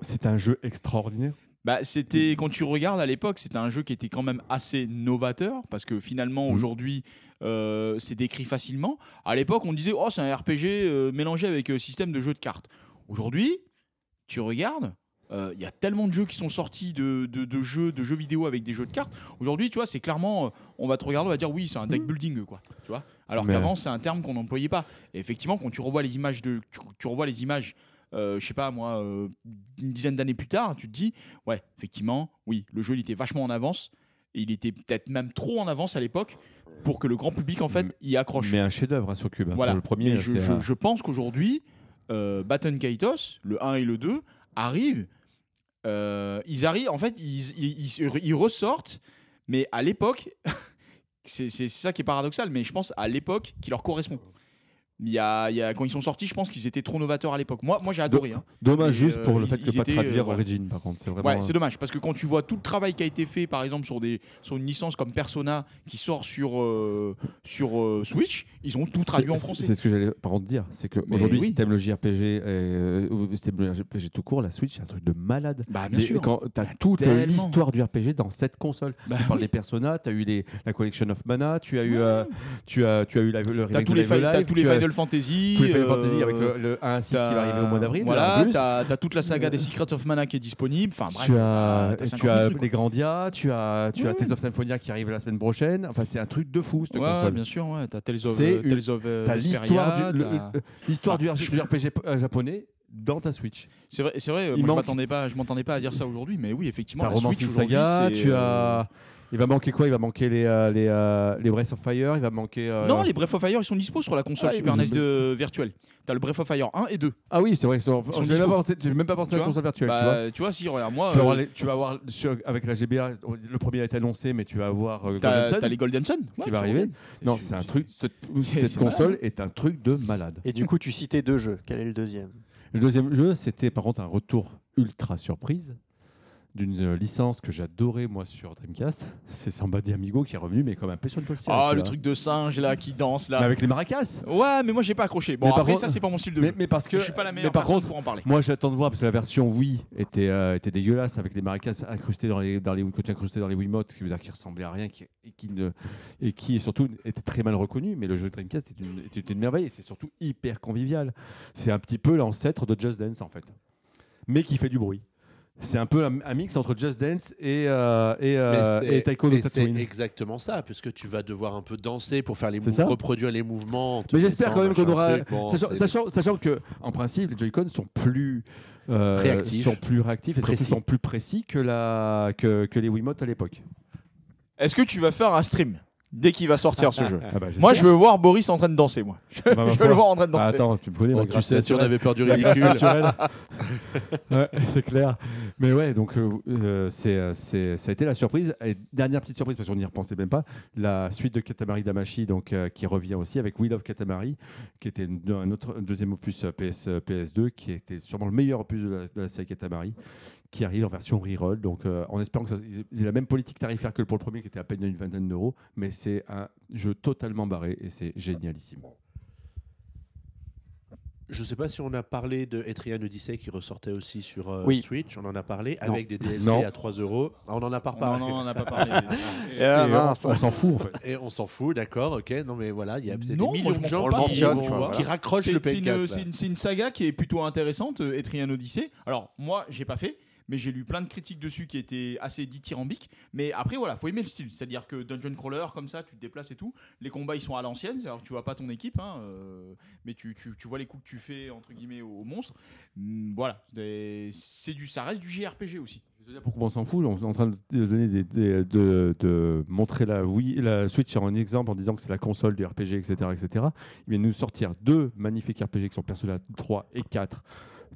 S2: c'est un jeu extraordinaire.
S3: Bah, c'était quand tu regardes à l'époque, c'était un jeu qui était quand même assez novateur parce que finalement
S2: Mhm.
S3: aujourd'hui euh, c'est décrit facilement. À l'époque, on disait oh c'est un RPG euh, mélangé avec euh, système de jeu de cartes. Aujourd'hui, tu regardes, euh, il y a tellement de jeux qui sont sortis de, de- de jeux de jeux vidéo avec des jeux de cartes. Aujourd'hui, tu vois, c'est clairement, euh, on va te regarder, on va dire oui, c'est un deck building, quoi. Tu vois. Alors
S2: Mais-
S3: qu'avant, c'est un terme qu'on n'employait pas. Et effectivement, quand tu revois les images de, tu, tu revois les images, euh, je sais pas moi, euh, une dizaine d'années plus tard, tu te dis, ouais, effectivement, oui, le jeu il était vachement en avance. Et il était peut-être même trop en avance à l'époque pour que le grand public en fait y accroche.
S2: Mais un chef-d'œuvre hein, sur Cube. hein.
S3: Voilà.
S2: Pour le premier,
S3: je, je-
S2: un-
S3: je pense qu'aujourd'hui, euh, Baton Kaitos, le 1 et le 2, arrivent. Euh, ils arrivent, en fait, ils, ils- ressortent, mais à l'époque, [LAUGHS] c'est ça qui est paradoxal, mais je pense à l'époque qui leur correspond. Il y a, il y a- quand ils sont sortis, je pense qu'ils étaient trop novateurs à l'époque. Moi, moi j'ai adoré. hein.
S2: Dommage juste pour
S3: euh,
S2: le fait que pas traduire
S3: euh, voilà.
S2: Origin, par contre. C'est vraiment.
S3: Ouais, c'est dommage parce que quand tu vois tout le travail qui a été fait, par exemple sur des sur une licence comme Persona qui sort sur euh, sur euh, Switch, ils ont tout traduit en français.
S2: C'est ce que j'allais par contre dire, c'est qu'aujourd'hui,
S3: oui.
S2: si t'aimes le JRPG, ou si t'aimes le JRPG tout court, la Switch, c'est un truc de malade.
S3: Bah bien sûr.
S2: Quand t'as toute l'histoire du RPG dans cette console.
S3: Bah
S2: tu parles
S3: oui.
S2: des Persona, tu as eu les, la Collection of Mana, tu as eu,
S3: Ouais.
S2: tu as, tu as eu la- le
S3: T'as
S2: remake
S3: tous les, t'as les Final Fantasy.
S2: tous les Final
S3: euh,
S2: Fantasy avec le, le 1 à 6 qui va arriver au mois d'avril.
S3: Voilà, t'as as toute la saga des Secrets of Mana qui est disponible. Enfin bref.
S2: tu as,
S3: t'as
S2: tu
S3: 50 000
S2: as
S3: trucs,
S2: les Grandia, tu as, tu as. Tales of Symphonia qui arrive la semaine prochaine. Enfin, c'est un truc de fou cette
S3: Ouais,
S2: console.
S3: bien sûr, ouais. T'as Tales of, euh,
S2: une-
S3: Tales of euh,
S2: l'histoire du, le- le- l'histoire
S3: Ah,
S2: du
S3: je-
S2: RPG japonais dans ta Switch.
S3: C'est vrai, c'est vrai. Moi, je m'attendais pas, je pas à dire ça aujourd'hui, mais oui, effectivement.
S2: T'as Romancing Saga, tu as. Il va manquer quoi? Il va manquer les, euh, les, euh, les Breath of Fire, il va manquer. euh,
S3: Non, les Breath of Fire, ils sont dispo sur la console
S2: Ah,
S3: Super NES de virtuelle. T'as le Breath of Fire 1 et 2.
S2: Ah oui, c'est vrai. Je
S3: sont
S2: n'ai même, pas pensé- j'ai même pas pensé
S3: Tu
S2: à la
S3: vois
S2: console virtuelle. tu vois.
S3: Bah, tu vois, si, regarde, moi.
S2: Tu vas
S3: euh,
S2: avoir, les- tu vas avoir sur- avec la GBA, le premier a été annoncé, mais tu vas avoir euh, Golden
S3: T'as
S2: Sun
S3: t'as les Golden Sun
S2: qui va arriver. Non, c'est un truc. Cette, [LAUGHS] cette
S3: c'est
S2: console est un truc de malade.
S4: Et du coup, tu citais deux jeux. Quel est le deuxième?
S2: Le deuxième jeu, c'était par contre un retour ultra surprise d'une euh, licence que j'adorais moi sur Dreamcast. C'est Samba de Amigo qui est revenu, mais comme un peu sur une postière.
S3: Ah, le truc de singe là qui danse
S2: Mais
S3: là.
S2: avec les maracas.
S3: Ouais, mais moi j'ai pas accroché. Bon,
S2: Mais
S3: après, ça, c'est pas mon style de
S2: Mais,
S3: jeu.
S2: mais parce que.
S3: Je suis pas la
S2: mais
S3: meilleure
S2: par contre,
S3: pour en parler.
S2: Moi, j'attends de voir parce que la version Wii était, euh, était dégueulasse avec les maracas incrustés dans les dans les côtés incrustés dans les Wiimotes, qui veut dire qu'ils ressemblaient à rien qui, et qui ne et qui surtout était très mal reconnu. Mais le jeu Dreamcast était une, était une merveille et c'est surtout hyper convivial. C'est un petit peu l'ancêtre de Just Dance en fait, mais qui fait du bruit. C'est un peu un, un mix entre Just Dance et euh, et, euh, et Taiko no
S1: c'est exactement ça, puisque tu vas devoir un peu danser pour faire les reproduire les mouvements.
S2: Mais j'espère quand même qu'on aura,
S1: truc. Bon,
S2: sachant, sachant, sachant que en principe les Joy-Con sont plus euh,
S1: Réactifs.
S2: sont plus réactifs et
S1: Précis.
S2: surtout sont plus précis que la que, que les Wiimotes à l'époque.
S3: Est-ce que tu vas faire un stream? Dès qu'il va sortir ce jeu
S2: Ah bah,
S3: Moi, je veux voir Boris en train de danser. Moi, [LAUGHS] je
S2: Bah, ma
S3: veux le voir en train de danser.
S2: Ah, attends, tu me connais,
S1: Bon, tu sais, si on avait peur du ridicule. [LAUGHS]
S2: ouais, c'est clair. Mais ouais, donc euh, euh, c'est, euh, c'est, ça a été la surprise. Et dernière petite surprise, parce qu'on n'y repensait même pas, la suite de Katamari Damashi, donc, euh, qui revient aussi avec Wheel of Katamari, qui était un, autre, un deuxième opus PS, euh, PS2, qui était sûrement le meilleur opus de la, de la série Katamari, qui arrive en version reroll. Donc euh, en espérant que ça, ils aient la même politique tarifaire que pour le premier, qui était à peine une vingtaine d'euros. Mais c'est un jeu totalement barré et c'est génialissime.
S1: Je sais pas si on a parlé de Etrian Odyssey qui ressortait aussi sur euh,
S4: Oui.
S1: Switch. On en a parlé
S4: Non.
S1: avec des DLC
S2: Non.
S1: à 3 euros. Ah, on en a pas
S3: Non,
S1: reparlé.
S3: non, on n'a pas parlé. [LAUGHS]
S2: Et on- on s'en fout en fait.
S1: Et on s'en fout, d'accord, ok. Non, mais voilà, il y a peut-être des millions de gens qui,
S3: pas,
S4: mentionne,
S1: vont-
S4: tu vois.
S1: qui raccrochent
S3: C'est
S1: le
S3: c'est une,
S1: PNCast.
S3: c'est une- une saga qui est plutôt intéressante, euh, Etrian Odyssey. Alors, moi, j'ai pas fait, mais j'ai lu plein de critiques dessus qui étaient assez dithyrambiques. Mais après, voilà, faut aimer le style. C'est-à-dire que Dungeon Crawler, comme ça, tu te déplaces et tout. Les combats, ils sont à l'ancienne. Alors, tu vois pas ton équipe, hein, euh, mais tu, tu- tu vois les coups que tu fais, entre guillemets, aux, monstres. Mm, voilà. C'est du, ça reste du JRPG aussi.
S2: Je veux dire pourquoi on s'en fout. On est en train de donner des, de, de montrer la, Wii, la Switch en exemple en disant que c'est la console du RPG, etc., etc. Ils viennent nous sortir deux magnifiques RPG qui sont Persona 3 et 4,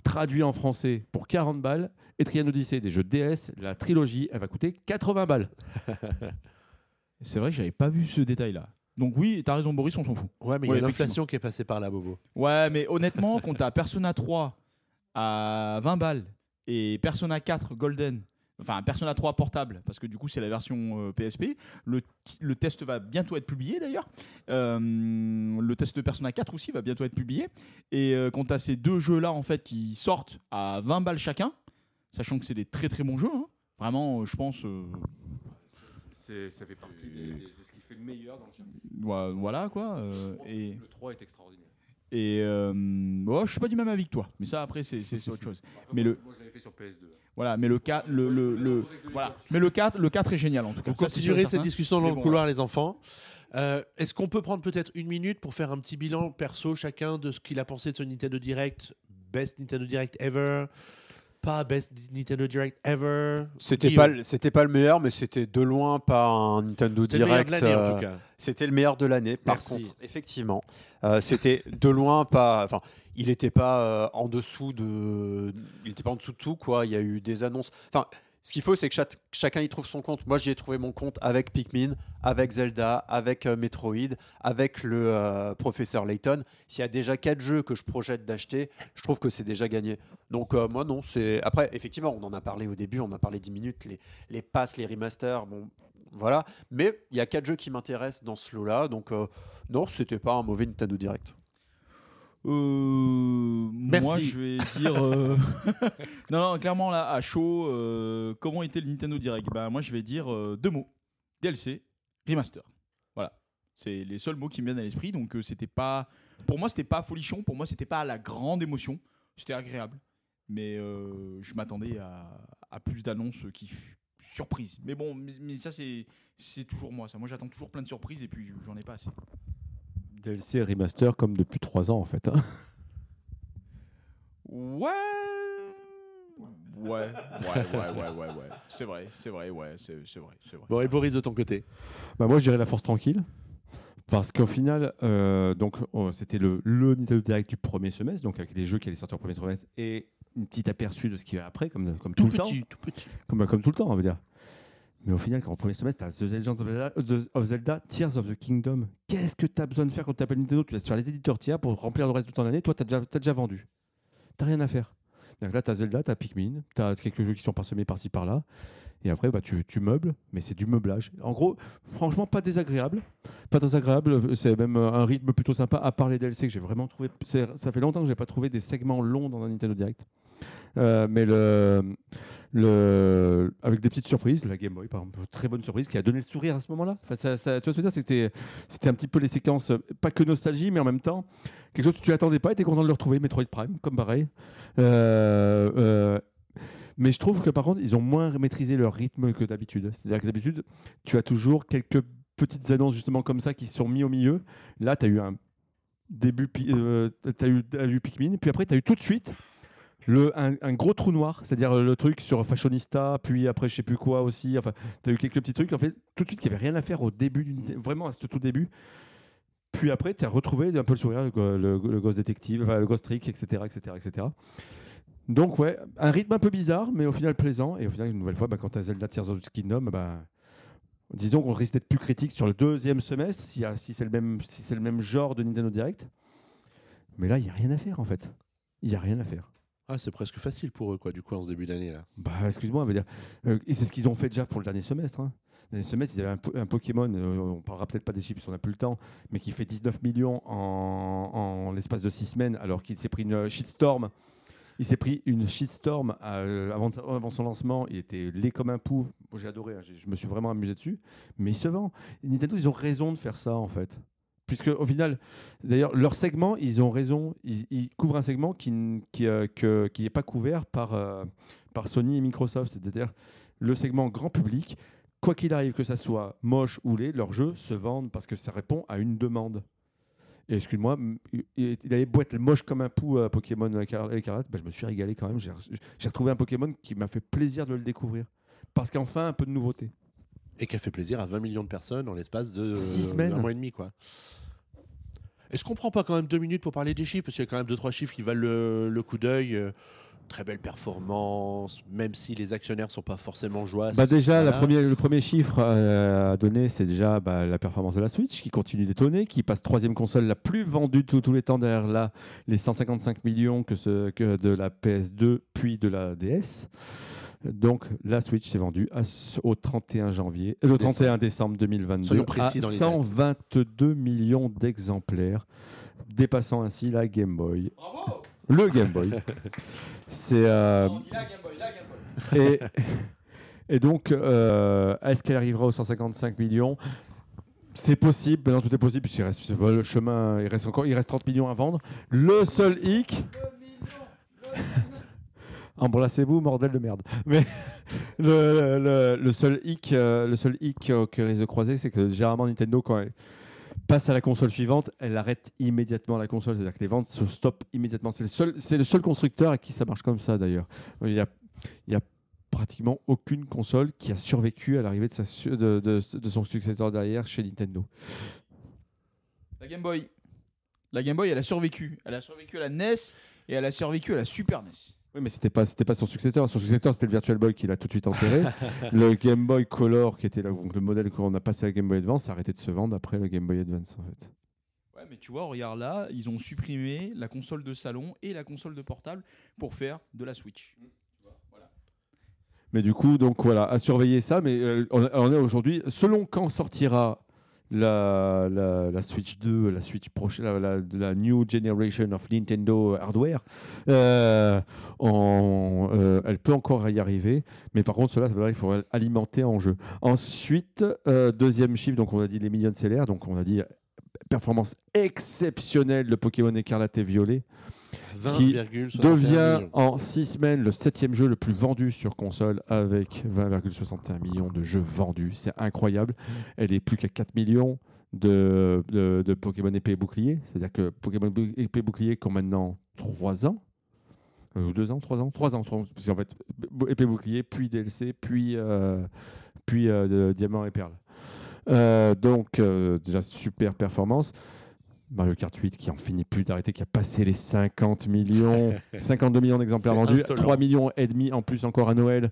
S2: traduits en français pour 40 balles. Et Trian Odyssey, des jeux DS, la trilogie, elle va coûter 80 balles. [LAUGHS]
S3: C'est vrai que j'avais pas vu ce détail-là. Donc oui, t'as raison, Boris, on s'en fout.
S1: Ouais, mais il
S3: Ouais,
S1: y a l'inflation qui est passée par là, Bobo.
S3: Ouais, mais [LAUGHS] honnêtement, quand t'as Persona 3 à 20 balles et Persona 4 Golden, enfin Persona 3 portable, parce que du coup c'est la version euh, PSP, le, ti- le test va bientôt être publié d'ailleurs. Euh, le test de Persona 4 aussi va bientôt être publié. Et euh, quand t'as ces deux jeux-là en fait qui sortent à 20 balles chacun, sachant que c'est des très très bons jeux, hein, vraiment, euh, je pense. euh,
S2: ça fait partie de ce qui fait le meilleur dans le
S3: ouais, voilà quoi. euh, et
S2: Le 3 est extraordinaire.
S3: et euh, ouais, je suis pas du même avis que toi, mais ça après c'est autre chose. Mais le-
S2: Moi je l'avais fait sur PS2.
S3: Voilà, mais le 4, le, le, le- voilà. mais le 4, le 4 est génial en tout cas.
S1: Vous continuerez cette discussion dans le
S3: bon,
S1: couloir, les enfants. Euh, Est-ce qu'on peut prendre peut-être une minute pour faire un petit bilan perso chacun de ce qu'il a pensé de ce Nintendo Direct Best Nintendo Direct ever Pas Best Nintendo Direct ever
S4: C'était pas, le- c'était pas le meilleur, mais c'était de loin pas un Nintendo
S1: C'était le meilleur
S4: Direct.
S1: de l'année en
S4: euh,
S1: tout cas.
S4: C'était le meilleur de l'année. Par contre, effectivement, euh, c'était de loin pas. Enfin, il n'était pas euh, en dessous de. Il n'était pas en dessous de tout quoi. Il y a eu des annonces. Enfin, Ce qu'il faut, c'est que chacun y trouve son compte. Moi, j'y ai trouvé mon compte avec Pikmin, avec Zelda, avec euh, Metroid, avec le euh, professeur Layton. S'il y a déjà quatre jeux que je projette d'acheter, je trouve que c'est déjà gagné. Donc, euh, moi, non. c'est Après, effectivement, on en a parlé au début, on a parlé 10 minutes, les, les passes, les remasters, bon, voilà. Mais il y a quatre jeux qui m'intéressent dans ce lot-là. Donc, non, c'était pas un mauvais Nintendo Direct.
S5: Euh,
S1: Merci.
S5: Moi, je vais dire. euh, [LAUGHS] non, non, clairement, là, à chaud, euh, comment était le Nintendo Direct? Ben, Moi, je vais dire deux mots DLC, remaster. Voilà. C'est les seuls mots qui me viennent à l'esprit. Donc, c'était pas. Pour moi, c'était pas folichon. Pour moi, c'était pas la grande émotion. C'était agréable. Mais je m'attendais à, à plus d'annonces qui. Surprise. Mais bon, mais, mais ça, c'est c'est toujours moi. Ça. Moi, j'attends toujours plein de surprises et puis j'en ai pas assez.
S2: DLC remaster comme depuis 3 ans en fait. hein.
S5: Ouais. Ouais, ouais, ouais, ouais, ouais, ouais. C'est vrai, c'est vrai, ouais, c'est c'est vrai, c'est vrai.
S1: Bon, et Boris, de ton côté?
S2: Bah, moi, je dirais la force tranquille. Parce qu'au final, euh, donc oh, c'était le, le Nintendo Direct du premier semestre, donc avec les jeux qui allaient sortir au premier semestre et une petite aperçu de ce qui va après, comme, comme tout,
S1: Tout
S2: le temps.
S1: petit, tout petit.
S2: Comme, comme tout le temps, on va dire. Mais au final, quand au premier semestre, tu as The Legend of Zelda, Tears of the Kingdom. Qu'est-ce que tu as besoin de faire quand tu appelles Nintendo? Tu laisses faire les éditeurs tiers pour remplir le reste de ton année. Toi, tu as, déjà vendu. Tu rien à faire. Là, tu as Zelda, tu as Pikmin, tu as quelques jeux qui sont parsemés par-ci par-là. Et après, bah, tu, meubles, mais c'est du meublage. En gros, franchement, pas désagréable. Pas désagréable. C'est même euh, un rythme plutôt sympa, à part les DLC que j'ai vraiment trouvé. Ça fait longtemps que j'ai pas trouvé des segments longs dans un Nintendo Direct. Euh, mais le, avec des petites surprises, la Game Boy par exemple, très bonne surprise qui a donné le sourire à ce moment-là. Tu vois ce que je veux dire, c'était, un petit peu les séquences, pas que nostalgie, mais en même temps, quelque chose que tu attendais pas et tu content de le retrouver, Metroid Prime, comme pareil. Euh, euh, mais je trouve que par contre, ils ont moins maîtrisé leur rythme que d'habitude. C'est-à-dire que d'habitude, tu as toujours quelques petites annonces justement comme ça qui sont mis au milieu. Là, tu as eu un début, euh, t'as eu, t'as eu Pikmin, puis après, tu as eu tout de suite un, gros trou noir, c'est-à-dire le truc sur Fashionista, puis après je sais plus quoi aussi. Enfin, tu as eu quelques petits trucs. En fait, tout de suite, n'y avait rien à faire au début, vraiment à ce tout début. Puis après, tu as retrouvé un peu le sourire, le, le, Ghost Detective, enfin, le Ghost Trick, etc., etc., etc. Donc ouais, un rythme un peu bizarre, mais au final plaisant. Et au final, une nouvelle fois, bah, quand tu as Zelda Tears of the Kingdom, bah, disons qu'on risque d'être plus critique sur le deuxième semestre, si, c'est le, le même genre de Nintendo Direct. Mais là, il n'y a rien à faire en fait. Il n'y a rien à faire.
S1: Ah, c'est presque facile pour eux, quoi, du coup, en ce début d'année, là.
S2: Bah, excuse-moi, euh, c'est ce qu'ils ont fait déjà pour le dernier semestre. Hein. Le dernier semestre, ils avaient un, po- un Pokémon, euh, on parlera peut-être pas des chiffres, on n'a plus le temps, mais qui fait 19 millions en, l'espace de 6 semaines, alors qu'il s'est pris une shitstorm. Il s'est pris une shitstorm euh, avant, son lancement. Il était laid comme un pou. J'ai adoré, hein, je me suis vraiment amusé dessus. Mais il se vend. Nintendo, ils ont raison de faire ça, en fait. Puisque, au final, d'ailleurs, leur segment, ils ont raison. Ils, couvrent un segment qui n- qui euh, n'est pas couvert par, euh, par Sony et Microsoft. C'est-à-dire le segment grand public. Quoi qu'il arrive, que ça soit moche ou laid, leurs jeux se vendent parce que ça répond à une demande. Et excuse-moi, il avait beau être moche comme un pou à Pokémon Écar- Écarlate, bah, je me suis régalé quand même. J'ai retrouvé un Pokémon qui m'a fait plaisir de le découvrir. Parce qu'enfin, un peu de nouveauté.
S1: Et qui a fait plaisir à 20 millions de personnes en l'espace de
S2: Six
S1: euh,
S2: semaines.
S1: un mois et demi, quoi. Est-ce qu'on prend pas quand même deux minutes pour parler des chiffres? Parce qu'il y a quand même deux, trois chiffres qui valent le, le coup d'œil. euh, Très belle performance, même si les actionnaires sont pas forcément joyeux.
S2: Bah déjà, la première- le premier chiffre euh, à donner, c'est déjà bah, la performance de la Switch, qui continue d'étonner, qui passe troisième console la plus vendue de tous- tous les temps derrière là, les 155 millions que, ce, que de la PS2 puis de la DS. Donc la Switch s'est vendue à au 31 janvier, euh, le 31 décembre 2022
S1: Soyons précis
S2: à
S1: dans les dates.
S2: 122 millions d'exemplaires, dépassant ainsi la Game Boy. Le Game Boy. [LAUGHS] C'est euh, et, et donc, euh, est-ce qu'elle arrivera aux 155 millions? C'est possible, maintenant tout est possible, puisqu'il reste le chemin, il reste encore, il reste 30 millions à vendre. Le seul hic. Embrassez-vous, bordel de merde. [LAUGHS] Mais le, seul hic, euh, le seul hic euh, que risque de croiser, c'est que généralement Nintendo, quand elle passe à la console suivante, elle arrête immédiatement la console, c'est-à-dire que les ventes se stoppent immédiatement. C'est le seul, c'est le seul constructeur à qui ça marche comme ça d'ailleurs. Il y a, il a pratiquement aucune console qui a survécu à l'arrivée de- de son successeur derrière chez Nintendo.
S5: La Game Boy. La Game Boy, elle a survécu. Elle a survécu à la NES et elle a survécu à la Super NES.
S2: Oui, mais c'était pas, c'était pas son successeur. Son successeur, c'était le Virtual Boy qu'il a tout de suite enterré. [LAUGHS] le Game Boy Color, qui était là, donc le modèle qu'on a passé à Game Boy Advance, a arrêté de se vendre après le Game Boy Advance, en fait.
S5: Ouais, mais tu vois, regarde là, ils ont supprimé la console de salon et la console de portable pour faire de la Switch.
S2: Mais du coup, donc voilà, à surveiller ça. Mais euh, on, on est aujourd'hui, selon quand sortira la, la, Switch 2, la Switch prochaine, la, la- New Generation of Nintendo Hardware, euh, euh, elle peut encore y arriver. Mais par contre, cela, ça veut dire qu'il faudra alimenter en jeu. Ensuite, euh, deuxième chiffre, donc on a dit les millions de sellers, donc on a dit performance exceptionnelle de Pokémon Écarlate et Violet. Qui
S1: 20,61
S2: devient en 6 semaines le septième jeu le plus vendu sur console avec 20,61 millions de jeux vendus. C'est incroyable. Elle est plus qu'à 4 millions de, de, de Pokémon épée et bouclier. C'est-à-dire que Pokémon épée et bouclier qui ont maintenant 3 ans. Euh, Ou 2 ans, 3 ans 3 ans. trois ans, Parce qu'en fait, épée et bouclier, puis DLC, puis, euh, puis euh, de diamant et perle. Euh, donc, déjà, super performance. Mario Kart 8 qui en finit plus d'arrêter, qui a passé les 50 millions, [LAUGHS] 52 millions d'exemplaires vendus,
S1: insolent.
S2: 3 millions et demi en plus encore à Noël.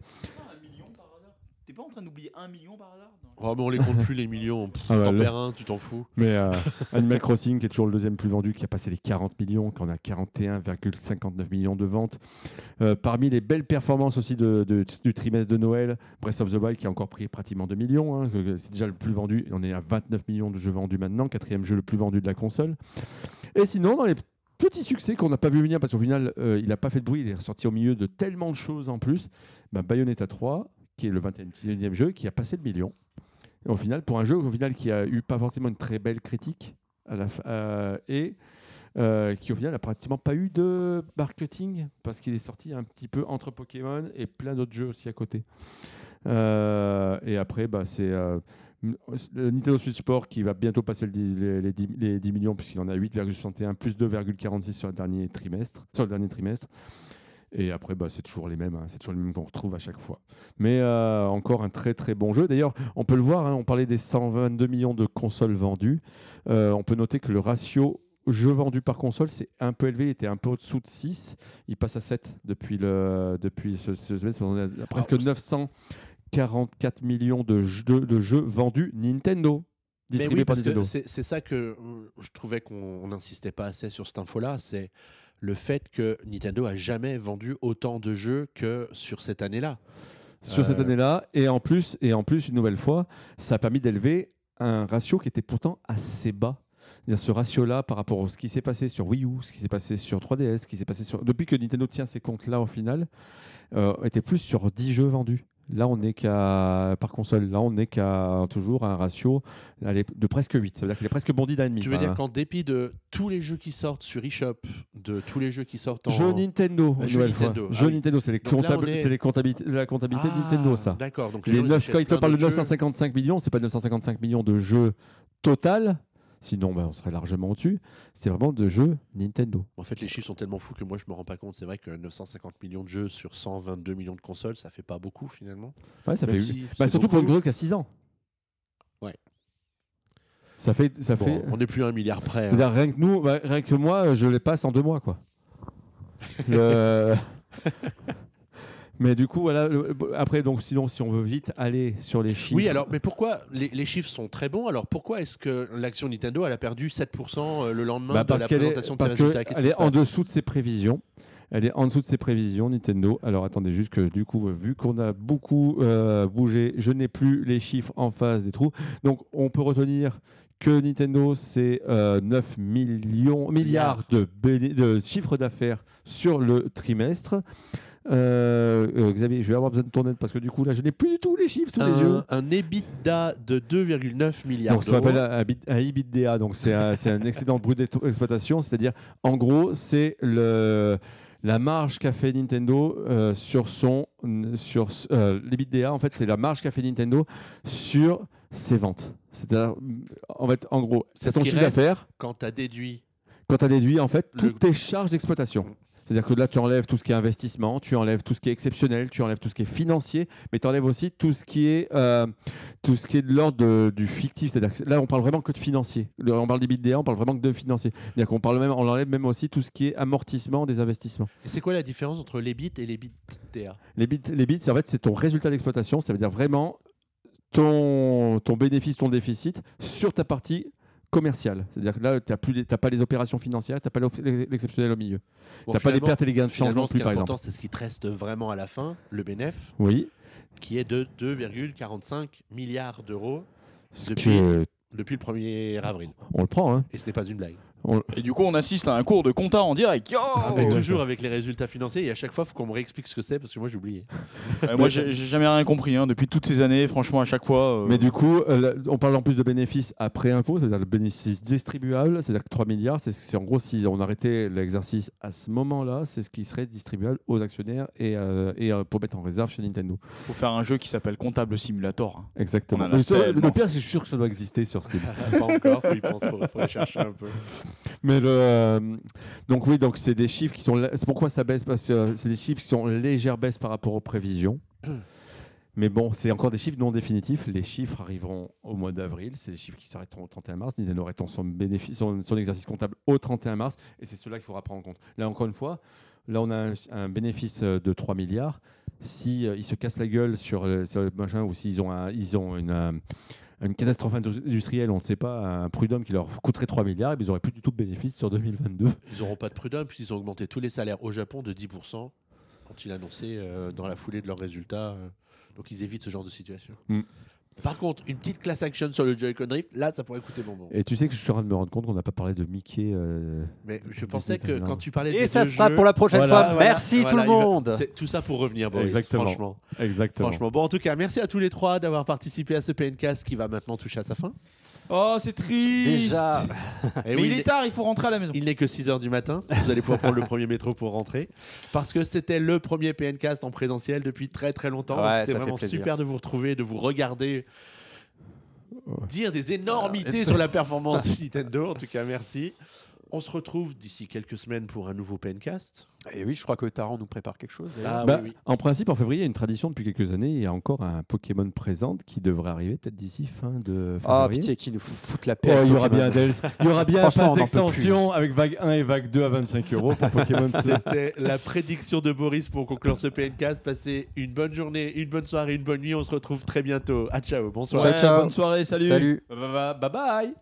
S5: Un million par hasard T'es pas en train d'oublier un million par hasard?
S1: Oh, mais on les compte plus les millions. Pff,
S2: Ah bah,
S1: T'en
S2: le-
S1: perds un, tu t'en fous. [LAUGHS]
S2: Mais euh, Animal Crossing, qui est toujours le deuxième plus vendu, qui a passé les 40 millions, qui en a 41,59 millions de ventes. Euh, parmi les belles performances aussi de- de- du trimestre de Noël, Breath of the Wild qui a encore pris pratiquement 2 millions. hein, c'est déjà le plus vendu. On est à 29 millions de jeux vendus maintenant, quatrième jeu le plus vendu de la console. Et sinon, dans les petits succès qu'on n'a pas vu venir, parce qu'au final, euh, il n'a pas fait de bruit, il est ressorti au milieu de tellement de choses en plus, bah, Bayonetta 3, qui est le 21e jeu, qui a passé le million. Au final, pour un jeu au final, qui a eu pas forcément une très belle critique, euh, et euh, qui au final n'a pratiquement pas eu de marketing, parce qu'il est sorti un petit peu entre Pokémon et plein d'autres jeux aussi à côté. Euh, et après, bah, c'est Nintendo Switch Sport qui va bientôt passer le dix- les, les 10, les 10 millions, puisqu'il en a 8,61 plus 2,46 sur le dernier trimestre. Sur le dernier trimestre. Et après, bah, c'est toujours les mêmes, hein, c'est toujours les mêmes qu'on retrouve à chaque fois. Mais euh, encore un très très bon jeu. D'ailleurs, on peut le voir, hein, on parlait des 122 millions de consoles vendues. Euh, on peut noter que le ratio jeux vendus par console, c'est un peu élevé, il était un peu au-dessous de 6. Il passe à 7 depuis, le, depuis ce, semestre. On à presque
S1: Alors,
S2: 944 millions de jeux, de jeux vendus Nintendo.
S1: Mais
S2: Distribués
S1: oui,
S2: par Nintendo.
S1: c'est ça que euh, je trouvais qu'on on n'insistait pas assez sur cette info-là, c'est le fait que Nintendo a jamais vendu autant de jeux que sur cette année-là.
S2: sur cette
S1: Euh,
S2: année-là. Et en plus, et en plus, une nouvelle fois, ça a permis d'élever un ratio qui était pourtant assez bas. C'est-à-dire ce ratio-là par rapport à ce qui s'est passé sur Wii U, ce qui s'est passé sur 3DS, ce qui s'est passé sur... Depuis que Nintendo tient ces comptes-là au final, euh, était plus sur 10 jeux vendus. Là, on n'est qu'à par console. Là, on n'est qu'à toujours un ratio de presque 8. Ça veut dire qu'il est presque bondi d'un demi.
S1: Tu veux
S2: Enfin,
S1: dire qu'en dépit de tous les jeux qui sortent sur eShop, de tous les jeux qui sortent en...
S2: Jeux Nintendo, une nouvelle fois.
S1: ah oui.
S2: Nintendo, c'est les,
S1: est-
S2: les comptabilités, la comptabilité de
S1: Ah,
S2: Nintendo, ça.
S1: D'accord. Donc
S2: Les
S1: gens, ils
S2: 9,
S1: achètent
S2: quand il te parle de
S1: d'autres jeux.
S2: 955 millions, c'est pas 955 millions de jeux total. Sinon, bah, on serait largement au-dessus. C'est vraiment de jeux Nintendo.
S1: En fait, les chiffres sont tellement fous que moi, je me rends pas compte. C'est vrai que 950 millions de jeux sur 122 millions de consoles, ça fait pas beaucoup finalement.
S2: Ouais, ça
S1: Même
S2: fait.
S1: si
S2: Bah, surtout pour une grue qui a 6 ans.
S1: Ouais.
S2: Ça fait. Ça
S1: Bon,
S2: fait
S1: on n'est plus à un milliard près. hein.
S2: rien que nous, bah, rien que moi, je les passe en deux mois, quoi. Le- [LAUGHS] Mais du coup, voilà. le- Après, donc, sinon, si on veut vite aller sur les chiffres.
S1: Oui, alors, mais pourquoi les, les chiffres sont très bons? Alors, pourquoi est-ce que l'action Nintendo elle a perdu 7% le lendemain
S2: Bah,
S1: de
S2: parce
S1: la
S2: qu'elle
S1: présentation
S2: est,
S1: de ses
S2: parce
S1: résultats? Qu'est-ce
S2: qu'elle
S1: qui
S2: est
S1: se
S2: en
S1: passe?
S2: dessous de ses prévisions. Elle est en dessous de ses prévisions, Nintendo. Alors attendez juste que du coup, vu qu'on a beaucoup euh, bougé, je n'ai plus les chiffres en face des trous. Donc on peut retenir que Nintendo, c'est euh, 9 millions, milliards de, béné- de chiffre d'affaires sur le trimestre. Euh, euh, Xavier, je vais avoir besoin de ton aide parce que du coup, là, je n'ai plus du tout les chiffres sous les yeux.
S1: un, un EBITDA de 2,9 milliards
S2: Donc, ça s'appelle un, bit- un EBITDA, donc c'est un, c'est un excédent brut d'exploitation, c'est-à-dire, en gros, c'est le, la marge qu'a fait Nintendo euh, sur son. Sur, euh, l'EBITDA, en fait, c'est la marge qu'a fait Nintendo sur ses ventes. C'est-à-dire, en fait, en gros,
S1: C'est
S2: c'est
S1: qui
S2: chiffre d'affaires
S1: Quand tu as déduit
S2: quand tu as déduit, en fait,
S1: Le-
S2: toutes tes charges d'exploitation. C'est-à-dire que là, tu enlèves tout ce qui est investissement, tu enlèves tout ce qui est exceptionnel, tu enlèves tout ce qui est financier, mais tu enlèves aussi tout ce qui est, euh, tout ce qui est de l'ordre du fictif. C'est-à-dire que là, on parle vraiment que de financier. On parle d'EBITDA, on parle vraiment que de financier. C'est-à-dire qu'on parle même, on enlève même aussi tout ce qui est amortissement des investissements.
S1: Et c'est quoi la différence entre les bits et les bits TA
S2: Les bits, les bits c'est en fait, c'est ton résultat d'exploitation. Ça veut dire vraiment ton, ton bénéfice, ton déficit sur ta partie commerciale. C'est-à-dire que là, tu n'as pas les opérations financières, tu n'as pas l'exceptionnel au milieu.
S1: Bon,
S2: tu n'as pas les pertes et les gains de change non plus, par exemple.
S1: c'est ce qui te reste vraiment à la fin, le bénéf,
S2: Oui.
S1: qui est de 2,45 milliards d'euros Depuis-
S2: que-
S1: depuis le 1er avril.
S2: on le prend. Hein.
S1: Et ce n'est pas une blague.
S5: Et du coup, on assiste à un cours de compta en direct. Yo
S2: ouais.
S1: toujours avec les résultats financiers, et à chaque fois, il faut qu'on me réexplique ce que c'est, parce que moi, j'ai oublié. [LAUGHS]
S5: Euh, moi, j'ai jamais rien compris. hein. Depuis toutes ces années, franchement, à chaque fois. euh,
S2: Mais du coup, euh, là, on parle en plus de bénéfices après info, c'est-à-dire le bénéfice distribuable, c'est-à-dire que 3 milliards, c'est- en gros si on arrêtait l'exercice à ce moment-là, c'est ce qui serait distribuable aux actionnaires et, euh, et euh, pour mettre en réserve chez Nintendo.
S5: faut faire un jeu qui s'appelle Comptable Simulator. hein.
S2: Exactement. Le pire, c'est que je suis sûr que ça doit exister sur Steam. [LAUGHS]
S1: pas encore, faut y penser, faut, faut chercher un peu.
S2: Mais le, euh, donc oui, donc c'est des chiffres qui sont. C'est pourquoi ça baisse parce que euh, c'est des chiffres qui sont légère baisse par rapport aux prévisions. [COUGHS] Mais bon, c'est encore des chiffres non définitifs. Les chiffres arriveront au mois d'avril. C'est des chiffres qui s'arrêteront au 31 mars. Nintendo arrêtera son, bénéfice, son, son exercice comptable au 31 mars. Et c'est cela qu'il faudra prendre en compte. Là, encore une fois, là, on a un, un bénéfice euh, de 3 milliards. Si euh, ils se cassent la gueule sur, le- sur le machin ou s'ils ont, un- ils ont une, euh, une catastrophe industrielle, on ne sait pas, un prud'homme qui leur coûterait 3 milliards, et bien, ils n'auraient plus du tout de bénéfice sur 2022.
S1: Ils n'auront pas de prud'homme, puisqu'ils ont augmenté tous les salaires au Japon de 10% quand ils annonçaient euh, dans la foulée de leurs résultats. euh, donc ils évitent ce genre de situation.
S2: Mm.
S1: Par contre, une petite class action sur le Joy-Con Drift, là, ça pourrait coûter bonbon.
S2: Et tu sais que je suis en train de me rendre compte qu'on n'a pas parlé de Mickey. euh,
S1: Mais je pensais que quand tu parlais
S4: Et
S1: des
S4: ça
S1: deux
S4: sera
S1: jeux-
S4: pour la prochaine
S2: Voilà,
S4: fois.
S1: voilà,
S4: Merci
S1: voilà,
S4: tout le
S1: va-
S4: monde.
S1: C'est tout ça pour revenir, Boris.
S2: Exactement.
S1: Franchement.
S2: Exactement.
S1: Franchement. Bon, en tout cas, merci à tous les trois d'avoir participé à ce PNcast qui va maintenant toucher à sa fin.
S5: Oh, c'est triste.
S4: Déjà, [LAUGHS]
S1: Et
S5: Mais
S1: oui,
S5: il
S1: il
S5: est tard, il faut rentrer à la maison.
S1: Il n'est que 6h du matin. Vous allez pouvoir prendre le premier métro pour rentrer. Parce que c'était le premier PNcast en présentiel depuis très très longtemps.
S4: Ouais,
S1: c'était vraiment super de vous retrouver, de vous regarder.
S2: Ouais.
S1: Dire des énormités sur la performance de Nintendo. En tout cas, merci. On se retrouve d'ici quelques semaines pour un nouveau PNcast.
S4: et oui, je crois que Taran nous prépare quelque chose.
S1: Ah
S2: Bah,
S1: oui, oui.
S2: En principe, en février, il y a une tradition depuis quelques années. Il y a encore un Pokémon présente qui devrait arriver peut-être d'ici fin de
S4: Ah,
S2: février.
S4: pitié, qui nous fout la
S2: Oh,
S4: paix.
S2: il y aura bien un DLC. Il y aura bien [LAUGHS] un pass d'extension avec vague 1 et vague 2 à 25 euros pour Pokémon.
S1: C'était la prédiction de Boris pour conclure ce PNcast. Passez une bonne journée, une bonne soirée, une bonne nuit. On se retrouve très bientôt. À ciao. Bonsoir.
S4: Ciao,
S5: Ouais,
S4: ciao.
S5: Bonne soirée, salut.
S4: Salut.
S2: bye bye.